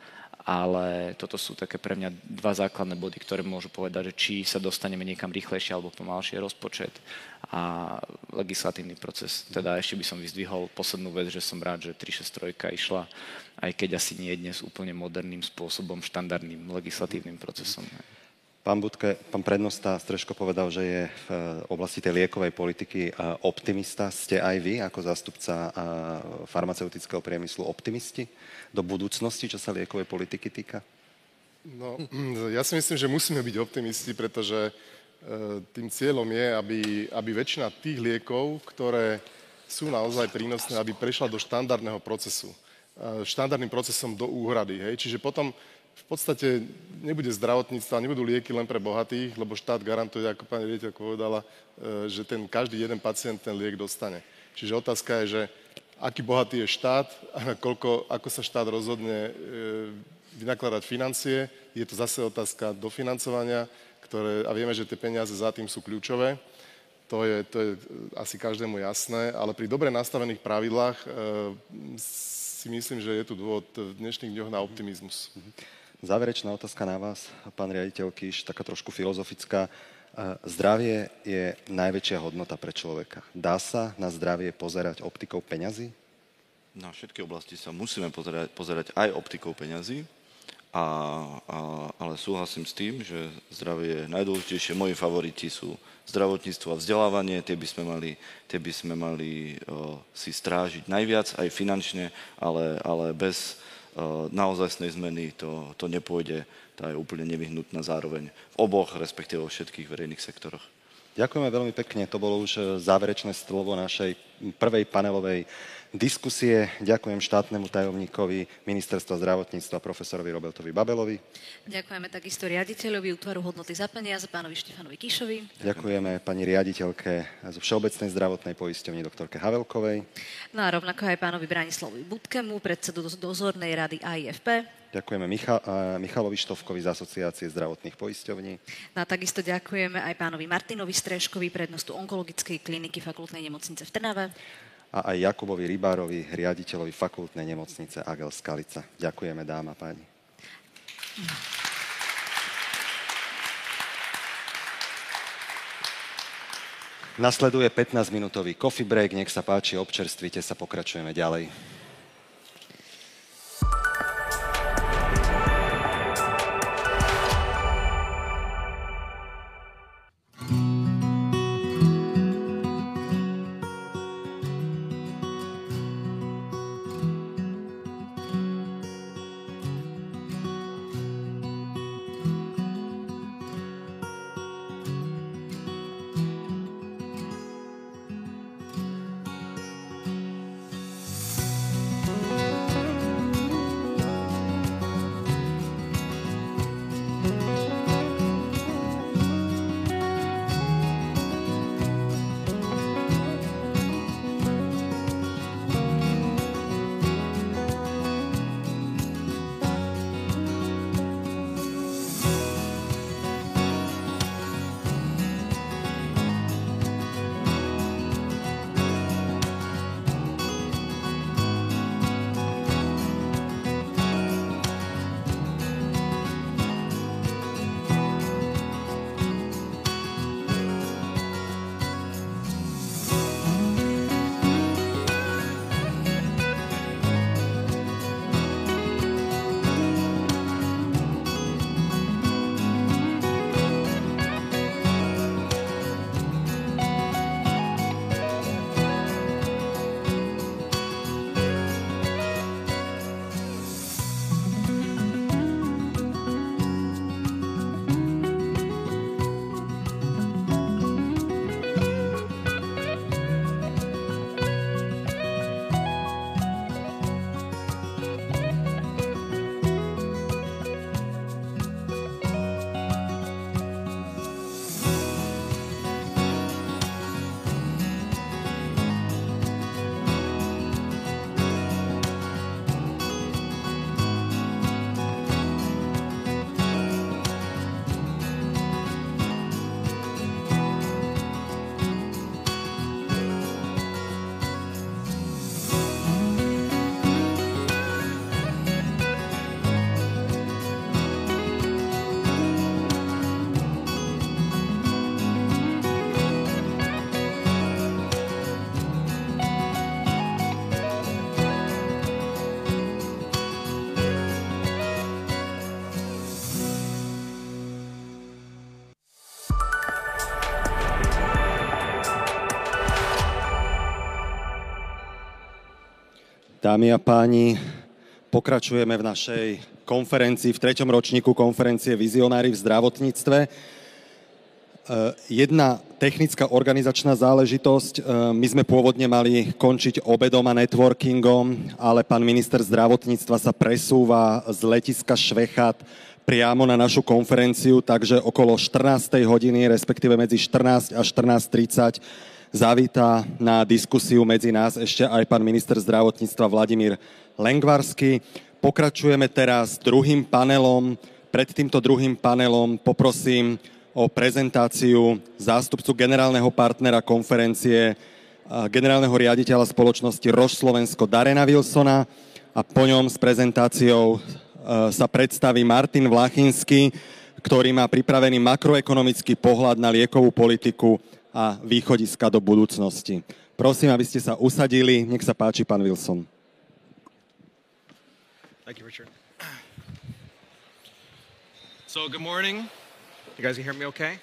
ale toto sú také pre mňa dva základné body, ktoré môžu povedať, že či sa dostaneme niekam rýchlejšie alebo pomalšie rozpočet a legislatívny proces. Teda ešte by som vyzdvihol poslednú vec, že som rád, že 363 išla, aj keď asi nie dnes úplne moderným spôsobom, štandardným legislatívnym procesom. Pán Budke, pán prednosta Streško povedal, že je v oblasti tej liekovej politiky optimista. Ste aj vy, ako zástupca farmaceutického priemyslu, optimisti do budúcnosti, čo sa liekovej politiky týka? No, ja si myslím, že musíme byť optimisti, pretože tým cieľom je, aby, aby väčšina tých liekov, ktoré sú naozaj prínosné, aby prešla do štandardného procesu. Štandardným procesom do úhrady. Hej? Čiže potom v podstate nebude zdravotníctva, nebudú lieky len pre bohatých, lebo štát garantuje, ako pani riaditeľ povedala, e, že ten každý jeden pacient ten liek dostane. Čiže otázka je, že aký bohatý je štát a koľko, ako sa štát rozhodne e, vynakladať financie. Je to zase otázka dofinancovania, ktoré, a vieme, že tie peniaze za tým sú kľúčové. To je, to je asi každému jasné, ale pri dobre nastavených pravidlách e, si myslím, že je tu dôvod v dnešných dňoch na optimizmus. Mm-hmm. Záverečná otázka na vás, pán riaditeľ Kiš, taká trošku filozofická. Zdravie je najväčšia hodnota pre človeka. Dá sa na zdravie pozerať optikou peňazí? Na všetky oblasti sa musíme pozerať, pozerať aj optikou peňazí, a, a, ale súhlasím s tým, že zdravie je najdôležitejšie. Moji favoriti sú zdravotníctvo a vzdelávanie, tie by sme mali, tie by sme mali o, si strážiť najviac, aj finančne, ale, ale bez naozajstnej zmeny to, to nepôjde. Tá je úplne nevyhnutná zároveň v oboch, respektíve vo všetkých verejných sektoroch. Ďakujeme veľmi pekne. To bolo už eh, záverečné slovo našej prvej panelovej diskusie. Ďakujem štátnemu tajomníkovi Ministerstva zdravotníctva profesorovi Robertovi Babelovi. Ďakujeme takisto riaditeľovi útvaru hodnoty za peniaze pánovi Štefanovi Kišovi. Ďakujeme pani riaditeľke zo Všeobecnej zdravotnej poisťovni doktorke Havelkovej. No a rovnako aj pánovi Branislavovi Budkemu, predsedu dozornej rady AIFP. Ďakujeme Micha- Michalovi Štovkovi z Asociácie zdravotných poisťovní. No a takisto ďakujeme aj pánovi Martinovi Streškovi, prednostu onkologickej kliniky fakultnej nemocnice v Trnave a aj Jakubovi Rybárovi, riaditeľovi fakultnej nemocnice Agel Skalica. Ďakujeme, dáma páni. Nasleduje 15-minútový coffee break. Nech sa páči, občerstvite sa, pokračujeme ďalej. Dámy a páni, pokračujeme v našej konferencii, v treťom ročníku konferencie Vizionári v zdravotníctve. E, jedna technická organizačná záležitosť. E, my sme pôvodne mali končiť obedom a networkingom, ale pán minister zdravotníctva sa presúva z letiska Švechat priamo na našu konferenciu, takže okolo 14. hodiny, respektíve medzi 14 a 14.30 zavítá na diskusiu medzi nás ešte aj pán minister zdravotníctva Vladimír Lengvarsky. Pokračujeme teraz druhým panelom. Pred týmto druhým panelom poprosím o prezentáciu zástupcu generálneho partnera konferencie, generálneho riaditeľa spoločnosti Roš Slovensko Darena Wilsona a po ňom s prezentáciou sa predstaví Martin Vlachinský, ktorý má pripravený makroekonomický pohľad na liekovú politiku a východiska do budúcnosti. Prosím, aby ste sa usadili. Nech sa páči, pán Wilson. Thank you, Richard. So, good morning. You guys can hear me okay?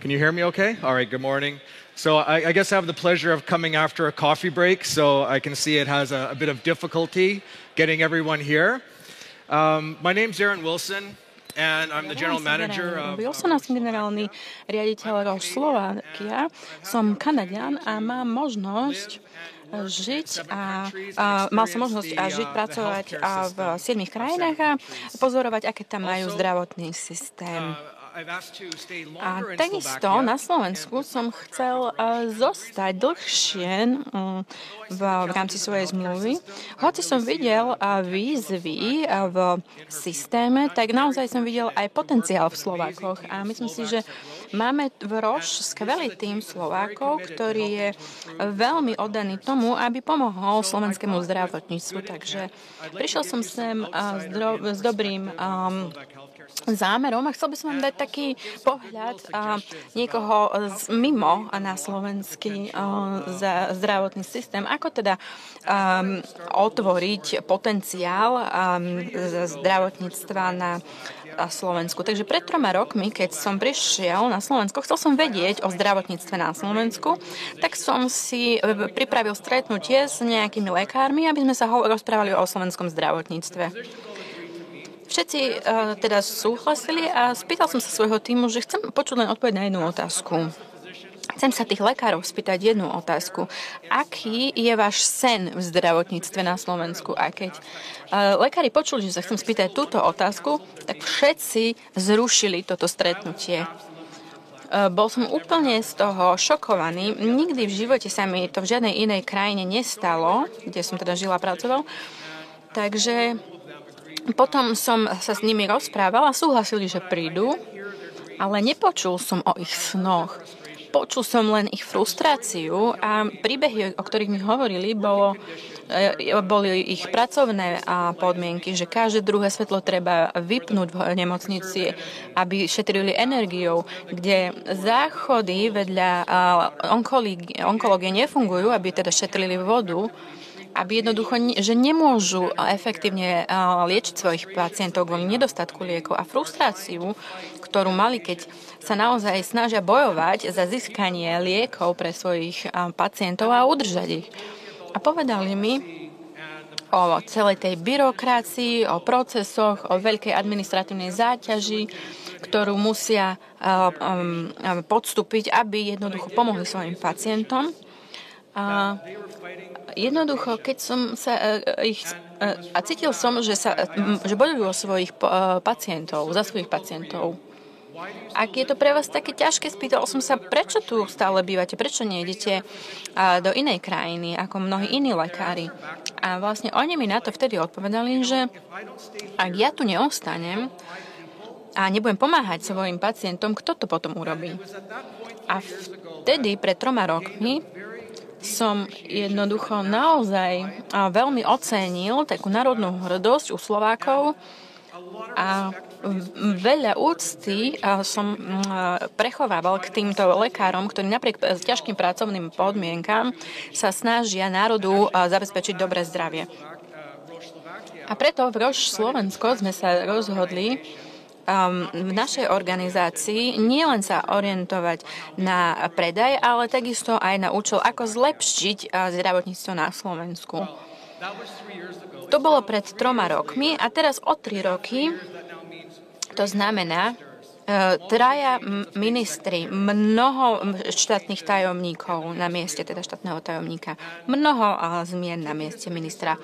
Can you hear me okay? All right, good morning. So, I, I guess I have the pleasure of coming after a coffee break, so I can see it has a, a bit of difficulty getting everyone here. Um, my name's Aaron Wilson. And I'm the general manager of... Wilson, som generálny riaditeľ Slovakia. Som Kanadian a mám možnosť žiť a, a mal som možnosť a žiť, pracovať a v siedmých krajinách a pozorovať, aké tam majú zdravotný systém. A takisto na Slovensku som chcel uh, zostať dlhšie um, v, rámci svojej zmluvy. Hoci som videl výzvy v systéme, tak naozaj som videl aj potenciál v Slovákoch. A myslím si, že máme v Roš skvelý tým Slovákov, ktorý je veľmi oddaný tomu, aby pomohol slovenskému zdravotníctvu. Takže prišiel som sem s, dro- s dobrým um, zámerom a chcel by som vám dať taký pohľad a, niekoho z, mimo na slovenský za, zdravotný systém, ako teda um, otvoriť potenciál um, zdravotníctva na Slovensku. Takže pred troma rokmi, keď som prišiel na Slovensko, chcel som vedieť o zdravotníctve na Slovensku, tak som si e, pripravil stretnutie s nejakými lekármi, aby sme sa rozprávali o slovenskom zdravotníctve. Všetci uh, teda súhlasili a spýtal som sa svojho týmu, že chcem počuť len odpoveď na jednu otázku. Chcem sa tých lekárov spýtať jednu otázku. Aký je váš sen v zdravotníctve na Slovensku? A keď uh, lekári počuli, že sa chcem spýtať túto otázku, tak všetci zrušili toto stretnutie. Uh, bol som úplne z toho šokovaný. Nikdy v živote sa mi to v žiadnej inej krajine nestalo, kde som teda žila a pracoval. Takže potom som sa s nimi rozprávala, súhlasili, že prídu, ale nepočul som o ich snoch. Počul som len ich frustráciu a príbehy, o ktorých mi hovorili, bolo, e, boli ich pracovné podmienky, že každé druhé svetlo treba vypnúť v nemocnici, aby šetrili energiou, kde záchody vedľa onkológie nefungujú, aby teda šetrili vodu aby jednoducho, že nemôžu efektívne liečiť svojich pacientov kvôli nedostatku liekov a frustráciu, ktorú mali, keď sa naozaj snažia bojovať za získanie liekov pre svojich pacientov a udržať ich. A povedali mi o celej tej byrokracii, o procesoch, o veľkej administratívnej záťaži, ktorú musia podstúpiť, aby jednoducho pomohli svojim pacientom. A jednoducho, keď som sa uh, ich uh, a cítil som, že, sa, že bojujú o svojich pacientov, za svojich pacientov. Ak je to pre vás také ťažké, spýtal som sa, prečo tu stále bývate, prečo nejdete do inej krajiny, ako mnohí iní lekári. A vlastne oni mi na to vtedy odpovedali, že ak ja tu neostanem a nebudem pomáhať svojim pacientom, kto to potom urobí? A vtedy, pred troma rokmi, som jednoducho naozaj veľmi ocenil takú národnú hrdosť u Slovákov a veľa úcty som prechovával k týmto lekárom, ktorí napriek ťažkým pracovným podmienkám sa snažia národu zabezpečiť dobré zdravie. A preto v Roš Slovensko sme sa rozhodli, um, v našej organizácii nie len sa orientovať na predaj, ale takisto aj na účel, ako zlepšiť uh, zdravotníctvo na Slovensku. To bolo pred troma rokmi a teraz o tri roky to znamená, E, traja ministri, mnoho štátnych tajomníkov na mieste, teda štátneho tajomníka, mnoho zmien na mieste ministra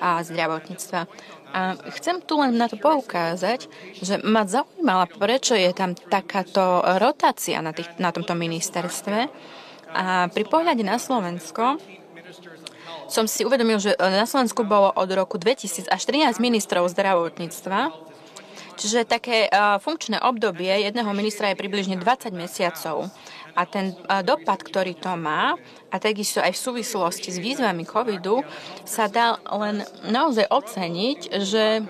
zdravotníctva. A chcem tu len na to poukázať, že ma zaujímala, prečo je tam takáto rotácia na, tých, na tomto ministerstve. A pri pohľade na Slovensko som si uvedomil, že na Slovensku bolo od roku 2000 až 13 ministrov zdravotníctva Čiže také funkčné obdobie jedného ministra je približne 20 mesiacov. A ten dopad, ktorý to má, a takisto aj v súvislosti s výzvami covidu, sa dá len naozaj oceniť, že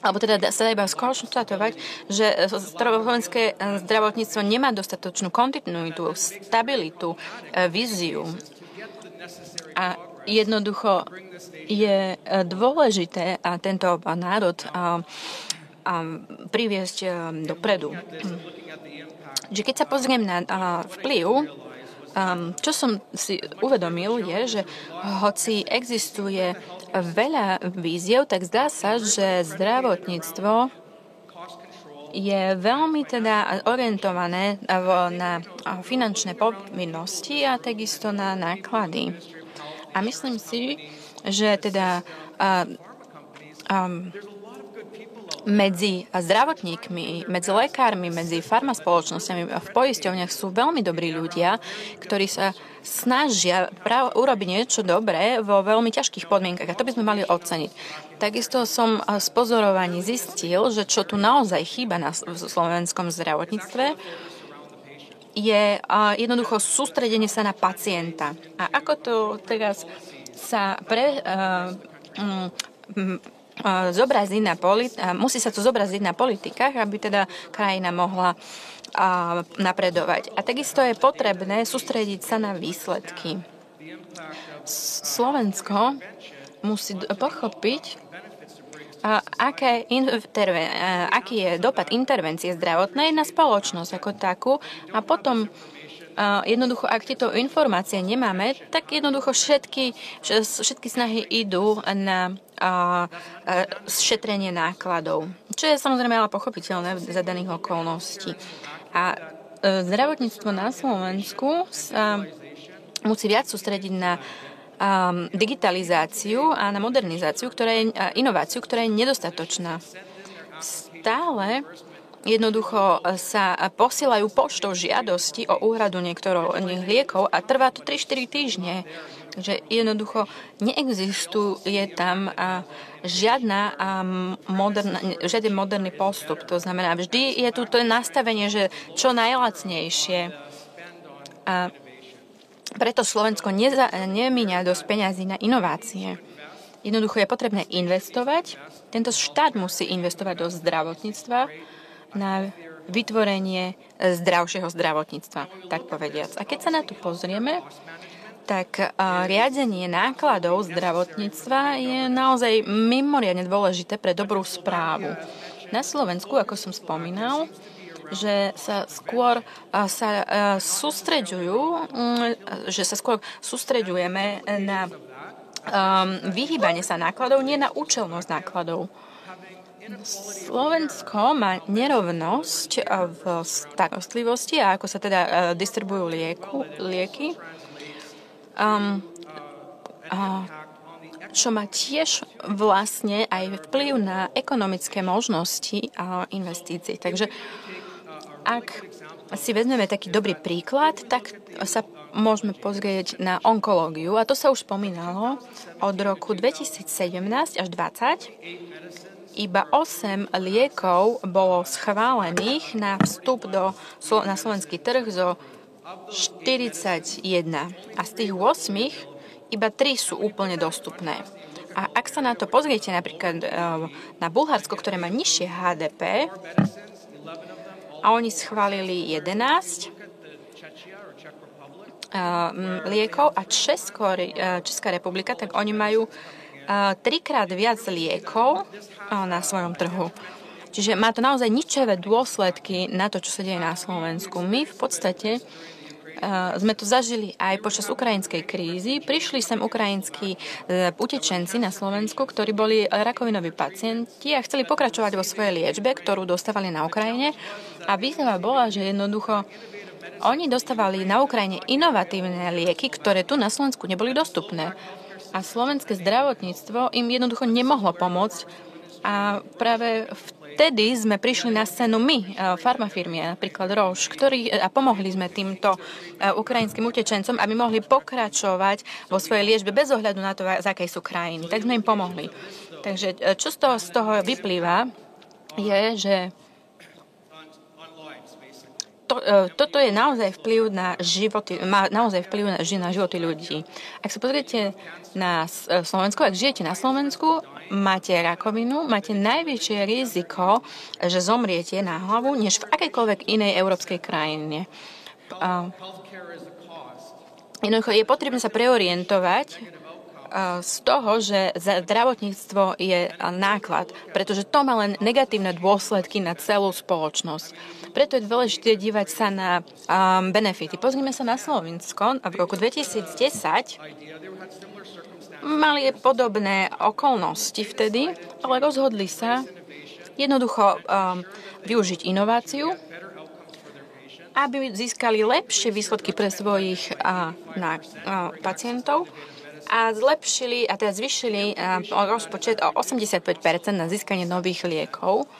alebo teda sa dá iba skonštatovať, že slovenské zdravotníctvo nemá dostatočnú kontinuitu, stabilitu, e, víziu. A jednoducho je e, dôležité a tento národ priviesť e, dopredu. Že keď sa pozriem na vplyv, čo som si uvedomil je, že hoci existuje veľa víziev, tak zdá sa, že zdravotníctvo je veľmi teda orientované na finančné povinnosti a takisto na náklady. A myslím si, že teda um, medzi zdravotníkmi, medzi lekármi, medzi farmaspoločnosťami a v poisťovniach sú veľmi dobrí ľudia, ktorí sa snažia prav- urobiť niečo dobré vo veľmi ťažkých podmienkach a to by sme mali oceniť. Takisto som z pozorovaní zistil, že čo tu naozaj chýba na slovenskom zdravotníctve, je jednoducho sústredenie sa na pacienta. A ako to teraz sa pre, uh, um, zobraziť na politi- musí sa to zobraziť na politikách, aby teda krajina mohla napredovať. A takisto je potrebné sústrediť sa na výsledky. Slovensko musí pochopiť, aké interven- aký je dopad intervencie zdravotnej na spoločnosť ako takú a potom jednoducho, ak tieto informácie nemáme, tak jednoducho všetky, všetky snahy idú na a, šetrenie nákladov, čo je samozrejme ale pochopiteľné za daných okolností. A e, zdravotníctvo na Slovensku sa musí viac sústrediť na digitalizáciu a na modernizáciu, ktorá je, inováciu, ktorá je nedostatočná. Stále jednoducho sa posielajú poštou žiadosti o úhradu niektorých liekov a trvá to 3-4 týždne. Takže jednoducho neexistuje tam žiadna moderna, žiaden moderný postup. To znamená, vždy je tu to nastavenie, že čo najlacnejšie. A preto Slovensko neza, nemíňa dosť peňazí na inovácie. Jednoducho je potrebné investovať. Tento štát musí investovať do zdravotníctva na vytvorenie zdravšieho zdravotníctva, tak povediac. A keď sa na to pozrieme, tak riadenie nákladov zdravotníctva je naozaj mimoriadne dôležité pre dobrú správu. Na Slovensku, ako som spomínal, že sa skôr sa sústreďujú, mm, že sa skôr sústreďujeme na vyhýbanie sa nákladov, nie na účelnosť nákladov. Slovensko má nerovnosť v starostlivosti a ako sa teda distribujú lieku, lieky um, uh, čo má tiež vlastne aj vplyv na ekonomické možnosti a investícií. Takže ak si vezmeme taký dobrý príklad, tak sa môžeme pozrieť na onkológiu. A to sa už spomínalo od roku 2017 až 2020 iba 8 liekov bolo schválených na vstup do, na slovenský trh zo 41. A z tých 8 iba 3 sú úplne dostupné. A ak sa na to pozriete napríklad eh, na Bulharsko, ktoré má nižšie HDP, a oni schválili 11 eh, liekov a Česko, eh, Česká republika, tak oni majú trikrát viac liekov na svojom trhu. Čiže má to naozaj ničevé dôsledky na to, čo sa deje na Slovensku. My v podstate sme to zažili aj počas ukrajinskej krízy. Prišli sem ukrajinskí utečenci na Slovensku, ktorí boli rakovinoví pacienti a chceli pokračovať vo svojej liečbe, ktorú dostávali na Ukrajine. A výzva bola, že jednoducho oni dostávali na Ukrajine inovatívne lieky, ktoré tu na Slovensku neboli dostupné. A slovenské zdravotníctvo im jednoducho nemohlo pomôcť. A práve vtedy sme prišli na scénu my, e, farmafirmy, napríklad Roche, ktorí, e, a pomohli sme týmto e, ukrajinským utečencom, aby mohli pokračovať vo svojej liečbe bez ohľadu na to, z akej sú krajiny. Tak sme im pomohli. Takže čo z toho, z toho vyplýva, je, že to, e, toto je naozaj vplyv na životy, má naozaj vplyv na, na životy ľudí. Ak sa pozriete na e, Slovensku, ak žijete na Slovensku, máte rakovinu, máte najväčšie riziko, že zomriete na hlavu, než v akejkoľvek inej európskej krajine. Jednoducho je potrebné sa preorientovať z toho, že zdravotníctvo je náklad, pretože to má len negatívne dôsledky na celú spoločnosť. Preto je dôležité dívať sa na um, benefity. Pozrime sa na Slovensko. V roku 2010 mali podobné okolnosti vtedy, ale rozhodli sa jednoducho um, využiť inováciu, aby získali lepšie výsledky pre svojich uh, na, uh, pacientov a zlepšili a teda zvyšili rozpočet o 85% na získanie nových liekov.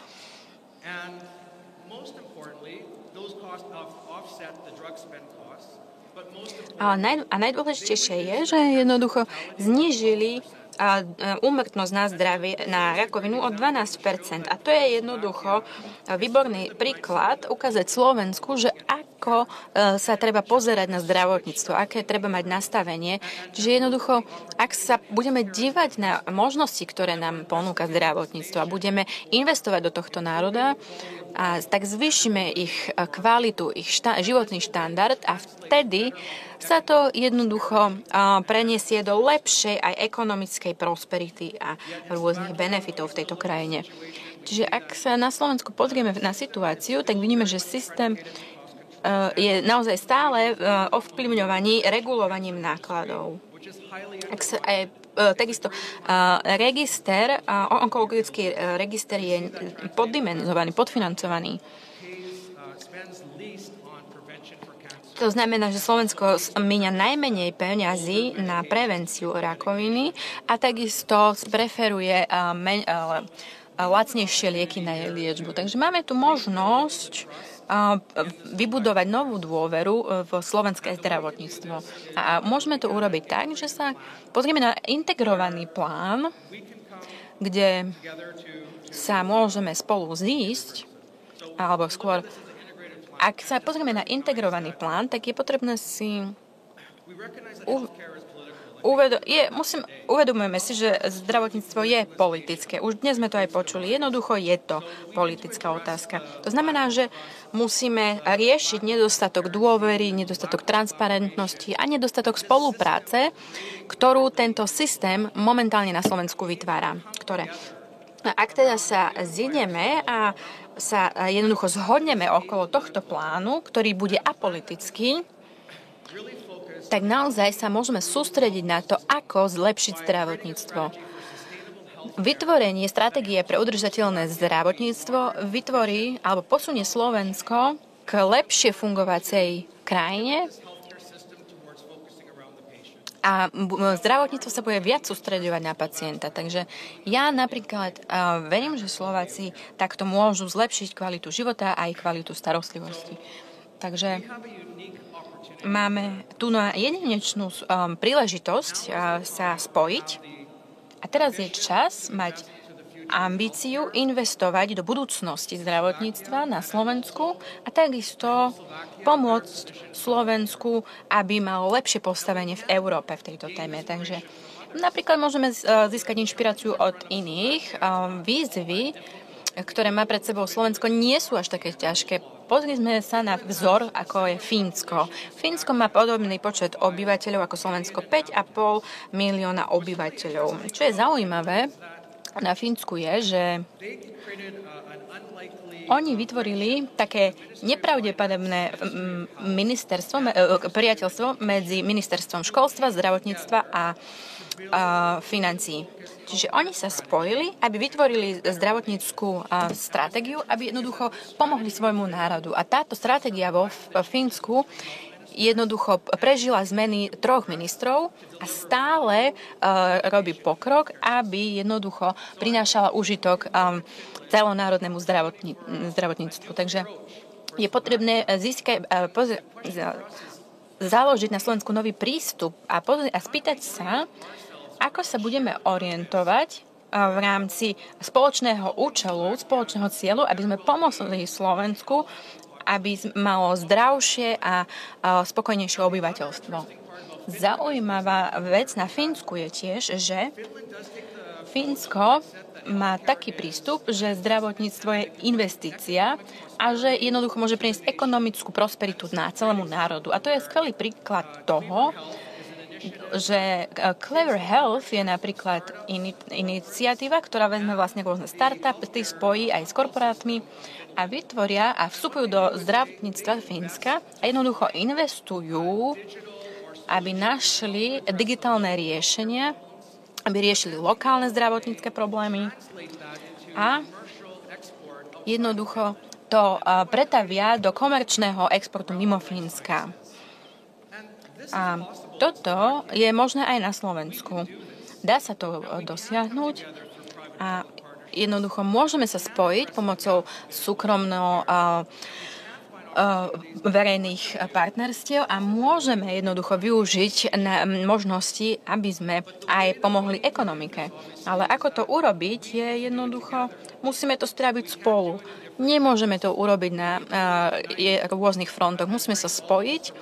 A, naj, a najdôležitejšie je, že jednoducho znížili úmrtnosť na zdravie, na rakovinu o 12%. A to je jednoducho výborný príklad ukázať Slovensku, že ako e, sa treba pozerať na zdravotníctvo, aké treba mať nastavenie. Čiže jednoducho, ak sa budeme dívať na možnosti, ktoré nám ponúka zdravotníctvo a budeme investovať do tohto národa, a tak zvýšime ich kvalitu, ich šta- životný štandard a vtedy sa to jednoducho preniesie do lepšej aj ekonomickej prosperity a rôznych benefitov v tejto krajine. Čiže ak sa na Slovensku pozrieme na situáciu, tak vidíme, že systém je naozaj stále ovplyvňovaný regulovaním nákladov. Ak sa aj takisto register, onkologický register je poddimenzovaný, podfinancovaný. To znamená, že Slovensko míňa najmenej peňazí na prevenciu rakoviny a takisto preferuje lacnejšie lieky na jej liečbu. Takže máme tu možnosť vybudovať novú dôveru e, v slovenské zdravotníctvo. A môžeme to urobiť tak, že sa pozrieme na integrovaný plán, kde sa môžeme spolu zísť, alebo skôr ak sa pozrieme na integrovaný plán, tak je potrebné si je, musím, uvedomujeme si, že zdravotníctvo je politické. Už dnes sme to aj počuli. Jednoducho je to politická otázka. To znamená, že musíme riešiť nedostatok dôvery, nedostatok transparentnosti a nedostatok spolupráce, ktorú tento systém momentálne na Slovensku vytvára. Ktoré ak teda sa zjedeme a sa jednoducho zhodneme okolo tohto plánu, ktorý bude apolitický, tak naozaj sa môžeme sústrediť na to, ako zlepšiť zdravotníctvo. Vytvorenie stratégie pre udržateľné zdravotníctvo vytvorí alebo posunie Slovensko k lepšie fungovacej krajine, a zdravotníctvo sa bude viac sústredovať na pacienta. Takže ja napríklad verím, že Slováci takto môžu zlepšiť kvalitu života a aj kvalitu starostlivosti. Takže máme tu na jedinečnú um, príležitosť uh, sa spojiť a teraz je čas mať ambíciu investovať do budúcnosti zdravotníctva na Slovensku a takisto pomôcť Slovensku, aby malo lepšie postavenie v Európe v tejto téme. Takže napríklad môžeme získať inšpiráciu od iných. Výzvy, ktoré má pred sebou Slovensko, nie sú až také ťažké. Pozrime sa na vzor, ako je Fínsko. Fínsko má podobný počet obyvateľov ako Slovensko, 5,5 milióna obyvateľov. Čo je zaujímavé, na Fínsku je, že oni vytvorili také nepravdepodobné ministerstvo, e, priateľstvo medzi ministerstvom školstva, zdravotníctva a, a financií. Čiže oni sa spojili, aby vytvorili zdravotníckú stratégiu, aby jednoducho pomohli svojmu národu. A táto stratégia vo Fínsku jednoducho prežila zmeny troch ministrov a stále uh, robí pokrok, aby jednoducho prinášala užitok um, celonárodnému zdravotní, zdravotníctvu. Takže je potrebné získať, uh, založiť na Slovensku nový prístup a, pozri, a spýtať sa, ako sa budeme orientovať v rámci spoločného účelu, spoločného cieľu, aby sme pomohli Slovensku, aby malo zdravšie a spokojnejšie obyvateľstvo. Zaujímavá vec na Fínsku je tiež, že Fínsko má taký prístup, že zdravotníctvo je investícia a že jednoducho môže priniesť ekonomickú prosperitu na celému národu. A to je skvelý príklad toho, že e, Clever Health je napríklad in, iniciatíva, ktorá vezme vlastne rôzne startupy, spojí aj s korporátmi a vytvoria a vstupujú do zdravotníctva Fínska a jednoducho investujú, aby našli digitálne riešenia, aby riešili lokálne zdravotnícke problémy a jednoducho to e, pretavia do komerčného exportu mimo Fínska. A toto je možné aj na Slovensku. Dá sa to dosiahnuť a jednoducho môžeme sa spojiť pomocou súkromno verejných partnerstiev a môžeme jednoducho využiť na možnosti, aby sme aj pomohli ekonomike. Ale ako to urobiť je jednoducho, musíme to stráviť spolu. Nemôžeme to urobiť na rôznych frontoch. Musíme sa spojiť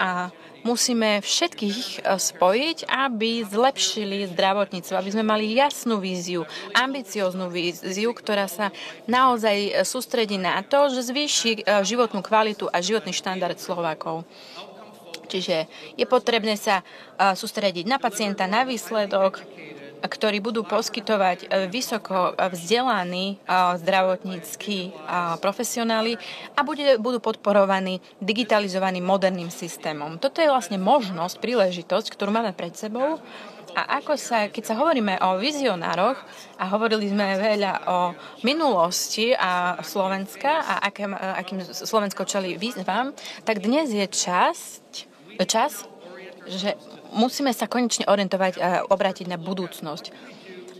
a musíme všetkých e, spojiť, aby zlepšili zdravotníctvo, aby sme mali jasnú víziu, ambicióznu víziu, ktorá sa naozaj e, sústredí na to, že zvýši e, životnú kvalitu a životný štandard Slovákov. Čiže je potrebné sa sústrediť na pacienta, na výsledok, ktorí budú poskytovať e, vysoko vzdelaní zdravotníckí profesionáli a budú podporovaní digitalizovaným moderným systémom. Toto je vlastne možnosť, príležitosť, ktorú máme pred sebou a ako sa, keď sa hovoríme o vizionároch a hovorili sme veľa o minulosti a Slovenska a akým, akým Slovensko čeli výzvam, tak dnes je čas, čas že musíme sa konečne orientovať a obrátiť na budúcnosť.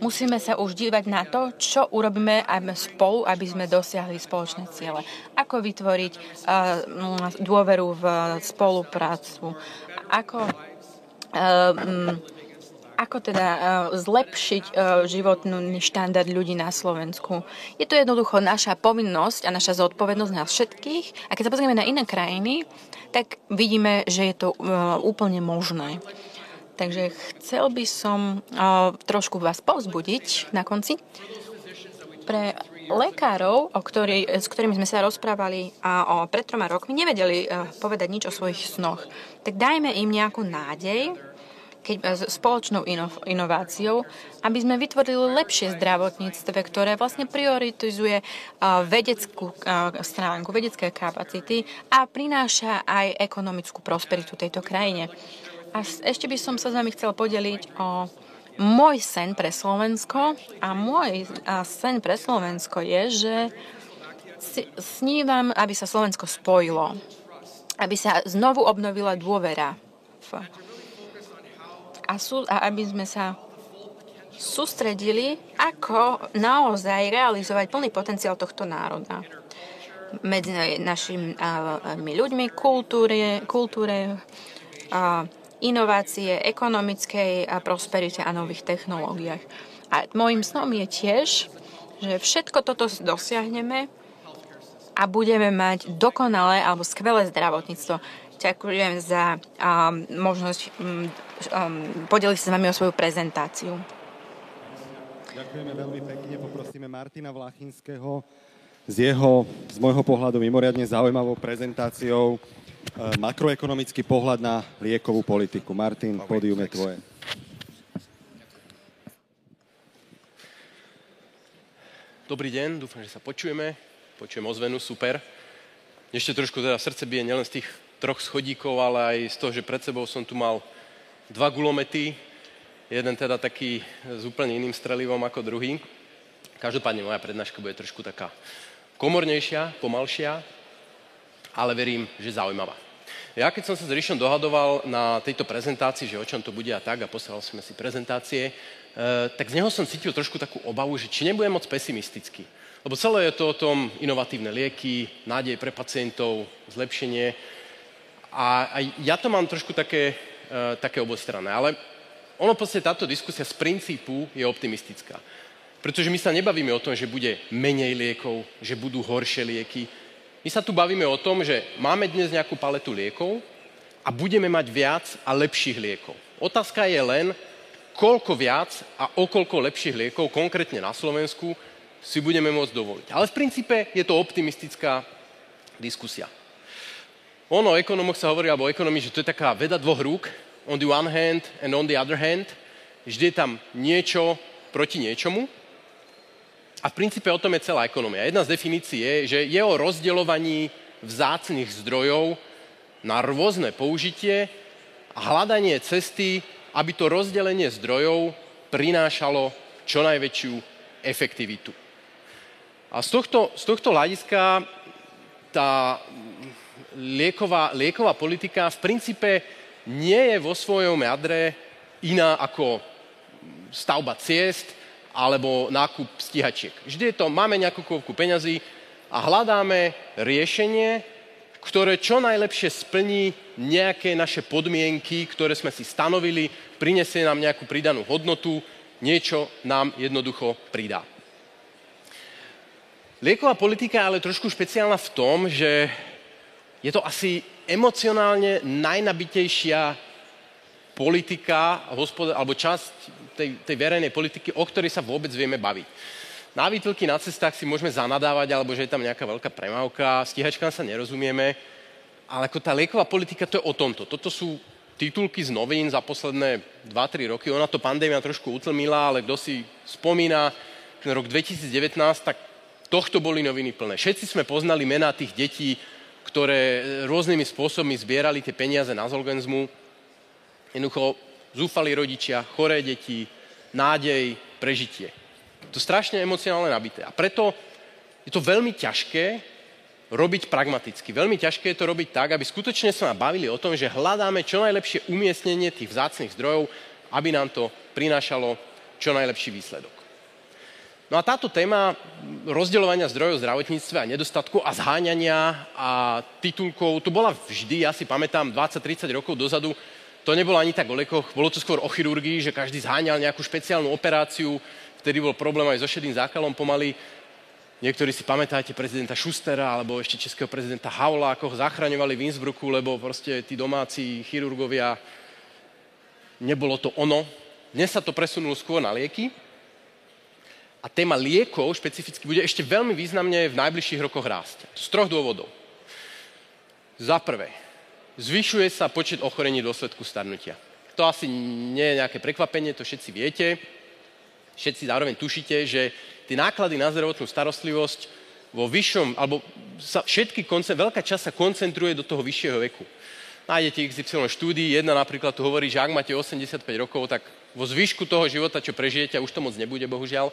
Musíme sa už dívať na to, čo urobíme spolu, aby sme dosiahli spoločné ciele. Ako vytvoriť dôveru v spoluprácu. Ako ako teda zlepšiť životný štandard ľudí na Slovensku. Je to jednoducho naša povinnosť a naša zodpovednosť nás všetkých. A keď sa pozrieme na iné krajiny, tak vidíme, že je to úplne možné. Takže chcel by som trošku vás povzbudiť na konci. Pre lekárov, o ktorý, s ktorými sme sa rozprávali a o, pred troma rokmi, nevedeli povedať nič o svojich snoch. Tak dajme im nejakú nádej, keď, uh, spoločnou ino, inováciou, aby sme vytvorili lepšie zdravotníctve, ktoré vlastne prioritizuje uh, vedeckú uh, stránku, vedecké kapacity a prináša aj ekonomickú prosperitu tejto krajine. A ešte by som sa s vami chcela podeliť o môj sen pre Slovensko. A môj sen pre Slovensko je, že snívam, aby sa Slovensko spojilo. Aby sa znovu obnovila dôvera. A, sú, a aby sme sa sústredili, ako naozaj realizovať plný potenciál tohto národa medzi našimi ľuďmi, kultúre, kultúre inovácie, ekonomickej a prosperite a nových technológiách. A môjim snom je tiež, že všetko toto dosiahneme a budeme mať dokonalé alebo skvelé zdravotníctvo. Ďakujem za um, možnosť um, um, podeliť sa s vami o svoju prezentáciu. Ďakujeme veľmi pekne. Poprosíme Martina Vlachinského z jeho, z môjho pohľadu, mimoriadne zaujímavou prezentáciou Eh, makroekonomický pohľad na liekovú politiku. Martin, pódium je tvoje. Dobrý deň, dúfam, že sa počujeme. Počujem ozvenu, super. Ešte trošku teda srdce bije nielen z tých troch schodíkov, ale aj z toho, že pred sebou som tu mal dva gulomety. Jeden teda taký s úplne iným strelivom ako druhý. Každopádne moja prednáška bude trošku taká komornejšia, pomalšia, ale verím, že zaujímavá. Ja keď som sa s Ríšom dohadoval na tejto prezentácii, že o čom to bude a tak, a poslal sme si prezentácie, Eh, tak z neho som cítil trošku takú obavu, že či nebudem moc pesimistický. Lebo celé je to o tom inovatívne lieky, nádej pre pacientov, zlepšenie. A, a ja to mám trošku také, uh, také obostranné. Ale ono proste táto diskusia z princípu je optimistická. Pretože my sa nebavíme o tom, že bude menej liekov, že budú horšie lieky. My sa tu bavíme o tom, že máme dnes nejakú paletu liekov a budeme mať viac a lepších liekov. Otázka je len, koľko viac a o koľko lepších liekov, konkrétne na Slovensku, si budeme môcť dovoliť. Ale v princípe je to optimistická diskusia. Ono o ekonomoch sa hovorí, alebo o ekonomii, že to je taká veda dvoch rúk, on the one hand and on the other hand. Vždy je tam niečo proti niečomu. A v princípe o tom je celá ekonomia. Jedna z definícií je, že je o rozdeľovaní vzácných zdrojov na rôzne použitie a hľadanie cesty aby to rozdelenie zdrojov prinášalo čo najväčšiu efektivitu. A z tohto, z tohto hľadiska tá lieková, lieková politika v princípe nie je vo svojom jadre iná ako stavba ciest alebo nákup stíhačiek. Vždy je to, máme nejakú kovku peňazí a hľadáme riešenie, ktoré čo najlepšie splní nejaké naše podmienky, ktoré sme si stanovili, prinesie nám nejakú pridanú hodnotu, niečo nám jednoducho pridá. Lieková politika je ale trošku špeciálna v tom, že je to asi emocionálne najnabitejšia politika, alebo časť tej, tej verejnej politiky, o ktorej sa vôbec vieme baviť. Na výtlky na cestách si môžeme zanadávať, alebo že je tam nejaká veľká premávka, stíhačkám sa nerozumieme, ale ako tá lieková politika, to je o tomto. Toto sú titulky z novín za posledné 2-3 roky. Ona to pandémia trošku utlmila, ale kto si spomína ten rok 2019, tak tohto boli noviny plné. Všetci sme poznali mená tých detí, ktoré rôznymi spôsobmi zbierali tie peniaze na Zolgenzmu. Jednoducho zúfali rodičia, choré deti, nádej, prežitie to strašne emocionálne nabité. A preto je to veľmi ťažké robiť pragmaticky. Veľmi ťažké je to robiť tak, aby skutočne sa bavili o tom, že hľadáme čo najlepšie umiestnenie tých vzácných zdrojov, aby nám to prinášalo čo najlepší výsledok. No a táto téma rozdeľovania zdrojov v zdravotníctve a nedostatku a zháňania a titulkov, to bola vždy, ja si pamätám, 20-30 rokov dozadu, to nebolo ani tak o lekoch, bolo to skôr o chirurgii, že každý zháňal nejakú špeciálnu operáciu, vtedy bol problém aj so šedým zákalom pomaly. Niektorí si pamätáte prezidenta Schustera alebo ešte českého prezidenta Haula, ako ho zachraňovali v Innsbrucku, lebo proste tí domáci chirurgovia, nebolo to ono. Dnes sa to presunulo skôr na lieky. A téma liekov špecificky bude ešte veľmi významne v najbližších rokoch rásť. Z troch dôvodov. Za prvé, zvyšuje sa počet ochorení v dôsledku starnutia. To asi nie je nejaké prekvapenie, to všetci viete všetci zároveň tušíte, že tie náklady na zdravotnú starostlivosť vo vyššom, alebo sa všetky, veľká časť sa koncentruje do toho vyššieho veku. Nájdete XY štúdií, jedna napríklad tu hovorí, že ak máte 85 rokov, tak vo zvyšku toho života, čo prežijete, už to moc nebude, bohužiaľ,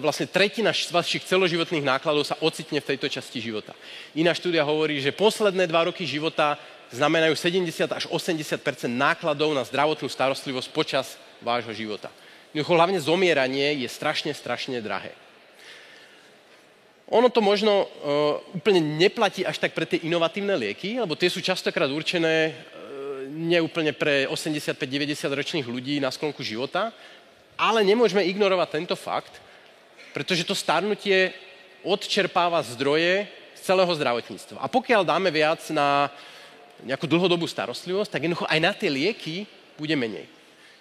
vlastne tretina vašich celoživotných nákladov sa ocitne v tejto časti života. Iná štúdia hovorí, že posledné dva roky života znamenajú 70 až 80% nákladov na zdravotnú starostlivosť počas vášho života. Hlavne zomieranie je strašne, strašne drahé. Ono to možno uh, úplne neplatí až tak pre tie inovatívne lieky, lebo tie sú častokrát určené uh, neúplne pre 85-90 ročných ľudí na sklonku života, ale nemôžeme ignorovať tento fakt, pretože to starnutie odčerpáva zdroje z celého zdravotníctva. A pokiaľ dáme viac na nejakú dlhodobú starostlivosť, tak jednoducho aj na tie lieky bude menej.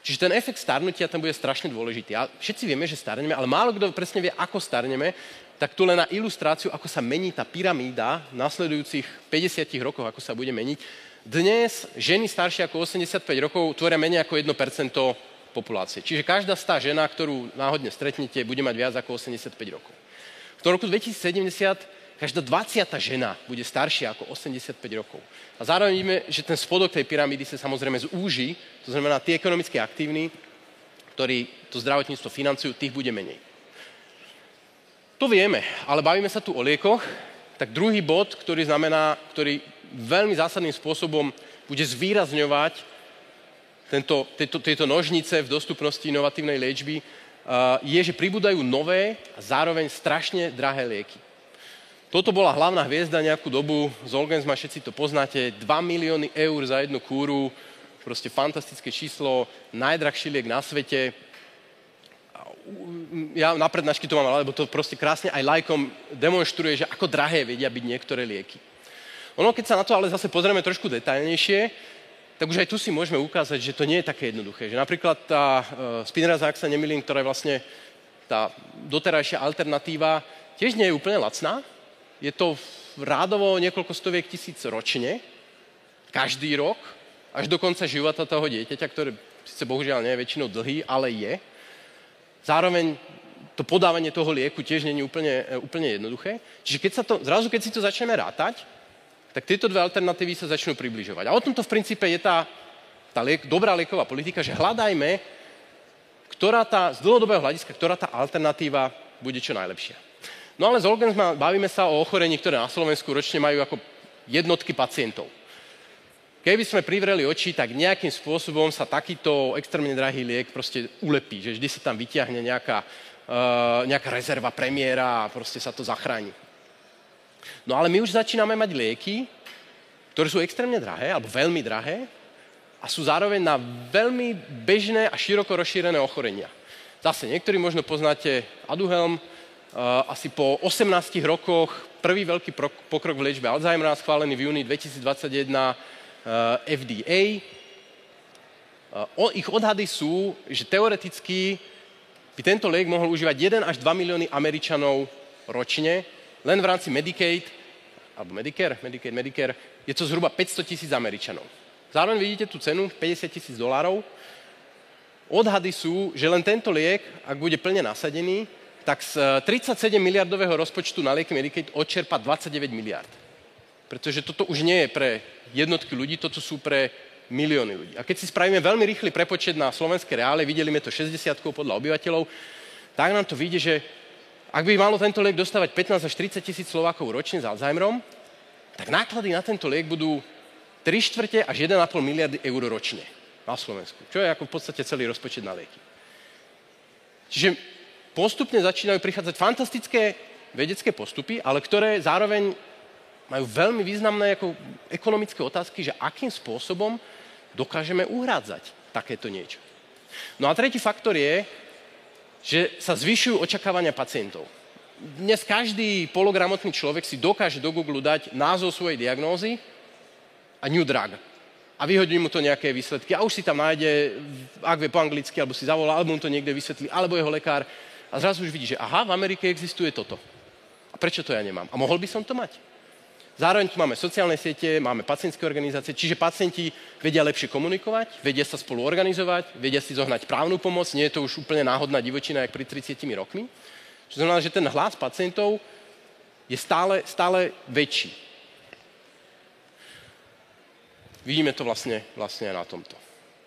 Čiže ten efekt starnutia tam bude strašne dôležitý. A všetci vieme, že starneme, ale málo kto presne vie, ako starneme, tak tu len na ilustráciu, ako sa mení tá pyramída v nasledujúcich 50 rokoch, ako sa bude meniť. Dnes ženy staršie ako 85 rokov tvoria menej ako 1% populácie. Čiže každá stá žena, ktorú náhodne stretnete, bude mať viac ako 85 rokov. V tom roku 2070 každá 20. žena bude staršia ako 85 rokov. A zároveň vidíme, že ten spodok tej pyramídy sa samozrejme zúži, to znamená, tí ekonomicky aktívni, ktorí to zdravotníctvo financujú, tých bude menej. To vieme, ale bavíme sa tu o liekoch, tak druhý bod, ktorý znamená, ktorý veľmi zásadným spôsobom bude zvýrazňovať tento, tieto, tieto nožnice v dostupnosti inovatívnej liečby, je, že pribúdajú nové a zároveň strašne drahé lieky. Toto bola hlavná hviezda nejakú dobu, z Olgensma všetci to poznáte, 2 milióny eur za jednu kúru, proste fantastické číslo, najdrahší liek na svete, ja na prednášky to mám, lebo to proste krásne aj lajkom demonstruje, že ako drahé vedia byť niektoré lieky. Ono, keď sa na to ale zase pozrieme trošku detailnejšie, tak už aj tu si môžeme ukázať, že to nie je také jednoduché. Že napríklad tá uh, Spinraza, ak sa nemilím, ktorá je vlastne tá doterajšia alternatíva, tiež nie je úplne lacná. Je to rádovo niekoľko stoviek tisíc ročne, každý rok, až do konca života toho dieťaťa, ktoré síce bohužiaľ nie je väčšinou dlhý, ale je. Zároveň to podávanie toho lieku tiež je úplne, e, úplne jednoduché. Čiže keď sa to, zrazu keď si to začneme rátať, tak tieto dve alternatívy sa začnú približovať. A o tomto v princípe je tá, tá liek, dobrá lieková politika, že hľadajme, ktorá tá, z dlhodobého hľadiska, ktorá tá alternatíva bude čo najlepšia. No ale z Olgensma bavíme sa o ochorení, ktoré na Slovensku ročne majú ako jednotky pacientov. Keby sme privreli oči, tak nejakým spôsobom sa takýto extrémne drahý liek proste ulepí, že vždy sa tam vyťahne nejaká, uh, nejaká rezerva premiéra a proste sa to zachráni. No ale my už začíname mať lieky, ktoré sú extrémne drahé, alebo veľmi drahé a sú zároveň na veľmi bežné a široko rozšírené ochorenia. Zase niektorí možno poznáte Aduhelm, uh, asi po 18 rokoch prvý veľký pokrok v liečbe Alzheimera schválený v júni 2021 Eh, FDA. Eh, ich odhady sú, že teoreticky by tento liek mohol užívať 1 až 2 milióny Američanov ročne, len v rámci Medicaid, alebo Medicare, Medicaid, Medicare, je to zhruba 500 tisíc Američanov. Zároveň vidíte tú cenu, 50 tisíc dolárov. Odhady sú, že len tento liek, ak bude plne nasadený, tak z 37 miliardového rozpočtu na lieky Medicaid odčerpa 29 miliard. Pretože toto už nie je pre jednotky ľudí, toto sú pre milióny ľudí. A keď si spravíme veľmi rýchly prepočet na slovenské reále, videli sme to 60 podľa obyvateľov, tak nám to vyjde, že ak by malo tento liek dostávať 15 až 30 tisíc Slovákov ročne s Alzheimerom, tak náklady na tento liek budú 3 štvrte až 1,5 miliardy eur ročne na Slovensku, čo je ako v podstate celý rozpočet na lieky. Čiže postupne začínajú prichádzať fantastické vedecké postupy, ale ktoré zároveň majú veľmi významné ako ekonomické otázky, že akým spôsobom dokážeme uhrádzať takéto niečo. No a tretí faktor je, že sa zvyšujú očakávania pacientov. Dnes každý pologramotný človek si dokáže do Google dať názov svojej diagnózy a new drug. A vyhodí mu to nejaké výsledky. A už si tam nájde, ak vie po anglicky, alebo si zavolá, alebo mu to niekde vysvetlí, alebo jeho lekár. A zrazu už vidí, že aha, v Amerike existuje toto. A prečo to ja nemám? A mohol by som to mať? Zároveň tu máme sociálne siete, máme pacientské organizácie, čiže pacienti vedia lepšie komunikovať, vedia sa spolu organizovať, vedia si zohnať právnu pomoc, nie je to už úplne náhodná divočina, jak pri 30 rokmi. Čo znamená, že ten hlas pacientov je stále, stále väčší. Vidíme to vlastne, vlastne aj na tomto.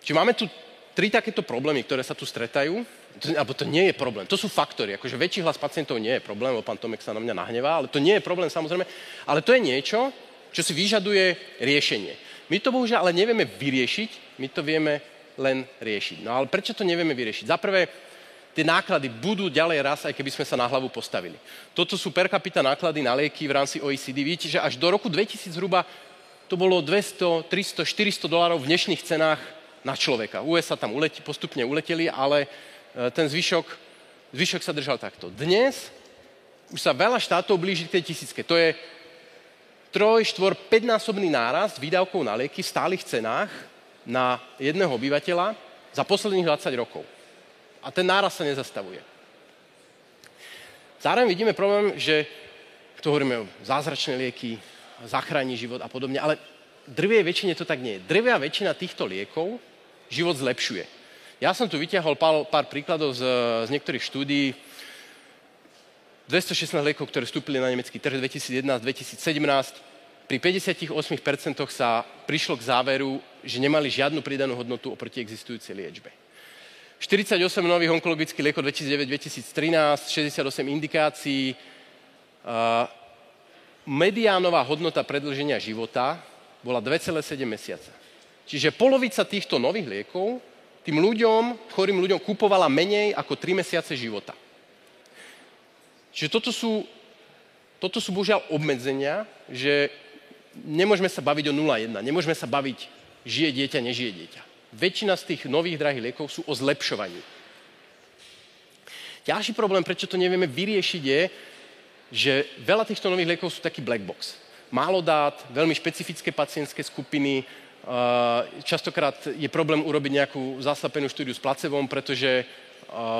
Čiže máme tu tri takéto problémy, ktoré sa tu stretajú to, alebo to nie je problém, to sú faktory, akože väčší hlas pacientov nie je problém, lebo pán Tomek sa na mňa nahnevá, ale to nie je problém samozrejme, ale to je niečo, čo si vyžaduje riešenie. My to bohužiaľ ale nevieme vyriešiť, my to vieme len riešiť. No ale prečo to nevieme vyriešiť? Za prvé, tie náklady budú ďalej raz, aj keby sme sa na hlavu postavili. Toto sú per capita náklady na lieky v rámci OECD. Vidíte, že až do roku 2000 zhruba to bolo 200, 300, 400 dolárov v dnešných cenách na človeka. USA tam uleti, postupne uleteli, ale ten zvyšok, zvyšok sa držal takto. Dnes už sa veľa štátov blíži k tej tisícke. To je troj, štvor, päťnásobný nárast výdavkov na lieky v stálych cenách na jedného obyvateľa za posledných 20 rokov. A ten nárast sa nezastavuje. Zároveň vidíme problém, že tu hovoríme o zázračné lieky, zachráni život a podobne, ale drvej väčšine to tak nie je. Drvia väčšina týchto liekov život zlepšuje. Ja som tu vyťahol pár, pár príkladov z, z niektorých štúdií. 216 liekov, ktoré vstúpili na nemecký trh 2011-2017, pri 58% sa prišlo k záveru, že nemali žiadnu pridanú hodnotu oproti existujúcej liečbe. 48 nových onkologických liekov 2009-2013, 68 indikácií, mediánová hodnota predlženia života bola 2,7 mesiaca. Čiže polovica týchto nových liekov tým ľuďom, chorým ľuďom kupovala menej ako 3 mesiace života. Čiže toto sú, toto sú božiaľ obmedzenia, že nemôžeme sa baviť o 0,1, nemôžeme sa baviť žije dieťa, nežije dieťa. Väčšina z tých nových drahých liekov sú o zlepšovaní. Ďalší problém, prečo to nevieme vyriešiť, je, že veľa týchto nových liekov sú taký black box. Málo dát, veľmi špecifické pacientské skupiny, častokrát je problém urobiť nejakú zaslepenú štúdiu s placebom, pretože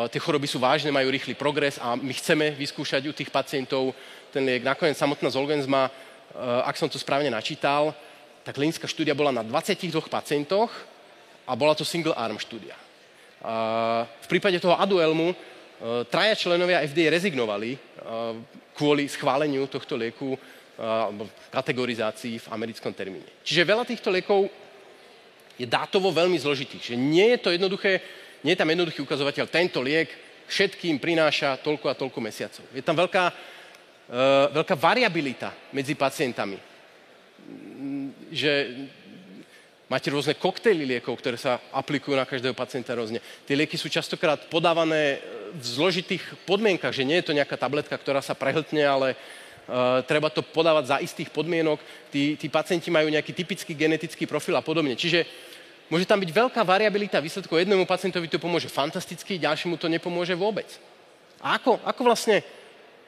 tie choroby sú vážne, majú rýchly progres a my chceme vyskúšať u tých pacientov ten liek. Nakoniec samotná Zolgensma Eh, ak som to správne načítal, tak klinická štúdia bola na 22 pacientoch a bola to single arm štúdia. V prípade toho Aduelmu eh, traja členovia FDA rezignovali eh, kvôli schváleniu tohto lieku alebo kategorizácii v americkom termíne. Čiže veľa týchto liekov je dátovo veľmi zložitých. Že nie je to jednoduché, nie je tam jednoduchý ukazovateľ, tento liek všetkým prináša toľko a toľko mesiacov. Je tam veľká Eh, veľká variabilita medzi pacientami. Že máte rôzne koktejly liekov, ktoré sa aplikujú na každého pacienta rôzne. Tie lieky sú častokrát podávané v zložitých podmienkach, že nie je to nejaká tabletka, ktorá sa prehltne, ale uh, treba to podávať za istých podmienok. Tí, tí pacienti majú nejaký typický genetický profil a podobne. Čiže môže tam byť veľká variabilita výsledkov. Jednému pacientovi to pomôže fantasticky, ďalšiemu to nepomôže vôbec. A ako, ako vlastne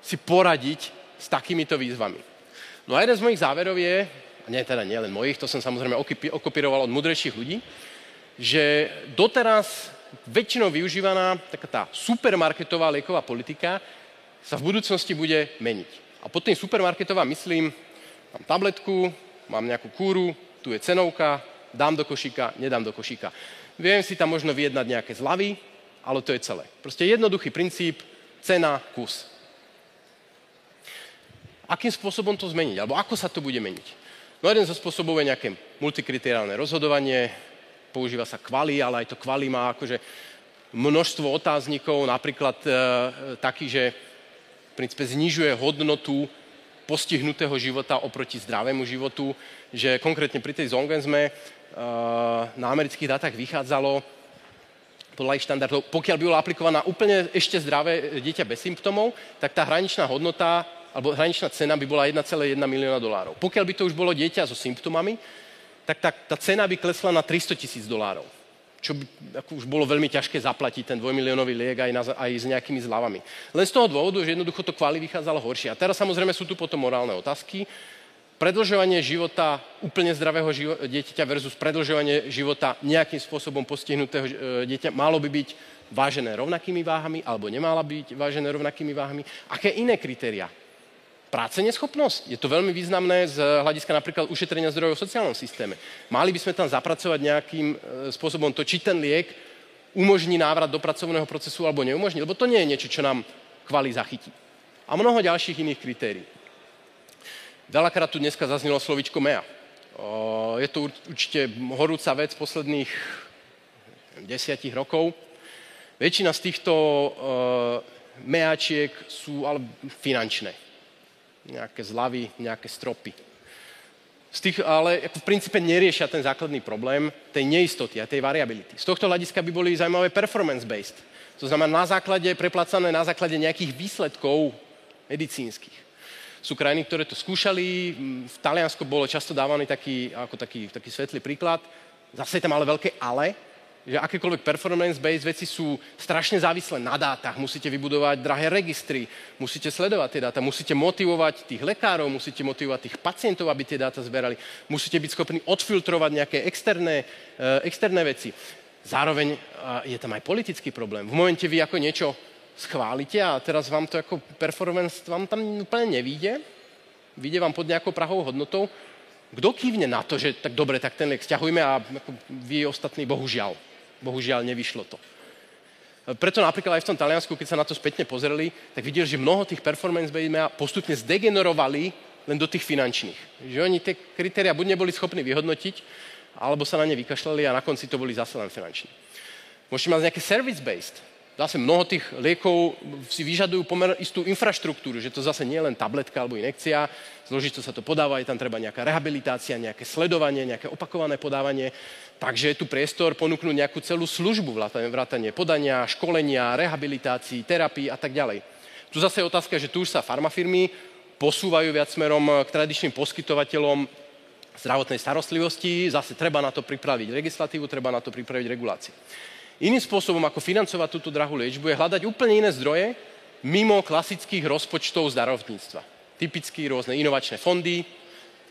si poradiť s takýmito výzvami. No a jeden z mojich záverov je, a nie teda nie len mojich, to som samozrejme okopíroval od mudrejších ľudí, že doteraz väčšinou využívaná taká tá supermarketová lieková politika sa v budúcnosti bude meniť. A pod tým supermarketová myslím, mám tabletku, mám nejakú kúru, tu je cenovka, dám do košíka, nedám do košíka. Viem si tam možno vyjednať nejaké zľavy, ale to je celé. Proste jednoduchý princíp, cena, kus akým spôsobom to zmeniť, alebo ako sa to bude meniť. No jeden zo spôsobov je nejaké multikriteriálne rozhodovanie, používa sa kvali, ale aj to kvali má akože množstvo otáznikov, napríklad e, taký, že princípe znižuje hodnotu postihnutého života oproti zdravému životu, že konkrétne pri tej Zongensme e, na amerických dátach vychádzalo podľa ich štandardov, pokiaľ by bola aplikovaná úplne ešte zdravé dieťa bez symptómov, tak tá hraničná hodnota alebo hraničná cena by bola 1,1 milióna dolárov. Pokiaľ by to už bolo dieťa so symptomami, tak tá, tá cena by klesla na 300 tisíc dolárov. Čo by ako už bolo veľmi ťažké zaplatiť ten dvojmiliónový liek aj, na, aj s nejakými zľavami. Len z toho dôvodu, že jednoducho to kvali vychádzalo horšie. A teraz samozrejme sú tu potom morálne otázky. Predlžovanie života úplne zdravého živo- dieťaťa versus predlžovanie života nejakým spôsobom postihnutého e, dieťa malo by byť vážené rovnakými váhami alebo nemala byť vážené rovnakými váhami. Aké iné kritéria práce neschopnosť. Je to veľmi významné z hľadiska napríklad ušetrenia zdrojov v sociálnom systéme. Mali by sme tam zapracovať nejakým e, spôsobom to, či ten liek umožní návrat do pracovného procesu alebo neumožní, lebo to nie je niečo, čo nám kvali zachytí. A mnoho ďalších iných kritérií. Veľakrát tu dneska zaznelo slovičko MEA. Je to určite horúca vec posledných desiatich rokov. Väčšina z týchto e, meačiek sú ale finančné nejaké zľavy, nejaké stropy. Z tých, ale v princípe neriešia ten základný problém tej neistoty a tej variability. Z tohto hľadiska by boli zaujímavé performance-based. To znamená na základe, preplacané na základe nejakých výsledkov medicínskych. Sú krajiny, ktoré to skúšali, v Taliansku bolo často dávaný taký, ako taký, taký svetlý príklad. Zase je tam ale veľké ale, že akékoľvek performance-based veci sú strašne závislé na dátach. Musíte vybudovať drahé registry, musíte sledovať tie dáta, musíte motivovať tých lekárov, musíte motivovať tých pacientov, aby tie dáta zberali, musíte byť schopní odfiltrovať nejaké externé, uh, externé veci. Zároveň uh, je tam aj politický problém. V momente vy ako niečo schválite a teraz vám to ako performance vám tam úplne nevíde, vyjde vám pod nejakou prahovou hodnotou, kto kývne na to, že tak dobre, tak ten liek stiahujme a vy ostatní bohužiaľ bohužiaľ nevyšlo to. Preto napríklad aj v tom Taliansku, keď sa na to spätne pozreli, tak videli, že mnoho tých performance based postupne zdegenerovali len do tých finančných. Že oni tie kritéria buď neboli schopní vyhodnotiť, alebo sa na ne vykašľali a na konci to boli zase len finanční. Môžete mať nejaké service-based. Zase mnoho tých liekov si vyžadujú pomer istú infraštruktúru, že to zase nie je len tabletka alebo inekcia, zložito sa to podáva, je tam treba nejaká rehabilitácia, nejaké sledovanie, nejaké opakované podávanie. Takže je tu priestor ponúknuť nejakú celú službu, vrátanie podania, školenia, rehabilitácií, terapii a tak ďalej. Tu zase je otázka, že tu už sa farmafirmy posúvajú viac smerom k tradičným poskytovateľom zdravotnej starostlivosti, zase treba na to pripraviť legislatívu, treba na to pripraviť regulácie. Iným spôsobom, ako financovať túto drahú liečbu, je hľadať úplne iné zdroje mimo klasických rozpočtov zdravotníctva. Typicky rôzne inovačné fondy,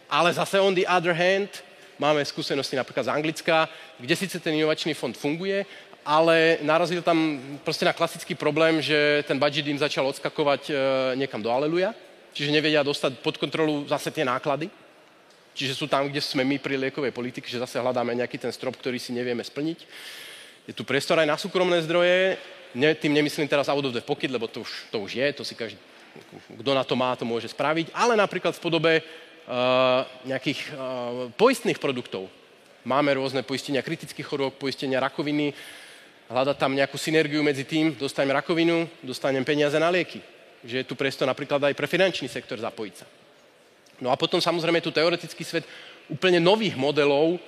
ale zase on the other hand máme skúsenosti napríklad z Anglicka, kde síce ten inovačný fond funguje, ale narazil tam proste na klasický problém, že ten budget im začal odskakovať e, niekam do Aleluja, čiže nevedia dostať pod kontrolu zase tie náklady. Čiže sú tam, kde sme my pri liekovej politike, že zase hľadáme nejaký ten strop, ktorý si nevieme splniť. Je tu priestor aj na súkromné zdroje, ne, tým nemyslím teraz out of the pocket, lebo to už, to už je, to si každý, kto na to má, to môže spraviť, ale napríklad v podobe nejakých uh, poistných produktov. Máme rôzne poistenia kritických chorôb, poistenia rakoviny, hľadať tam nejakú synergiu medzi tým, dostanem rakovinu, dostanem peniaze na lieky. Že je tu priestor napríklad aj pre finančný sektor zapojiť sa. No a potom samozrejme tu teoretický svet úplne nových modelov,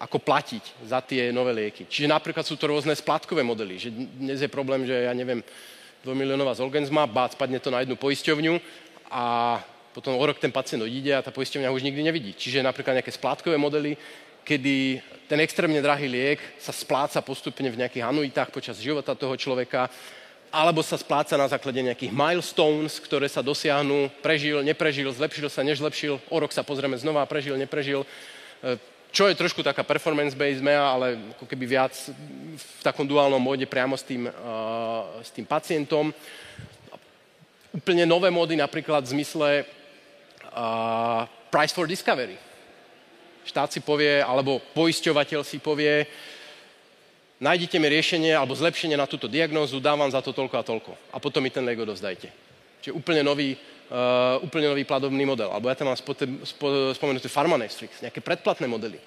ako platiť za tie nové lieky. Čiže napríklad sú to rôzne splatkové modely, že dnes je problém, že ja neviem, 2 miliónová Zolgensma, bác, spadne to na jednu poisťovňu a potom o rok ten pacient odíde a tá poisťovňa ho už nikdy nevidí. Čiže napríklad nejaké splátkové modely, kedy ten extrémne drahý liek sa spláca postupne v nejakých anuitách počas života toho človeka, alebo sa spláca na základe nejakých milestones, ktoré sa dosiahnu, prežil, neprežil, zlepšil sa, nezlepšil, o rok sa pozrieme znova, prežil, neprežil čo je trošku taká performance-based mea, ale ako keby viac v takom duálnom móde priamo s tým, uh, s tým pacientom. Úplne nové módy napríklad v zmysle uh, price for discovery. Štát si povie, alebo poisťovateľ si povie, nájdite mi riešenie alebo zlepšenie na túto diagnózu, dávam za to toľko a toľko. A potom mi ten liek odovzdajte. Čiže úplne nový, uh, úplne nový platobný model. Alebo ja tam mám spote, spo, spomenutý Pharmanestrix, nejaké predplatné modely.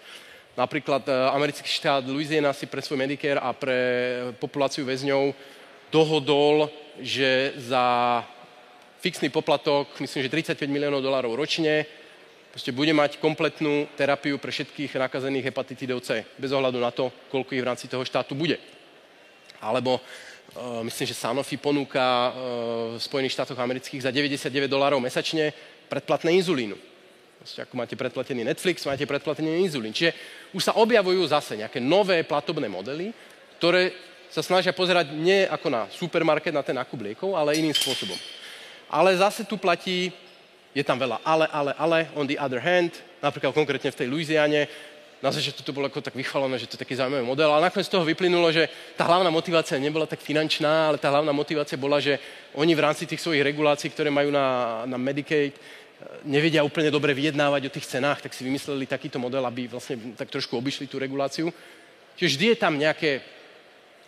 Napríklad uh, americký štát Louisiana si pre svoj Medicare a pre populáciu väzňov dohodol, že za fixný poplatok, myslím, že 35 miliónov dolárov ročne, proste bude mať kompletnú terapiu pre všetkých nakazených hepatitidou C, bez ohľadu na to, koľko ich v rámci toho štátu bude. Alebo Eh, myslím, že Sanofi ponúka eh, v Spojených štátoch amerických za 99 dolárov mesačne predplatné inzulínu. Proste ako máte predplatený Netflix, máte predplatený inzulín. Čiže už sa objavujú zase nejaké nové platobné modely, ktoré sa snažia pozerať nie ako na supermarket, na ten nákup liekov, ale iným spôsobom. Ale zase tu platí, je tam veľa ale, ale, ale, on the other hand, napríklad konkrétne v tej Louisiane, na že to bolo ako tak vychvalené, že to je taký zaujímavý model, ale nakoniec z toho vyplynulo, že tá hlavná motivácia nebola tak finančná, ale tá hlavná motivácia bola, že oni v rámci tých svojich regulácií, ktoré majú na, na Medicaid, nevedia úplne dobre vyjednávať o tých cenách, tak si vymysleli takýto model, aby vlastne tak trošku obišli tú reguláciu. Čiže vždy je tam nejaké,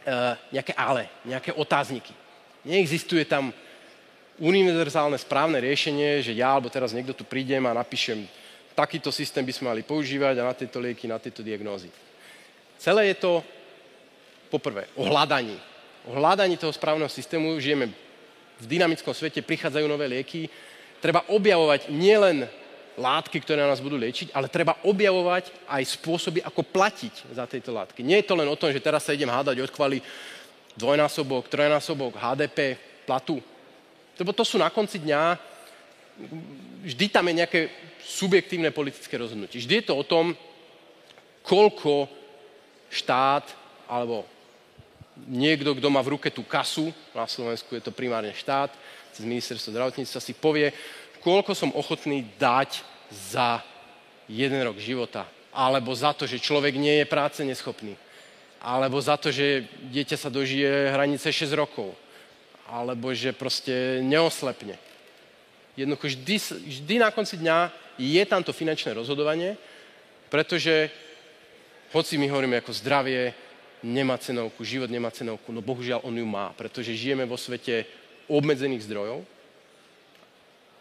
uh, nejaké ale, nejaké otázniky. Neexistuje tam univerzálne správne riešenie, že ja alebo teraz niekto tu prídem a napíšem takýto systém by sme mali používať a na tieto lieky, na tieto diagnózy. Celé je to poprvé o hľadaní. O hľadaní toho správneho systému žijeme v dynamickom svete, prichádzajú nové lieky. Treba objavovať nielen látky, ktoré nás budú liečiť, ale treba objavovať aj spôsoby, ako platiť za tieto látky. Nie je to len o tom, že teraz sa idem hádať od kvali dvojnásobok, trojnásobok, HDP, platu. Lebo to sú na konci dňa, vždy tam je nejaké subjektívne politické rozhodnutie. Vždy je to o tom, koľko štát alebo niekto, kto má v ruke tú kasu, na Slovensku je to primárne štát, cez ministerstvo zdravotníctva si povie, koľko som ochotný dať za jeden rok života. Alebo za to, že človek nie je práce neschopný. Alebo za to, že dieťa sa dožije hranice 6 rokov. Alebo že proste neoslepne. Jednoducho vždy, vždy na konci dňa je tam to finančné rozhodovanie, pretože hoci my hovoríme ako zdravie, nemá cenovku, život nemá cenovku. No bohužiaľ on ju má, pretože žijeme vo svete obmedzených zdrojov.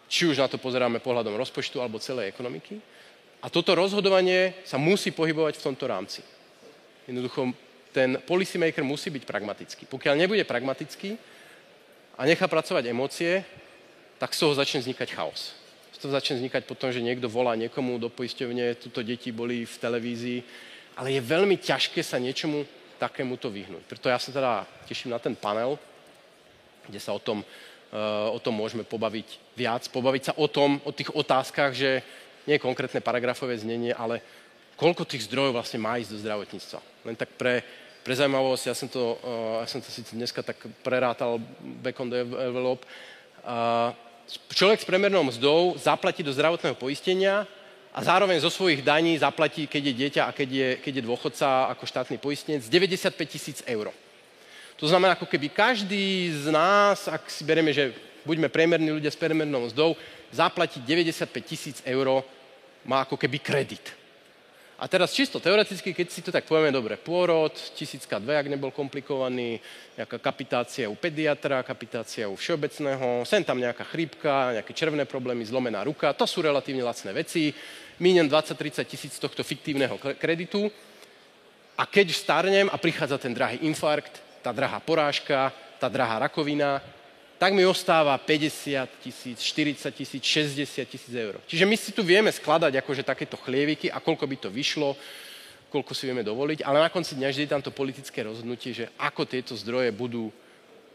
Či už na to pozeráme pohľadom rozpočtu alebo celej ekonomiky. A toto rozhodovanie sa musí pohybovať v tomto rámci. Jednoducho ten policymaker musí byť pragmatický. Pokiaľ nebude pragmatický a nechá pracovať emócie, tak z toho začne vznikať chaos. Z toho začne vznikať potom, že niekto volá niekomu do poisťovne, tuto deti boli v televízii, ale je veľmi ťažké sa niečomu takémuto vyhnúť. Preto ja sa teda teším na ten panel, kde sa o tom, uh, o tom môžeme pobaviť viac, pobaviť sa o tom, o tých otázkach, že nie konkrétne paragrafové znenie, ale koľko tých zdrojov vlastne má ísť do zdravotníctva. Len tak pre, pre zaujímavosť, ja som to, ja som to síce dneska tak prerátal back on the envelope, uh, človek s premernou mzdou zaplatí do zdravotného poistenia a zároveň zo svojich daní zaplatí, keď je dieťa a keď je, keď je dôchodca ako štátny poistenec, 95 tisíc eur. To znamená, ako keby každý z nás, ak si bereme, že buďme priemerní ľudia s priemernou mzdou, zaplatí 95 tisíc eur, má ako keby kredit. A teraz čisto teoreticky, keď si to tak povieme, dobre, pôrod, tisícka dve, ak nebol komplikovaný, nejaká kapitácia u pediatra, kapitácia u všeobecného, sem tam nejaká chrípka, nejaké červené problémy, zlomená ruka, to sú relatívne lacné veci, mínem 20-30 tisíc tohto fiktívneho kreditu. A keď starnem a prichádza ten drahý infarkt, tá drahá porážka, tá drahá rakovina, tak mi ostáva 50 tisíc, 40 tisíc, 60 tisíc eur. Čiže my si tu vieme skladať akože takéto chlieviky a koľko by to vyšlo, koľko si vieme dovoliť, ale na konci dňa vždy je tam to politické rozhodnutie, že ako tieto zdroje budú,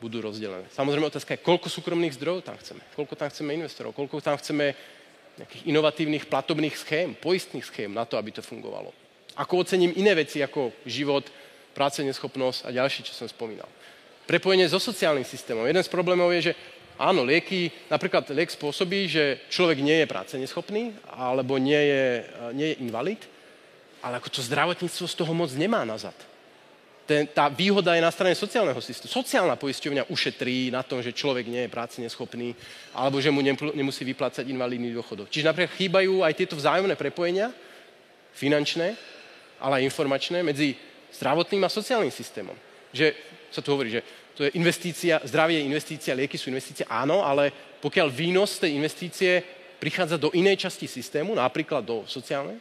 budú rozdelené. Samozrejme otázka je, koľko súkromných zdrojov tam chceme, koľko tam chceme investorov, koľko tam chceme nejakých inovatívnych platobných schém, poistných schém na to, aby to fungovalo. Ako ocením iné veci ako život, práce, neschopnosť a ďalšie, čo som spomínal. Prepojenie so sociálnym systémom. Jeden z problémov je, že áno, lieky, napríklad liek spôsobí, že človek nie je práce neschopný alebo nie je, nie je invalid, ale ako to zdravotníctvo z toho moc nemá nazad ten, tá výhoda je na strane sociálneho systému. Sociálna poisťovňa ušetrí na tom, že človek nie je práci neschopný alebo že mu nemusí vyplácať invalidný dôchodok. Čiže napríklad chýbajú aj tieto vzájomné prepojenia, finančné, ale aj informačné, medzi zdravotným a sociálnym systémom. Že sa tu hovorí, že to je investícia, zdravie je investícia, lieky sú investície, áno, ale pokiaľ výnos tej investície prichádza do inej časti systému, napríklad do sociálnej,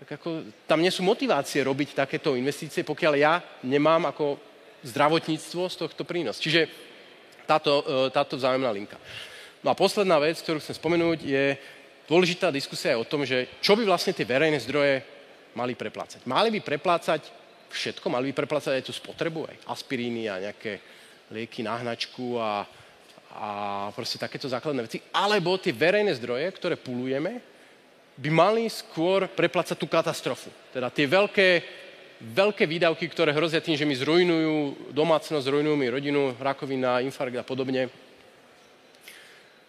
tak ako tam nie sú motivácie robiť takéto investície, pokiaľ ja nemám ako zdravotníctvo z tohto prínos. Čiže táto, e, táto vzájomná linka. No a posledná vec, ktorú chcem spomenúť, je dôležitá diskusia je o tom, že čo by vlastne tie verejné zdroje mali preplácať. Mali by preplácať všetko, mali by preplácať aj tú spotrebu, aj aspiríny a nejaké lieky na hnačku a, a proste takéto základné veci. Alebo tie verejné zdroje, ktoré pulujeme, by mali skôr preplácať tú katastrofu. Teda tie veľké, veľké výdavky, ktoré hrozia tým, že mi zrujnujú domácnosť, zrujnujú mi rodinu, rakovina, infarkt a podobne.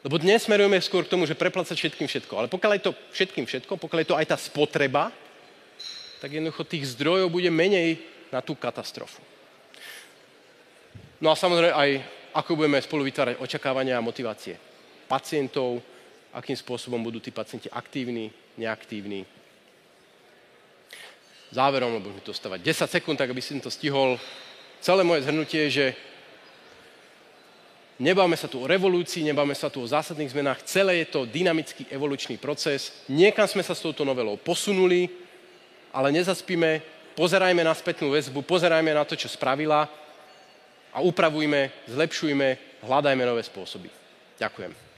Lebo dnes smerujeme skôr k tomu, že preplácať všetkým všetko. Ale pokiaľ je to všetkým všetko, pokiaľ je to aj tá spotreba, tak jednoducho tých zdrojov bude menej na tú katastrofu. No a samozrejme aj ako budeme spolu vytvárať očakávania a motivácie pacientov, akým spôsobom budú tí pacienti aktívni, neaktívni. Záverom, lebo mi to stávať 10 sekúnd, tak aby som to stihol. Celé moje zhrnutie je, že nebáme sa tu o revolúcii, nebáme sa tu o zásadných zmenách, celé je to dynamický evolučný proces. Niekam sme sa s touto novelou posunuli, ale nezaspíme, pozerajme na spätnú väzbu, pozerajme na to, čo spravila a upravujme, zlepšujme, hľadajme nové spôsoby. Ďakujem.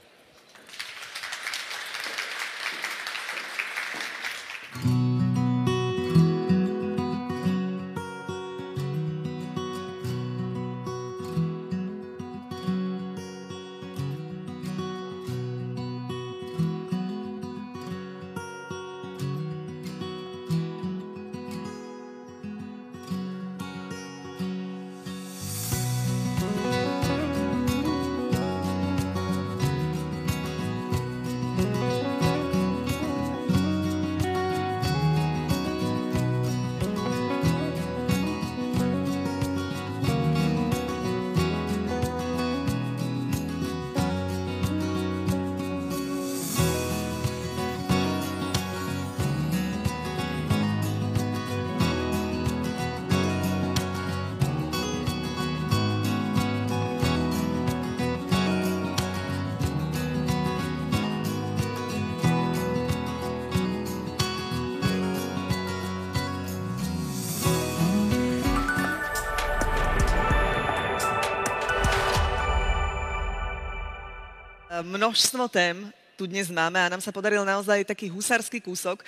Množstvo tém tu dnes máme a nám sa podaril naozaj taký husársky kúsok,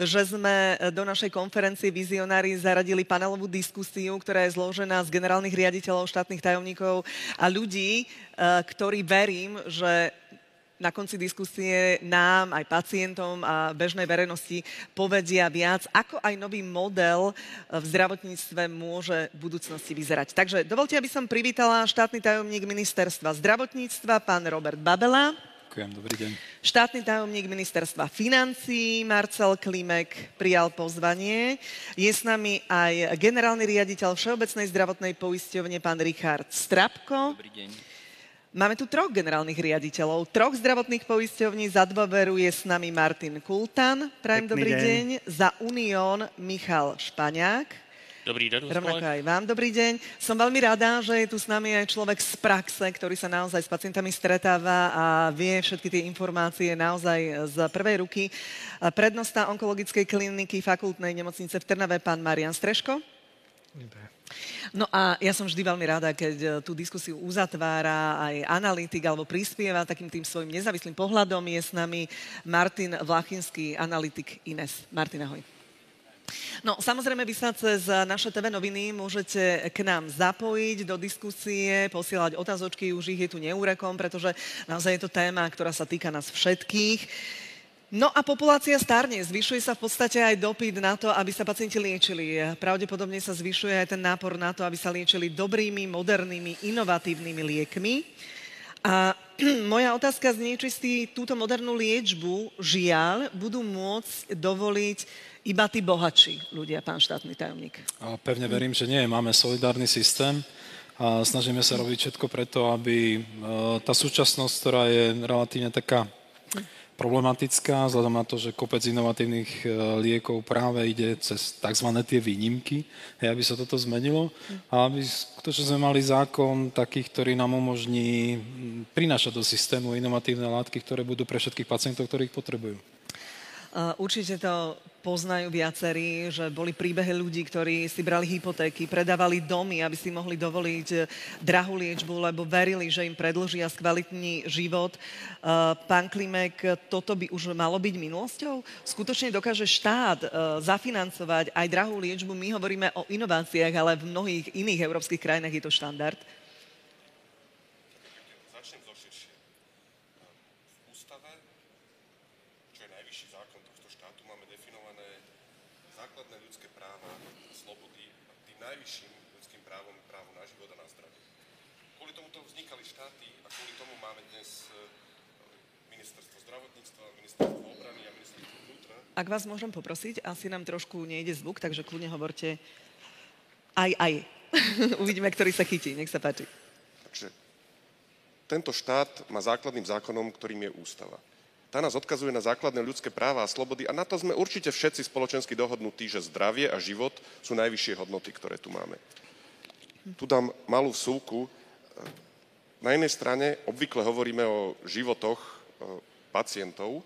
že sme do našej konferencie Vizionári zaradili panelovú diskusiu, ktorá je zložená z generálnych riaditeľov, štátnych tajomníkov a ľudí, ktorí verím, že na konci diskusie nám, aj pacientom a bežnej verejnosti povedia viac, ako aj nový model v zdravotníctve môže v budúcnosti vyzerať. Takže dovolte, aby som privítala štátny tajomník ministerstva zdravotníctva, pán Robert Babela. Ďakujem, dobrý deň. Štátny tajomník ministerstva financí Marcel Klimek prijal pozvanie. Je s nami aj generálny riaditeľ Všeobecnej zdravotnej poisťovne pán Richard Strapko. Dobrý deň. Máme tu troch generálnych riaditeľov, troch zdravotných poisťovní. Za dôveru je s nami Martin Kultan. Prajem Pekný dobrý deň. deň. Za Unión Michal Špaňák. Dobrý deň. Rovnako aj vám dobrý deň. Som veľmi rada, že je tu s nami aj človek z praxe, ktorý sa naozaj s pacientami stretáva a vie všetky tie informácie naozaj z prvej ruky. Prednosta onkologickej kliniky fakultnej nemocnice v Trnave, pán Marian Streško. No a ja som vždy veľmi rada, keď e, tú diskusiu uzatvára aj analytik alebo prispieva takým tým svojim nezávislým pohľadom. Je s nami Martin Vlachinský, analytik Ines. Martin, ahoj. No, samozrejme, vy sa cez naše TV noviny môžete k nám zapojiť do diskusie, posielať otázočky, už ich je tu neúrekom, pretože naozaj je to téma, ktorá sa týka nás všetkých. No a populácia starne, zvyšuje sa v podstate aj dopyt na to, aby sa pacienti liečili. Pravdepodobne sa zvyšuje aj ten nápor na to, aby sa liečili dobrými, modernými, inovatívnymi liekmi. A moja otázka znie, či si túto modernú liečbu, žiaľ, budú môcť dovoliť iba tí bohatší ľudia, pán štátny tajomník. A pevne verím, že nie. Máme solidárny systém a snažíme sa robiť všetko preto, aby e, tá súčasnosť, ktorá je relatívne taká problematická, vzhľadom na to, že kopec inovatívnych e, liekov práve ide cez tzv. tie výnimky, hej, aby sa toto zmenilo a aby skutočne sme mali zákon takých, ktorý nám umožní prinášať do systému inovatívne látky, ktoré budú pre všetkých pacientov, ktorí ich potrebujú. Určite to poznajú viacerí, že boli príbehy ľudí, ktorí si brali hypotéky, predávali domy, aby si mohli dovoliť eh, drahú liečbu, lebo verili, že im predlžia skvalitní život. Eh, pán Klimek, toto by už malo byť minulosťou? Skutočne dokáže štát eh, zafinancovať aj drahú liečbu? My hovoríme o inováciách, ale v mnohých iných európskych krajinách je to štandard. Ak vás môžem poprosiť, asi nám trošku nejde zvuk, takže kľudne hovorte aj, aj. Uvidíme, ktorý sa chytí. Nech sa páči. Takže tento štát má základným zákonom, ktorým je ústava. Tá nás odkazuje na základné ľudské práva a slobody a na to sme určite všetci spoločensky dohodnutí, že zdravie a život sú najvyššie hodnoty, ktoré tu máme. Tu dám malú vsúku. Na jednej strane obvykle hovoríme o životoch pacientov,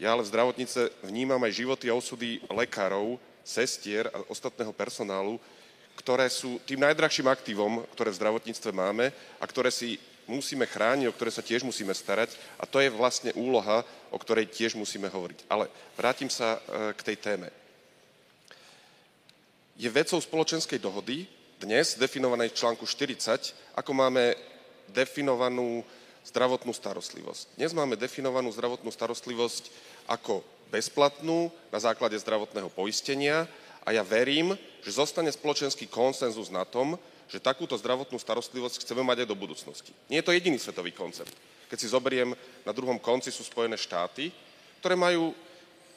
ja ale v zdravotnice vnímam aj životy a osudy lekárov, sestier a ostatného personálu, ktoré sú tým najdrahším aktívom, ktoré v zdravotníctve máme a ktoré si musíme chrániť, o ktoré sa tiež musíme starať a to je vlastne úloha, o ktorej tiež musíme hovoriť. Ale vrátim sa e, k tej téme. Je vecou spoločenskej dohody dnes definovanej v článku 40, ako máme definovanú zdravotnú starostlivosť. Dnes máme definovanú zdravotnú starostlivosť ako bezplatnú na základe zdravotného poistenia a ja verím, že zostane spoločenský konsenzus na tom, že takúto zdravotnú starostlivosť chceme mať aj do budúcnosti. Nie je to jediný svetový koncept. Keď si zoberiem, na druhom konci sú Spojené štáty, ktoré majú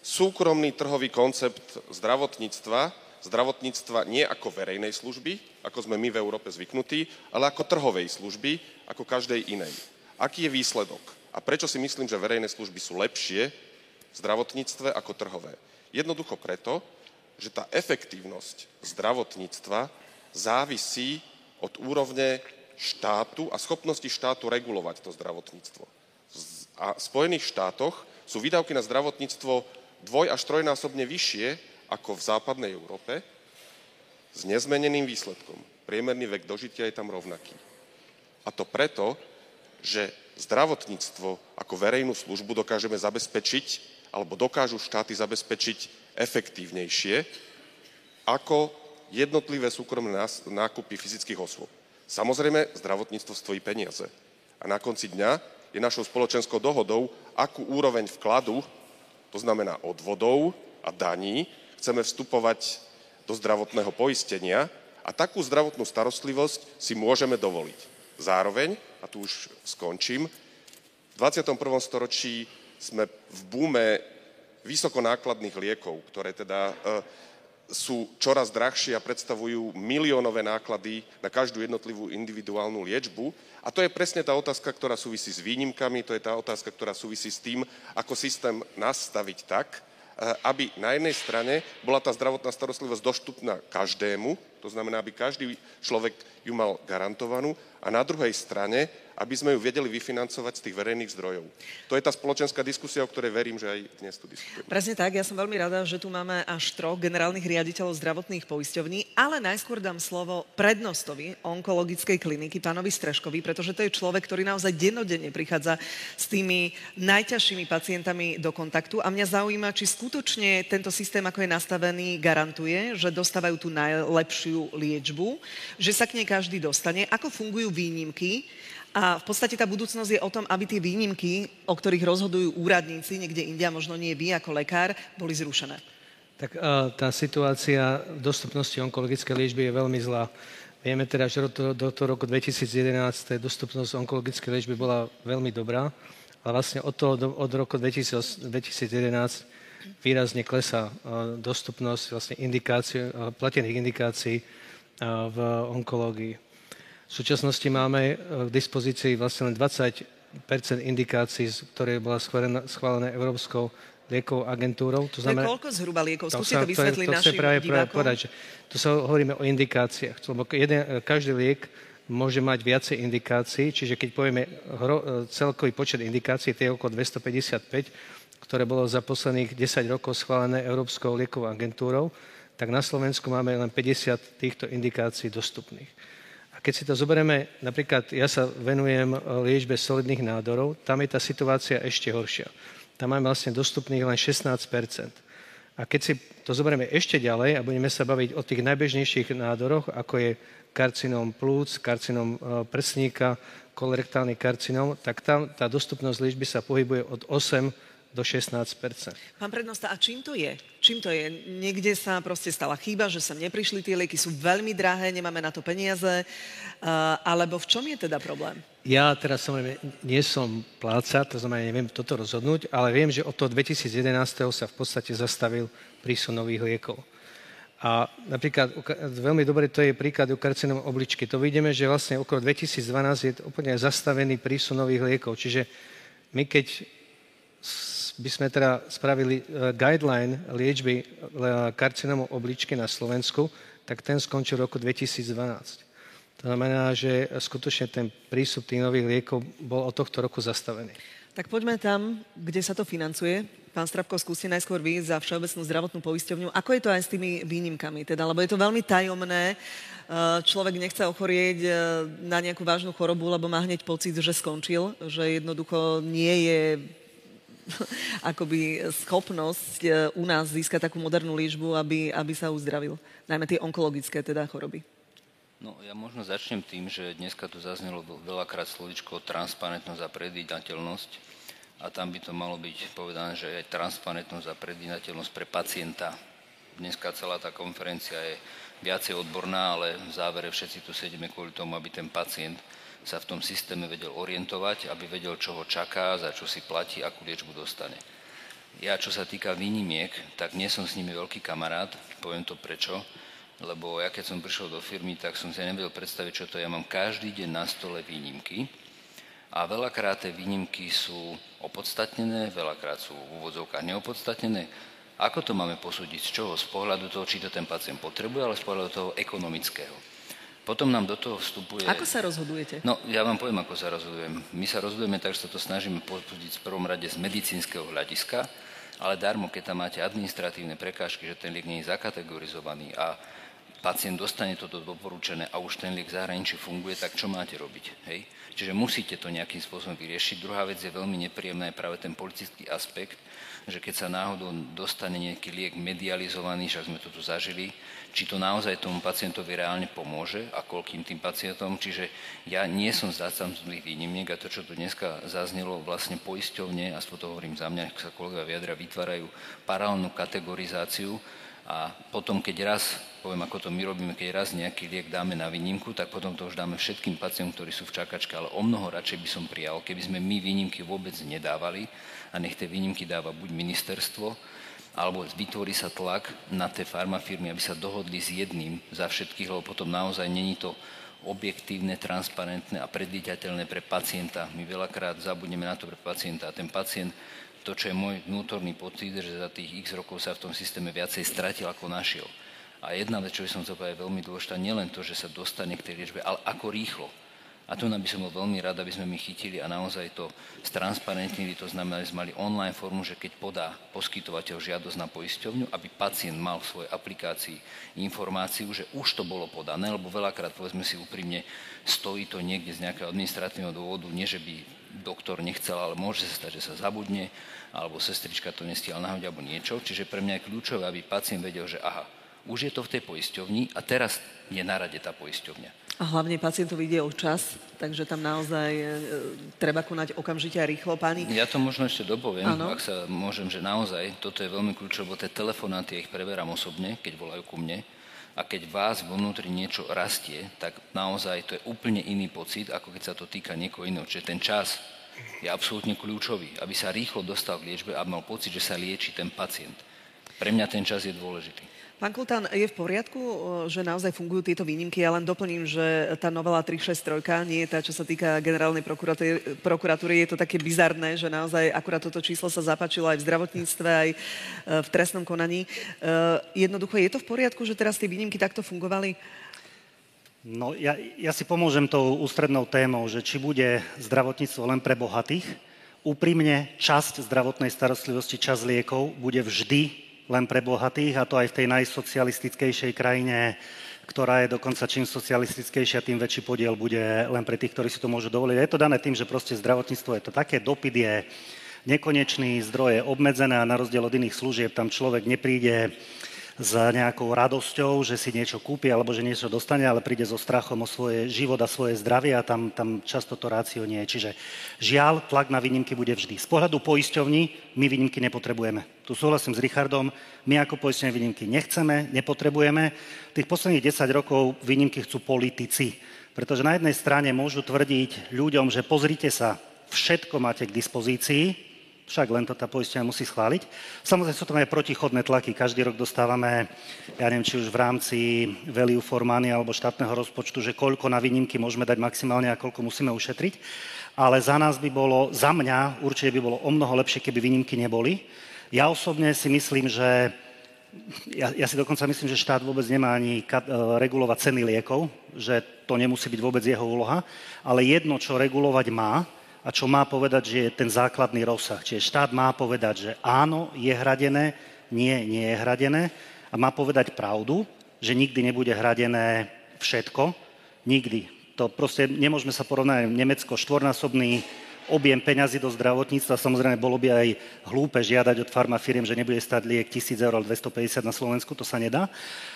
súkromný trhový koncept zdravotníctva, zdravotníctva nie ako verejnej služby, ako sme my v Európe zvyknutí, ale ako trhovej služby, ako každej inej. Aký je výsledok? A prečo si myslím, že verejné služby sú lepšie v zdravotníctve ako trhové? Jednoducho preto, že tá efektívnosť zdravotníctva závisí od úrovne štátu a schopnosti štátu regulovať to zdravotníctvo. A v Spojených štátoch sú výdavky na zdravotníctvo dvoj až trojnásobne vyššie ako v západnej Európe s nezmeneným výsledkom. Priemerný vek dožitia je tam rovnaký. A to preto, že zdravotníctvo ako verejnú službu dokážeme zabezpečiť, alebo dokážu štáty zabezpečiť efektívnejšie ako jednotlivé súkromné nákupy fyzických osôb. Samozrejme, zdravotníctvo stojí peniaze. A na konci dňa je našou spoločenskou dohodou, akú úroveň vkladu, to znamená odvodov a daní, chceme vstupovať do zdravotného poistenia a takú zdravotnú starostlivosť si môžeme dovoliť. Zároveň, a tu už skončím, v 21. storočí sme v búme vysokonákladných liekov, ktoré teda e, sú čoraz drahšie a predstavujú miliónové náklady na každú jednotlivú individuálnu liečbu. A to je presne tá otázka, ktorá súvisí s výnimkami, to je tá otázka, ktorá súvisí s tým, ako systém nastaviť tak, eh, aby na jednej strane bola tá zdravotná starostlivosť dostupná každému, to znamená, aby každý človek ju mal garantovanú, a na druhej strane, aby sme ju vedeli vyfinancovať z tých verejných zdrojov. To je tá spoločenská diskusia, o ktorej verím, že aj dnes tu diskutujeme. Presne tak, ja som veľmi rada, že tu máme až troch generálnych riaditeľov zdravotných poisťovní, ale najskôr dám slovo prednostovi onkologickej kliniky, pánovi Streškovi, pretože to je človek, ktorý naozaj dennodenne prichádza s tými najťažšími pacientami do kontaktu a mňa zaujíma, či skutočne tento systém, ako je nastavený, garantuje, že dostávajú tú najlepšiu liečbu, že sa k nej každý dostane, ako fungujú výnimky a v podstate tá budúcnosť je o tom, aby tie výnimky, o ktorých rozhodujú úradníci, niekde India, možno nie vy ako lekár, boli zrušené. Tak tá situácia dostupnosti onkologickej liečby je veľmi zlá. Vieme teda, že do, do toho roku 2011 dostupnosť onkologickej liečby bola veľmi dobrá, ale vlastne od, toho, od roku 2011 výrazne klesá dostupnosť vlastne indikácií, platených indikácií v onkológii. V súčasnosti máme k dispozícii vlastne len 20 indikácií, ktoré bola schválená, schválené Európskou liekovou agentúrou. To znamená, to je koľko zhruba liekov? Skúste to vysvetliť to, to našim práve, práve povedať, že tu sa hovoríme o indikáciách. Lebo jeden, každý liek môže mať viacej indikácií, čiže keď povieme hro, celkový počet indikácií, to je okolo 255, ktoré bolo za posledných 10 rokov schválené Európskou liekovou agentúrou, tak na Slovensku máme len 50 týchto indikácií dostupných. A keď si to zoberieme, napríklad ja sa venujem e, liečbe solidných nádorov, tam je tá situácia ešte horšia. Tam máme vlastne dostupných len 16% A keď si to zoberieme ešte ďalej a budeme sa baviť o tých najbežnejších nádoroch, ako je karcinom plúc, karcinom e, prsníka, kolorektálny karcinom, tak tam tá dostupnosť liečby sa pohybuje od 8 do 16 Pán prednosta, a čím to je? Čím to je? Niekde sa proste stala chyba, že sem neprišli tie lieky, sú veľmi drahé, nemáme na to peniaze, uh, alebo v čom je teda problém? Ja teraz samozrejme nie som pláca, to znamená, neviem toto rozhodnúť, ale viem, že od toho 2011. sa v podstate zastavil prísun nových liekov. A napríklad veľmi dobre to je príklad u karcinom obličky. To vidíme, že vlastne okolo 2012 je úplne zastavený prísun nových liekov. Čiže my keď by sme teda spravili e, guideline liečby e, karcinomu obličky na Slovensku, tak ten skončil v roku 2012. To znamená, že skutočne ten prístup tých nových liekov bol od tohto roku zastavený. Tak poďme tam, kde sa to financuje. Pán Strapko, skúste najskôr vy za Všeobecnú zdravotnú poisťovňu. Ako je to aj s tými výnimkami? Teda, lebo je to veľmi tajomné. E, človek nechce ochorieť na nejakú vážnu chorobu, lebo má hneď pocit, že skončil, že jednoducho nie je akoby schopnosť e, u nás získať takú modernú liečbu, aby, aby sa uzdravil. Najmä tie onkologické teda choroby. No ja možno začnem tým, že dneska tu zaznelo veľakrát slovičko transparentnosť a predvídateľnosť a tam by to malo byť povedané, že aj transparentnosť a predvídateľnosť pre pacienta. Dneska celá tá konferencia je viacej odborná, ale v závere všetci tu sedíme kvôli tomu, aby ten pacient sa v tom systéme vedel orientovať, aby vedel, čo ho čaká, za čo si platí, akú liečbu dostane. Ja, čo sa týka výnimiek, tak nie som s nimi veľký kamarát, poviem to prečo, lebo ja keď som prišiel do firmy, tak som si nevedel predstaviť, čo to je. Ja mám každý deň na stole výnimky a veľakrát tie výnimky sú opodstatnené, veľakrát sú v úvodzovkách neopodstatnené. Ako to máme posúdiť? Z čoho? Z pohľadu toho, či to ten pacient potrebuje, ale z pohľadu toho ekonomického. Potom nám do toho vstupuje... Ako sa rozhodujete? No, ja vám poviem, ako sa rozhodujem. My sa rozhodujeme tak, že sa to snažíme posúdiť v prvom rade z medicínskeho hľadiska, ale darmo, keď tam máte administratívne prekážky, že ten liek nie je zakategorizovaný a pacient dostane toto doporučené a už ten liek v zahraničí funguje, tak čo máte robiť? Hej? Čiže musíte to nejakým spôsobom vyriešiť. Druhá vec je veľmi nepríjemná, je práve ten politický aspekt, že keď sa náhodou dostane nejaký liek medializovaný, však sme to tu zažili, či to naozaj tomu pacientovi reálne pomôže a koľkým tým pacientom. Čiže ja nie som zástancom tých výnimiek a to, čo tu dneska zaznelo, vlastne poisťovne, aspoň to hovorím za mňa, ak sa kolega vyjadra, vytvárajú paralelnú kategorizáciu a potom, keď raz, poviem ako to my robíme, keď raz nejaký liek dáme na výnimku, tak potom to už dáme všetkým pacientom, ktorí sú v čakačke, ale o mnoho radšej by som prijal, keby sme my výnimky vôbec nedávali a nech tie výnimky dáva buď ministerstvo, alebo vytvorí sa tlak na tie farmafirmy, aby sa dohodli s jedným za všetkých, lebo potom naozaj není to objektívne, transparentné a predvídateľné pre pacienta. My veľakrát zabudneme na to pre pacienta a ten pacient to, čo je môj vnútorný pocit, že za tých x rokov sa v tom systéme viacej stratil ako našiel. A jedna vec, čo by som chcel povedať, veľmi dôležitá, nielen to, že sa dostane k tej liečbe, ale ako rýchlo. A tu by som bol veľmi rád, aby sme my chytili a naozaj to stransparentnili. To znamená, že sme mali online formu, že keď podá poskytovateľ žiadosť na poisťovňu, aby pacient mal v svojej aplikácii informáciu, že už to bolo podané, lebo veľakrát, povedzme si úprimne, stojí to niekde z nejakého administratívneho dôvodu, nie že by doktor nechcel, ale môže sa stať, že sa zabudne, alebo sestrička to nestihala nahodiť, alebo niečo. Čiže pre mňa je kľúčové, aby pacient vedel, že aha, už je to v tej poisťovni a teraz je na rade tá poisťovňa. A hlavne pacientov ide o čas, takže tam naozaj e, treba konať okamžite a rýchlo. Páni? Ja to možno ešte dopoviem, ano. ak sa môžem, že naozaj toto je veľmi kľúčové, lebo tie telefonáty, ja ich preberám osobne, keď volajú ku mne. A keď vás vo vnútri niečo rastie, tak naozaj to je úplne iný pocit, ako keď sa to týka niekoho iného. Čiže ten čas je absolútne kľúčový, aby sa rýchlo dostal k liečbe a mal pocit, že sa lieči ten pacient. Pre mňa ten čas je dôležitý. Pán Kultán, je v poriadku, že naozaj fungujú tieto výnimky? Ja len doplním, že tá novela 363 nie je tá, čo sa týka generálnej prokuratúry. Je to také bizarné, že naozaj akurát toto číslo sa zapáčilo aj v zdravotníctve, aj e, v trestnom konaní. E, jednoducho, je to v poriadku, že teraz tie výnimky takto fungovali? No, ja, ja si pomôžem tou ústrednou témou, že či bude zdravotníctvo len pre bohatých. Úprimne, časť zdravotnej starostlivosti, časť liekov bude vždy len pre bohatých, a to aj v tej najsocialistickejšej krajine, ktorá je dokonca čím socialistickejšia, tým väčší podiel bude len pre tých, ktorí si to môžu dovoliť. Je to dané tým, že proste zdravotníctvo je to také, dopyt je nekonečný, zdroje obmedzené a na rozdiel od iných služieb tam človek nepríde s nejakou radosťou, že si niečo kúpi alebo že niečo dostane, ale príde so strachom o svoje život a svoje zdravie a tam, tam často to rácio nie je. Čiže žiaľ, tlak na výnimky bude vždy. Z pohľadu poisťovní my výnimky nepotrebujeme. Tu súhlasím s Richardom, my ako poistenie výnimky nechceme, nepotrebujeme. Tých posledných 10 rokov výnimky chcú politici. Pretože na jednej strane môžu tvrdiť ľuďom, že pozrite sa, všetko máte k dispozícii, však len to tá poistenia musí schváliť. Samozrejme sú tam aj protichodné tlaky. Každý rok dostávame, ja neviem, či už v rámci value for money alebo štátneho rozpočtu, že koľko na výnimky môžeme dať maximálne a koľko musíme ušetriť. Ale za nás by bolo, za mňa určite by bolo o mnoho lepšie, keby výnimky neboli. Ja osobne si myslím, že ja, ja si dokonca myslím, že štát vôbec nemá ani kat, uh, regulovať ceny liekov, že to nemusí byť vôbec jeho úloha, ale jedno, čo regulovať má, a čo má povedať, že je ten základný rozsah. Čiže štát má povedať, že áno, je hradené, nie, nie je hradené a má povedať pravdu, že nikdy nebude hradené všetko, nikdy. To proste nemôžeme sa porovnať Nemecko štvornásobný objem peňazí do zdravotníctva. Samozrejme, bolo by aj hlúpe žiadať od farmafíriem, že nebude stať liek 1000 eur, 250 na Slovensku, to sa nedá.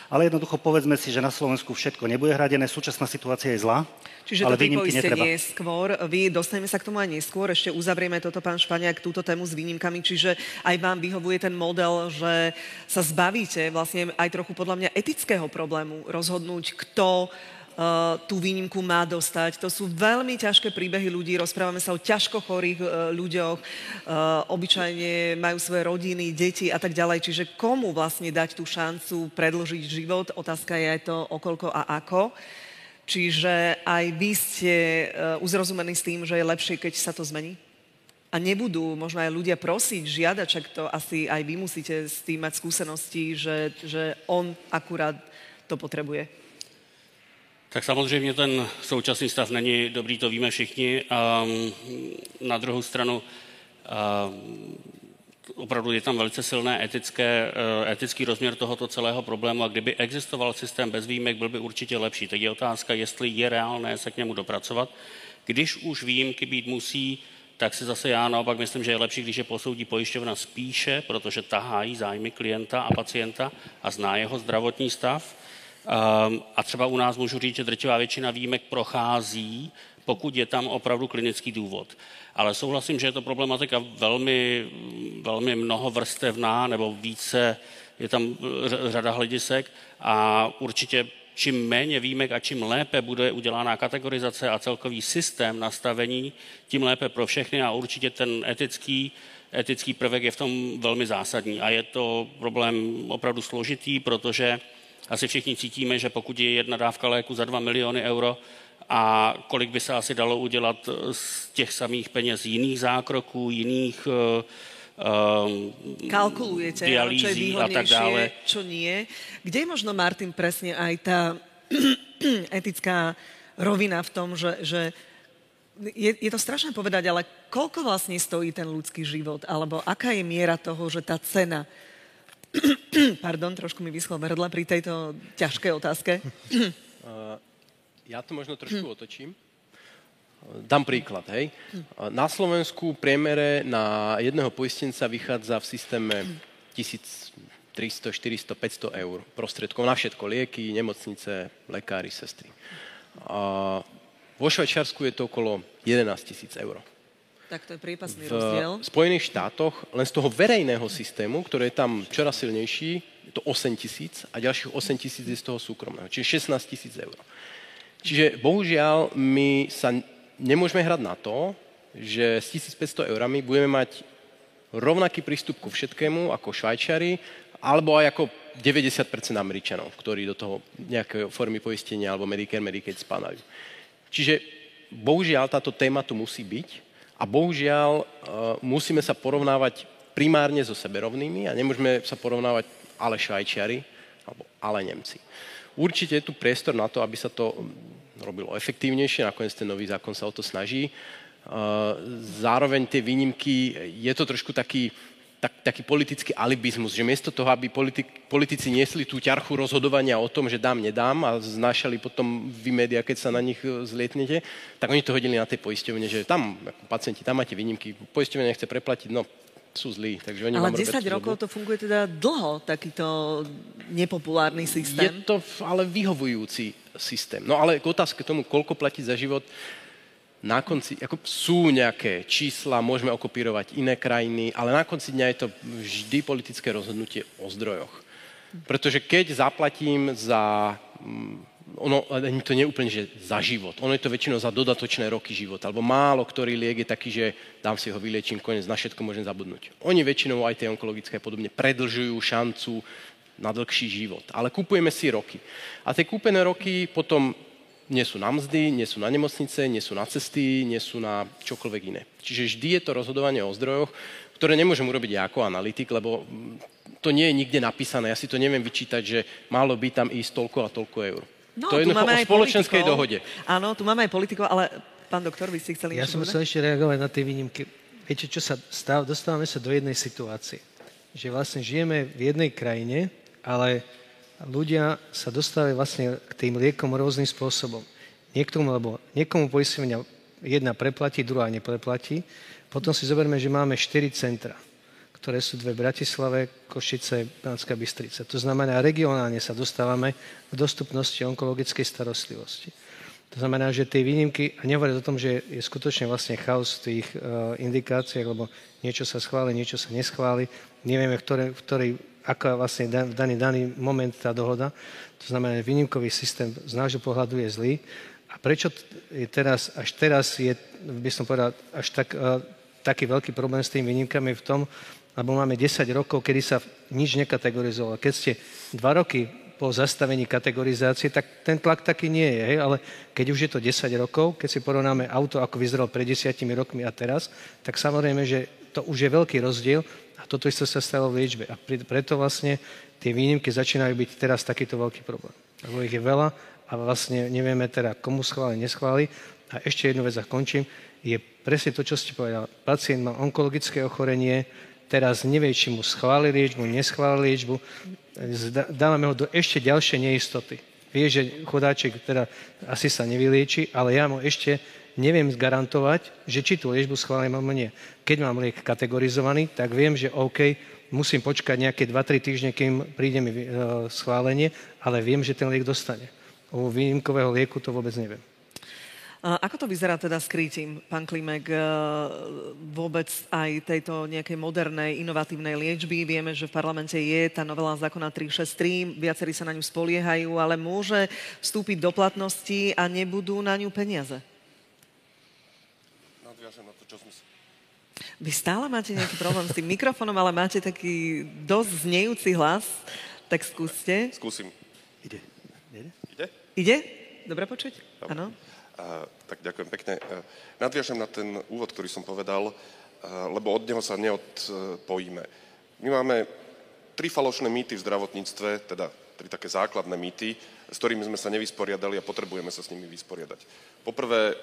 Ale jednoducho povedzme si, že na Slovensku všetko nebude hradené, súčasná situácia je zlá. Čiže ale to vypoistenie skôr, vy dostaneme sa k tomu aj neskôr, ešte uzavrieme toto, pán Španiak, túto tému s výnimkami, čiže aj vám vyhovuje ten model, že sa zbavíte vlastne aj trochu podľa mňa etického problému rozhodnúť, kto tú výnimku má dostať. To sú veľmi ťažké príbehy ľudí, rozprávame sa o ťažko chorých uh, ľuďoch, uh, obyčajne majú svoje rodiny, deti a tak ďalej. Čiže komu vlastne dať tú šancu predlžiť život? Otázka je aj to, okolko a ako. Čiže aj vy ste uzrozumení s tým, že je lepšie, keď sa to zmení? A nebudú možno aj ľudia prosiť, žiadať, čak to asi aj vy musíte s tým mať skúsenosti, že, že on akurát to potrebuje. Tak samozřejmě ten současný stav není dobrý, to víme všichni. A na druhou stranu opravdu je tam velice silné etické, eh, etický rozměr tohoto celého problému a kdyby existoval systém bez výjimek, byl by určitě lepší. Teď je otázka, jestli je reálné se k němu dopracovat. Když už výjimky být musí, tak si zase já naopak myslím, že je lepší, když je posoudí pojišťovna spíše, protože tahají zájmy klienta a pacienta a zná jeho zdravotní stav. Um, a třeba u nás můžu říct, že drtivá většina výjimek prochází, pokud je tam opravdu klinický důvod. Ale souhlasím, že je to problematika velmi, velmi mnohovrstevná nebo více, je tam řada hledisek a určitě čím méně výjimek a čím lépe bude udělána kategorizace a celkový systém nastavení, tím lépe pro všechny a určitě ten etický, etický prvek je v tom velmi zásadní. A je to problém opravdu složitý, protože asi všichni cítíme, že pokud je jedna dávka léku za 2 miliony euro, a kolik by se asi dalo udělat z těch samých peněz jiných zákroků, jiných um, kalkulujete, čo je výhodnejšie, čo nie. Kde je možno, Martin, presne aj tá etická rovina v tom, že, že je, je to strašné povedať, ale koľko vlastne stojí ten ľudský život? Alebo aká je miera toho, že tá cena... Pardon, trošku mi vyschlo hrdla pri tejto ťažkej otázke. Uh, ja to možno trošku otočím. Dám príklad, hej. Na Slovensku priemere na jedného poistenca vychádza v systéme 1300, 400, 500 eur prostriedkov na všetko. Lieky, nemocnice, lekári, sestry. A vo Švajčiarsku je to okolo 11 tisíc eur. Tak to je prípasný rozdiel. V Spojených štátoch len z toho verejného systému, ktorý je tam čoraz silnejší, je to 8 tisíc a ďalších 8 tisíc je z toho súkromného, čiže 16 tisíc eur. Čiže bohužiaľ my sa nemôžeme hrať na to, že s 1500 eurami budeme mať rovnaký prístup ku všetkému ako Švajčari, alebo aj ako 90% Američanov, ktorí do toho nejaké formy poistenia alebo Medicare, Medicaid spadajú. Čiže bohužiaľ táto téma tu musí byť a bohužiaľ uh, musíme sa porovnávať primárne so seberovnými a nemôžeme sa porovnávať ale Švajčiari alebo ale Nemci. Určite je tu priestor na to, aby sa to robilo efektívnejšie, nakoniec ten nový zákon sa o to snaží. Zároveň tie výnimky, je to trošku taký, tak, taký politický alibizmus, že miesto toho, aby politik, politici niesli tú ťarchu rozhodovania o tom, že dám, nedám a znášali potom vy média, keď sa na nich e, zlietnete, tak oni to hodili na tej poisťovne, že tam, ako pacienti, tam máte výnimky, poisťovne nechce preplatiť, no sú zlí. Takže oni Ale 10 rokov to funguje teda dlho, takýto nepopulárny systém. Je to ale vyhovujúci systém. No ale k otázke tomu, koľko platiť za život, na konci, ako sú nejaké čísla, môžeme okopírovať iné krajiny, ale na konci dňa je to vždy politické rozhodnutie o zdrojoch. Pretože keď zaplatím za mm, ono to nie je úplne, že za život. Ono je to väčšinou za dodatočné roky života. Alebo málo ktorý liek je taký, že dám si ho, vyliečím, konec, na všetko môžem zabudnúť. Oni väčšinou aj tie onkologické podobne predlžujú šancu na dlhší život. Ale kupujeme si roky. A tie kúpené roky potom nie sú na mzdy, nie sú na nemocnice, nie sú na cesty, nie sú na čokoľvek iné. Čiže vždy je to rozhodovanie o zdrojoch, ktoré nemôžem urobiť ja ako analytik, lebo to nie je nikde napísané. Ja si to neviem vyčítať, že malo by tam ísť toľko a toľko eur. No, to je máme o spoločenskej politikov. dohode. Áno, tu máme aj politikov, ale pán doktor, vy ste chceli Ja som chcel ešte reagovať na tie výnimky. Viete, čo sa stáva? Dostávame sa do jednej situácie. Že vlastne žijeme v jednej krajine, ale ľudia sa dostávajú vlastne k tým liekom rôznym spôsobom. Niektomu, lebo niekomu poistenia jedna preplatí, druhá nepreplatí. Potom si zoberme, že máme 4 centra ktoré sú dve Bratislave, Košice, Banská Bystrica. To znamená, regionálne sa dostávame k dostupnosti onkologickej starostlivosti. To znamená, že tie výnimky, a nehovoriť o tom, že je skutočne vlastne chaos v tých uh, indikáciách, lebo niečo sa schváli, niečo sa neschváli, nevieme, v ktorej, v ktorej aká vlastne v daný, daný moment tá dohoda. To znamená, že výnimkový systém z nášho pohľadu je zlý. A prečo je teraz, až teraz je, by som povedal, až tak, uh, taký veľký problém s tými výnimkami v tom, lebo máme 10 rokov, kedy sa nič nekategorizovalo. Keď ste 2 roky po zastavení kategorizácie, tak ten tlak taký nie je, hej? ale keď už je to 10 rokov, keď si porovnáme auto, ako vyzeralo pred 10 rokmi a teraz, tak samozrejme, že to už je veľký rozdiel a toto isté sa stalo v liečbe. A preto vlastne tie výnimky začínajú byť teraz takýto veľký problém. Lebo ich je veľa a vlastne nevieme teda, komu schváli, neschváli. A ešte jednu vec a končím, je presne to, čo ste povedal. Pacient má onkologické ochorenie, teraz nevie, či mu schváli liečbu, neschváli liečbu, dávame ho do ešte ďalšej neistoty. Vie, že chudáček teda asi sa nevylieči, ale ja mu ešte neviem garantovať, že či tú liečbu schválim alebo nie. Keď mám liek kategorizovaný, tak viem, že OK, musím počkať nejaké 2-3 týždne, kým príde mi e, schválenie, ale viem, že ten liek dostane. U výnimkového lieku to vôbec neviem. Ako to vyzerá teda s krytím, pán Klimek, e, vôbec aj tejto nejakej modernej, inovatívnej liečby? Vieme, že v parlamente je tá novela zákona 363, viacerí sa na ňu spoliehajú, ale môže vstúpiť do platnosti a nebudú na ňu peniaze? Nadviažem na to, čo sme si... Vy stále máte nejaký problém s tým mikrofónom, ale máte taký dosť znejúci hlas, tak skúste. Skúsim. Ide. Ide? Ide? Ide? Dobre počuť? Áno. A, tak ďakujem pekne. Nadviažem na ten úvod, ktorý som povedal, lebo od neho sa neodpojíme. My máme tri falošné mýty v zdravotníctve, teda tri také základné mýty, s ktorými sme sa nevysporiadali a potrebujeme sa s nimi vysporiadať. Poprvé,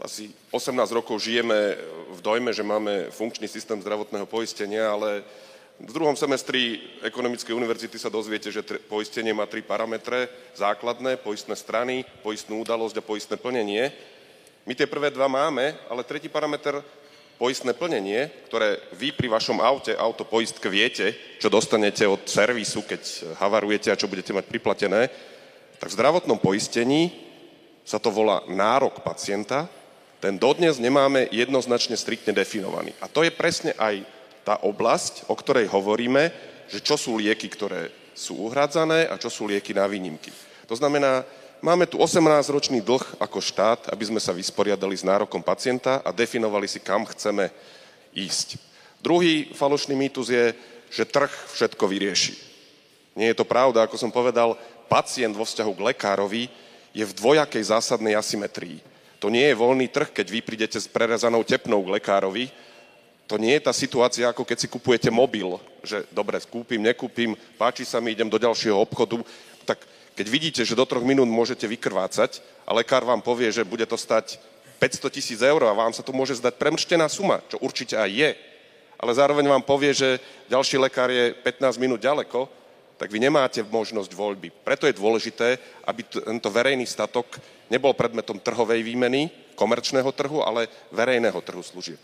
asi 18 rokov žijeme v dojme, že máme funkčný systém zdravotného poistenia, ale v druhom semestri Ekonomickej univerzity sa dozviete, že poistenie má tri parametre. Základné, poistné strany, poistnú udalosť a poistné plnenie. My tie prvé dva máme, ale tretí parameter, poistné plnenie, ktoré vy pri vašom aute, auto poistke viete, čo dostanete od servisu, keď havarujete a čo budete mať priplatené, tak v zdravotnom poistení sa to volá nárok pacienta, ten dodnes nemáme jednoznačne striktne definovaný. A to je presne aj tá oblasť, o ktorej hovoríme, že čo sú lieky, ktoré sú uhrádzané a čo sú lieky na výnimky. To znamená, máme tu 18-ročný dlh ako štát, aby sme sa vysporiadali s nárokom pacienta a definovali si, kam chceme ísť. Druhý falošný mýtus je, že trh všetko vyrieši. Nie je to pravda, ako som povedal, pacient vo vzťahu k lekárovi je v dvojakej zásadnej asymetrii. To nie je voľný trh, keď vy prídete s prerezanou tepnou k lekárovi, to nie je tá situácia, ako keď si kupujete mobil, že dobre, skúpim, nekúpim, páči sa mi, idem do ďalšieho obchodu, tak keď vidíte, že do troch minút môžete vykrvácať a lekár vám povie, že bude to stať 500 tisíc eur a vám sa to môže zdať premrštená suma, čo určite aj je, ale zároveň vám povie, že ďalší lekár je 15 minút ďaleko, tak vy nemáte možnosť voľby. Preto je dôležité, aby tento verejný statok nebol predmetom trhovej výmeny, komerčného trhu, ale verejného trhu služieb.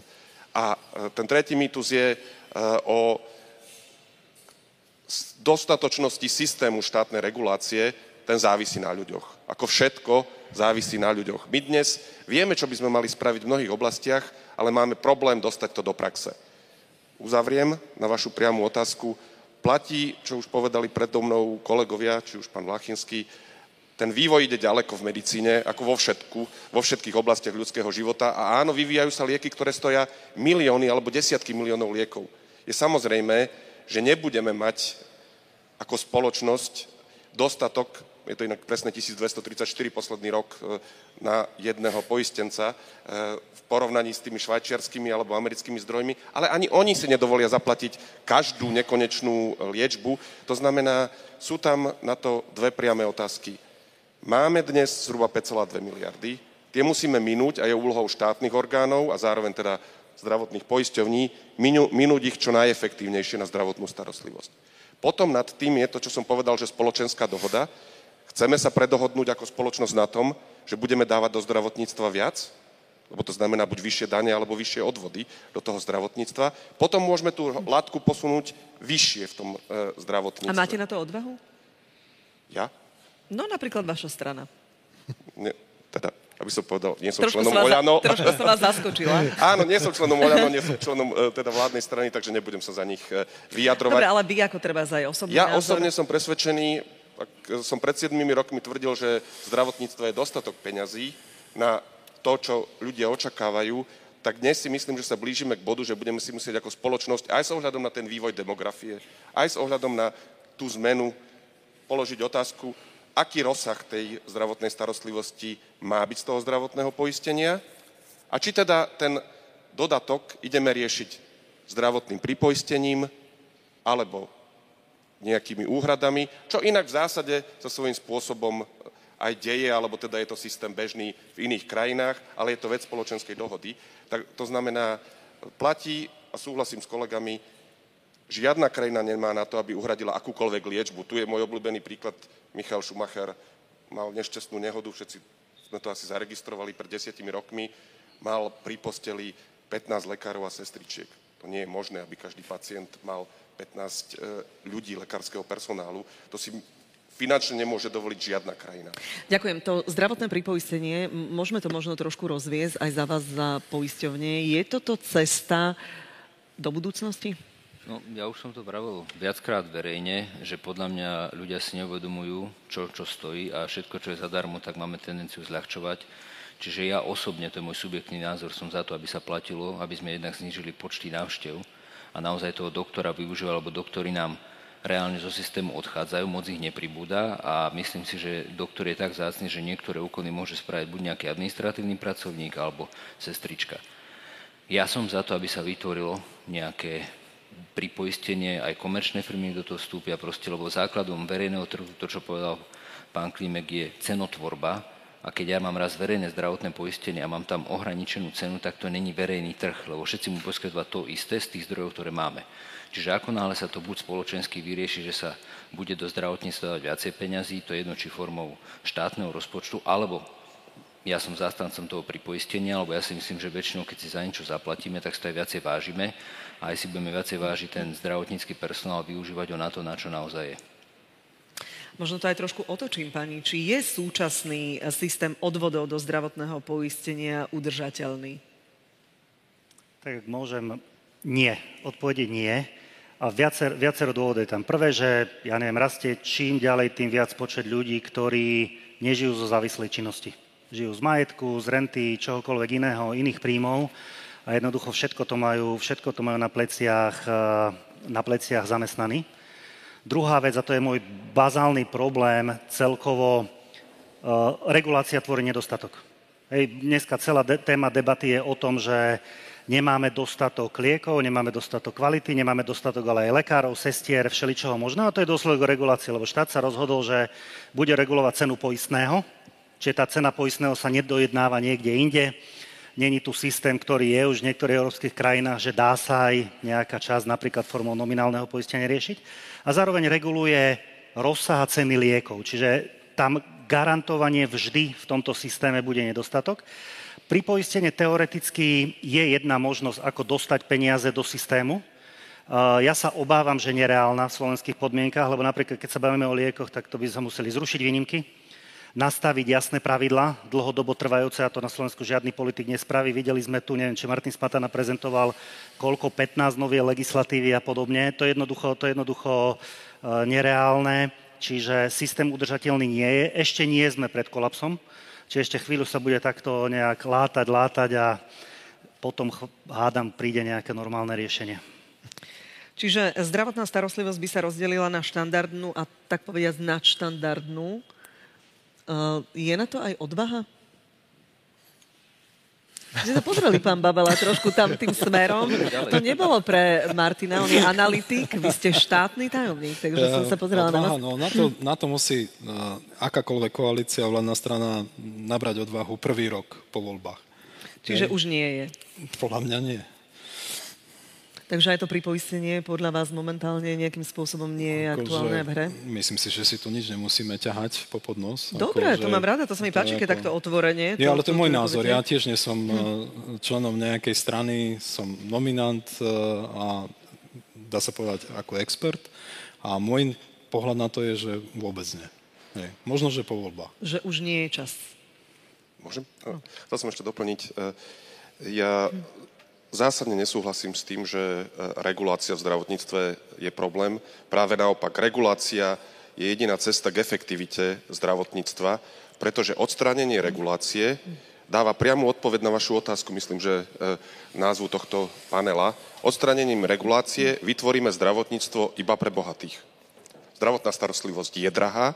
A e, ten tretí mýtus je e, o dostatočnosti systému štátnej regulácie, ten závisí na ľuďoch. Ako všetko závisí na ľuďoch. My dnes vieme, čo by sme mali spraviť v mnohých oblastiach, ale máme problém dostať to do praxe. Uzavriem na vašu priamu otázku. Platí, čo už povedali predo mnou kolegovia, či už pán Vlachinský, ten vývoj ide ďaleko v medicíne, ako vo všetku, vo všetkých oblastiach ľudského života. A áno, vyvíjajú sa lieky, ktoré stoja milióny alebo desiatky miliónov liekov. Je samozrejme, že nebudeme mať ako spoločnosť dostatok, je to inak presne 1234 posledný rok e, na jedného poistenca e, v porovnaní s tými švajčiarskými alebo americkými zdrojmi, ale ani oni si nedovolia zaplatiť každú nekonečnú liečbu. To znamená, sú tam na to dve priame otázky Máme dnes zhruba 5,2 miliardy. Tie musíme minúť a je úlohou štátnych orgánov a zároveň teda zdravotných poisťovní minúť ich čo najefektívnejšie na zdravotnú starostlivosť. Potom nad tým je to, čo som povedal, že spoločenská dohoda. Chceme sa predohodnúť ako spoločnosť na tom, že budeme dávať do zdravotníctva viac, lebo to znamená buď vyššie dane alebo vyššie odvody do toho zdravotníctva. Potom môžeme tú látku posunúť vyššie v tom e, zdravotníctve. A máte na to odvahu? Ja? No napríklad vaša strana. Ne, teda, aby som povedal, nie som trošku členom Oľano. Trošku som vás zaskočila. Áno, nie som členom Oľano, nie som členom e, teda vládnej strany, takže nebudem sa za nich e, vyjadrovať. Dobre, ale vy ako treba aj osobný Ja názor? osobne som presvedčený, ak som pred 7 rokmi tvrdil, že v zdravotníctve je dostatok peňazí na to, čo ľudia očakávajú, tak dnes si myslím, že sa blížime k bodu, že budeme si musieť ako spoločnosť aj s ohľadom na ten vývoj demografie, aj s ohľadom na tú zmenu položiť otázku, aký rozsah tej zdravotnej starostlivosti má byť z toho zdravotného poistenia a či teda ten dodatok ideme riešiť zdravotným pripoistením alebo nejakými úhradami, čo inak v zásade sa svojím spôsobom aj deje, alebo teda je to systém bežný v iných krajinách, ale je to vec spoločenskej dohody. Tak to znamená, platí, a súhlasím s kolegami, Žiadna krajina nemá na to, aby uhradila akúkoľvek liečbu. Tu je môj obľúbený príklad. Michal Schumacher mal nešťastnú nehodu, všetci sme to asi zaregistrovali pred desiatimi rokmi. Mal pri posteli 15 lekárov a sestričiek. To nie je možné, aby každý pacient mal 15 e, ľudí lekárskeho personálu. To si finančne nemôže dovoliť žiadna krajina. Ďakujem. To zdravotné pripoistenie, môžeme to možno trošku rozviesť aj za vás za poisťovne. Je toto cesta do budúcnosti? No, ja už som to pravil viackrát verejne, že podľa mňa ľudia si neuvedomujú, čo, čo stojí a všetko, čo je zadarmo, tak máme tendenciu zľahčovať. Čiže ja osobne, to je môj subjektný názor, som za to, aby sa platilo, aby sme jednak znížili počty návštev a naozaj toho doktora využíval, lebo doktory nám reálne zo systému odchádzajú, moc ich nepribúda a myslím si, že doktor je tak zácný, že niektoré úkony môže spraviť buď nejaký administratívny pracovník alebo sestrička. Ja som za to, aby sa vytvorilo nejaké pripoistenie, aj komerčné firmy do toho vstúpia proste, lebo základom verejného trhu, to čo povedal pán Klimek, je cenotvorba a keď ja mám raz verejné zdravotné poistenie a mám tam ohraničenú cenu, tak to není verejný trh, lebo všetci mu poskytovať to isté z tých zdrojov, ktoré máme. Čiže ako náhle sa to buď spoločensky vyrieši, že sa bude do zdravotníctva dať viacej peňazí, to je jedno či formou štátneho rozpočtu, alebo ja som zastancom toho pripoistenia, lebo ja si myslím, že väčšinou, keď si za niečo zaplatíme, tak si to aj viacej vážime a aj si budeme viacej vážiť ten zdravotnícky personál, využívať ho na to, na čo naozaj je. Možno to aj trošku otočím, pani. Či je súčasný systém odvodov do zdravotného poistenia udržateľný? Tak môžem, nie. Odpovede nie. A viacer, viacero dôvodov je tam. Prvé, že, ja neviem, rastie čím ďalej, tým viac počet ľudí, ktorí nežijú zo závislej činnosti. Žijú z majetku, z renty, čohokoľvek iného, iných príjmov a jednoducho všetko to majú, všetko to majú na pleciach, eh, na pleciach zamestnaní. Druhá vec, a to je môj bazálny problém, celkovo eh, regulácia tvorí nedostatok. Hej, dneska celá de- téma debaty je o tom, že nemáme dostatok liekov, nemáme dostatok kvality, nemáme dostatok ale aj lekárov, sestier, všeličoho možného. A to je dôsledok regulácie, lebo štát sa rozhodol, že bude regulovať cenu poistného, čiže tá cena poistného sa nedojednáva niekde inde. Není tu systém, ktorý je už v niektorých európskych krajinách, že dá sa aj nejaká časť napríklad formou nominálneho poistenia riešiť. A zároveň reguluje rozsah ceny liekov. Čiže tam garantovanie vždy v tomto systéme bude nedostatok. Pripoistenie teoreticky je jedna možnosť, ako dostať peniaze do systému. Ja sa obávam, že nereálna v slovenských podmienkach, lebo napríklad keď sa bavíme o liekoch, tak to by sa museli zrušiť výnimky, nastaviť jasné pravidla, dlhodobo trvajúce, a to na Slovensku žiadny politik nespraví. Videli sme tu, neviem, či Martin Spatana prezentoval, koľko 15 novie legislatívy a podobne. To je jednoducho, to je jednoducho nereálne, čiže systém udržateľný nie je. Ešte nie sme pred kolapsom. Čiže ešte chvíľu sa bude takto nejak látať, látať a potom hádam príde nejaké normálne riešenie. Čiže zdravotná starostlivosť by sa rozdelila na štandardnú a tak povediať nadštandardnú. Je na to aj odvaha? Že sa pozreli, pán Babela, trošku tam tým smerom. To nebolo pre Martina, on je analytik, vy ste štátny tajomník, takže som sa pozrela odvaha, na vás. No, na, to, na to musí uh, akákoľvek koalícia, vládna strana nabrať odvahu prvý rok po voľbách. Čiže je, už nie je? Podľa mňa nie. Takže aj to pripoistenie podľa vás momentálne nejakým spôsobom nie je ako aktuálne v hre? Myslím si, že si tu nič nemusíme ťahať po podnos. Dobre, ako, to mám rada, to sa mi páči, keď takto otvorenie. Nie, ale to je môj názor. Ja tiež nie som hm. členom nejakej strany, som nominant e, a dá sa povedať ako expert. A môj pohľad na to je, že vôbec nie. nie. Možno, že po voľbách. Že už nie je čas. Môžem? Chcel som ešte doplniť. E, ja zásadne nesúhlasím s tým, že e, regulácia v zdravotníctve je problém. Práve naopak, regulácia je jediná cesta k efektivite zdravotníctva, pretože odstránenie regulácie dáva priamu odpoveď na vašu otázku, myslím, že e, názvu tohto panela. Odstranením regulácie vytvoríme zdravotníctvo iba pre bohatých. Zdravotná starostlivosť je drahá.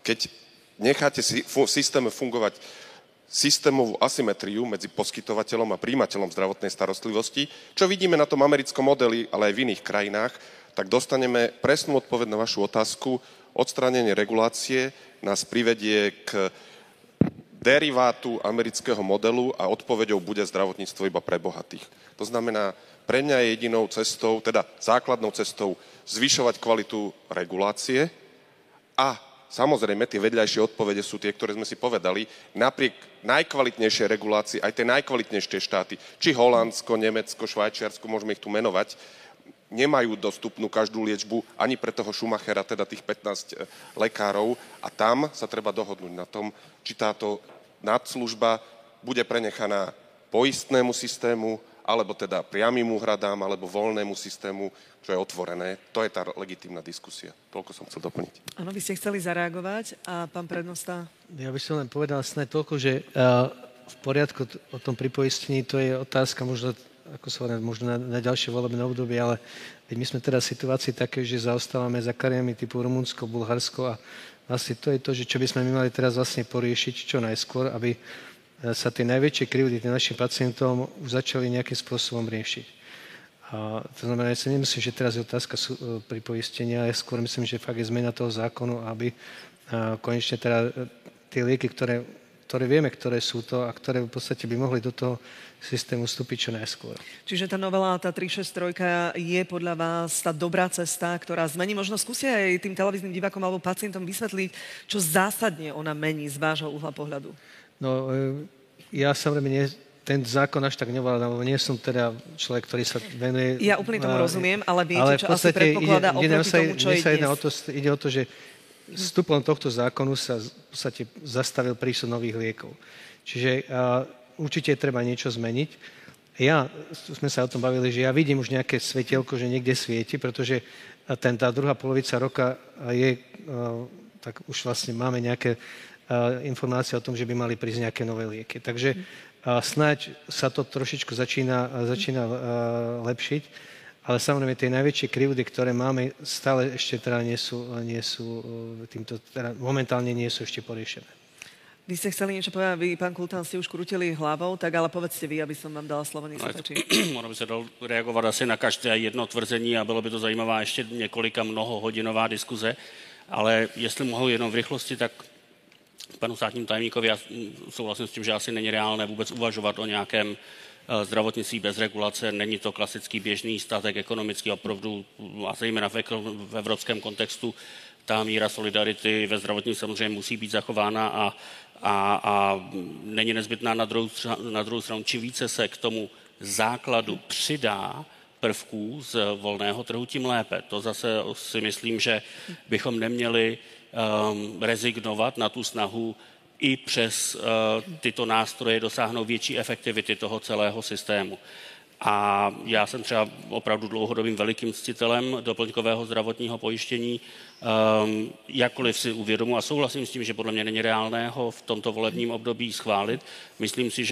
Keď necháte si v systéme fungovať systémovú asymetriu medzi poskytovateľom a príjimateľom zdravotnej starostlivosti, čo vidíme na tom americkom modeli, ale aj v iných krajinách, tak dostaneme presnú odpoveď na vašu otázku. Odstránenie regulácie nás privedie k derivátu amerického modelu a odpoveďou bude zdravotníctvo iba pre bohatých. To znamená, pre mňa je jedinou cestou, teda základnou cestou zvyšovať kvalitu regulácie a samozrejme tie vedľajšie odpovede sú tie, ktoré sme si povedali, napriek najkvalitnejšej regulácii, aj tie najkvalitnejšie štáty, či Holandsko, Nemecko, Švajčiarsko, môžeme ich tu menovať, nemajú dostupnú každú liečbu ani pre toho Schumachera, teda tých 15 e, lekárov. A tam sa treba dohodnúť na tom, či táto nadslužba bude prenechaná poistnému systému, alebo teda priamým úhradám, alebo voľnému systému, čo je otvorené. To je tá legitímna diskusia. Toľko som chcel doplniť. Áno, vy ste chceli zareagovať a pán prednosta? Ja by som len povedal snad toľko, že uh, v poriadku o tom pripoistení, to je otázka možno ako sa hovorí, možno na, na ďalšie volebné obdobie, ale my sme teraz v situácii také, že zaostávame za krajinami typu Rumunsko, Bulharsko a vlastne to je to, že čo by sme my mali teraz vlastne poriešiť čo najskôr, aby sa tie najväčšie krivdy tým našim pacientom už začali nejakým spôsobom riešiť. A to znamená, ja si nemyslím, že teraz je otázka e, pri poistenia, ja skôr myslím, že fakt je zmena toho zákonu, aby e, konečne teda tie lieky, ktoré, ktoré vieme, ktoré sú to a ktoré v podstate by mohli do toho systému vstúpiť čo najskôr. Čiže tá novela, tá 363 je podľa vás tá dobrá cesta, ktorá zmení. Možno skúsia aj tým televíznym divákom alebo pacientom vysvetliť, čo zásadne ona mení z vášho uhla pohľadu. No, e, ja samozrejme nie, ten zákon až tak nevládam, lebo nie som teda človek, ktorý sa venuje... Ja úplne tomu rozumiem, ale viete, ale čo asi predpokladá ide, oproti tomu, čo je dnes. O to, ide o to, že vstupom tohto zákonu sa v podstate zastavil prísud nových liekov. Čiže určite treba niečo zmeniť. Ja, sme sa o tom bavili, že ja vidím už nejaké svetielko, že niekde svieti, pretože ten, tá druhá polovica roka je, tak už vlastne máme nejaké informácie o tom, že by mali prísť nejaké nové lieky. Takže snáď sa to trošičku začína, začína lepšiť, ale samozrejme tie najväčšie krivdy, ktoré máme, stále ešte teda nie sú, nie sú týmto, teda momentálne nie sú ešte poriešené. Vy ste chceli niečo povedať, vy, pán Kultán, ste už krutili hlavou, tak ale povedzte vy, aby som vám dala slovo, nech sa páči. Ono by sa dal reagovat asi na každé jedno tvrzení a bylo by to zajímavá ještě několika mnohohodinová diskuze, ale jestli mohu jenom v rychlosti, tak panu státnímu tajemníkovi já souhlasím s tím, že asi není reálné vůbec uvažovat o nějakém eh, zdravotnictví bez regulace. Není to klasický běžný statek ekonomický, opravdu, a zejména v, evropském kontextu, ta míra solidarity ve zdravotnictví samozřejmě musí být zachována a a, a není nezbytná na druhou, na druhou stranu. Čím více se k tomu základu přidá prvků z volného trhu, tím lépe. To zase si myslím, že bychom neměli um, rezignovat na tu snahu i přes uh, tyto nástroje dosáhnout větší efektivity toho celého systému. A já jsem třeba opravdu dlouhodobým velikým ctitelem doplňkového zdravotního pojištění. Um, jakkoliv si uvědomu a souhlasím s tím, že podle mě není reálné ho v tomto volebním období schválit, myslím si, že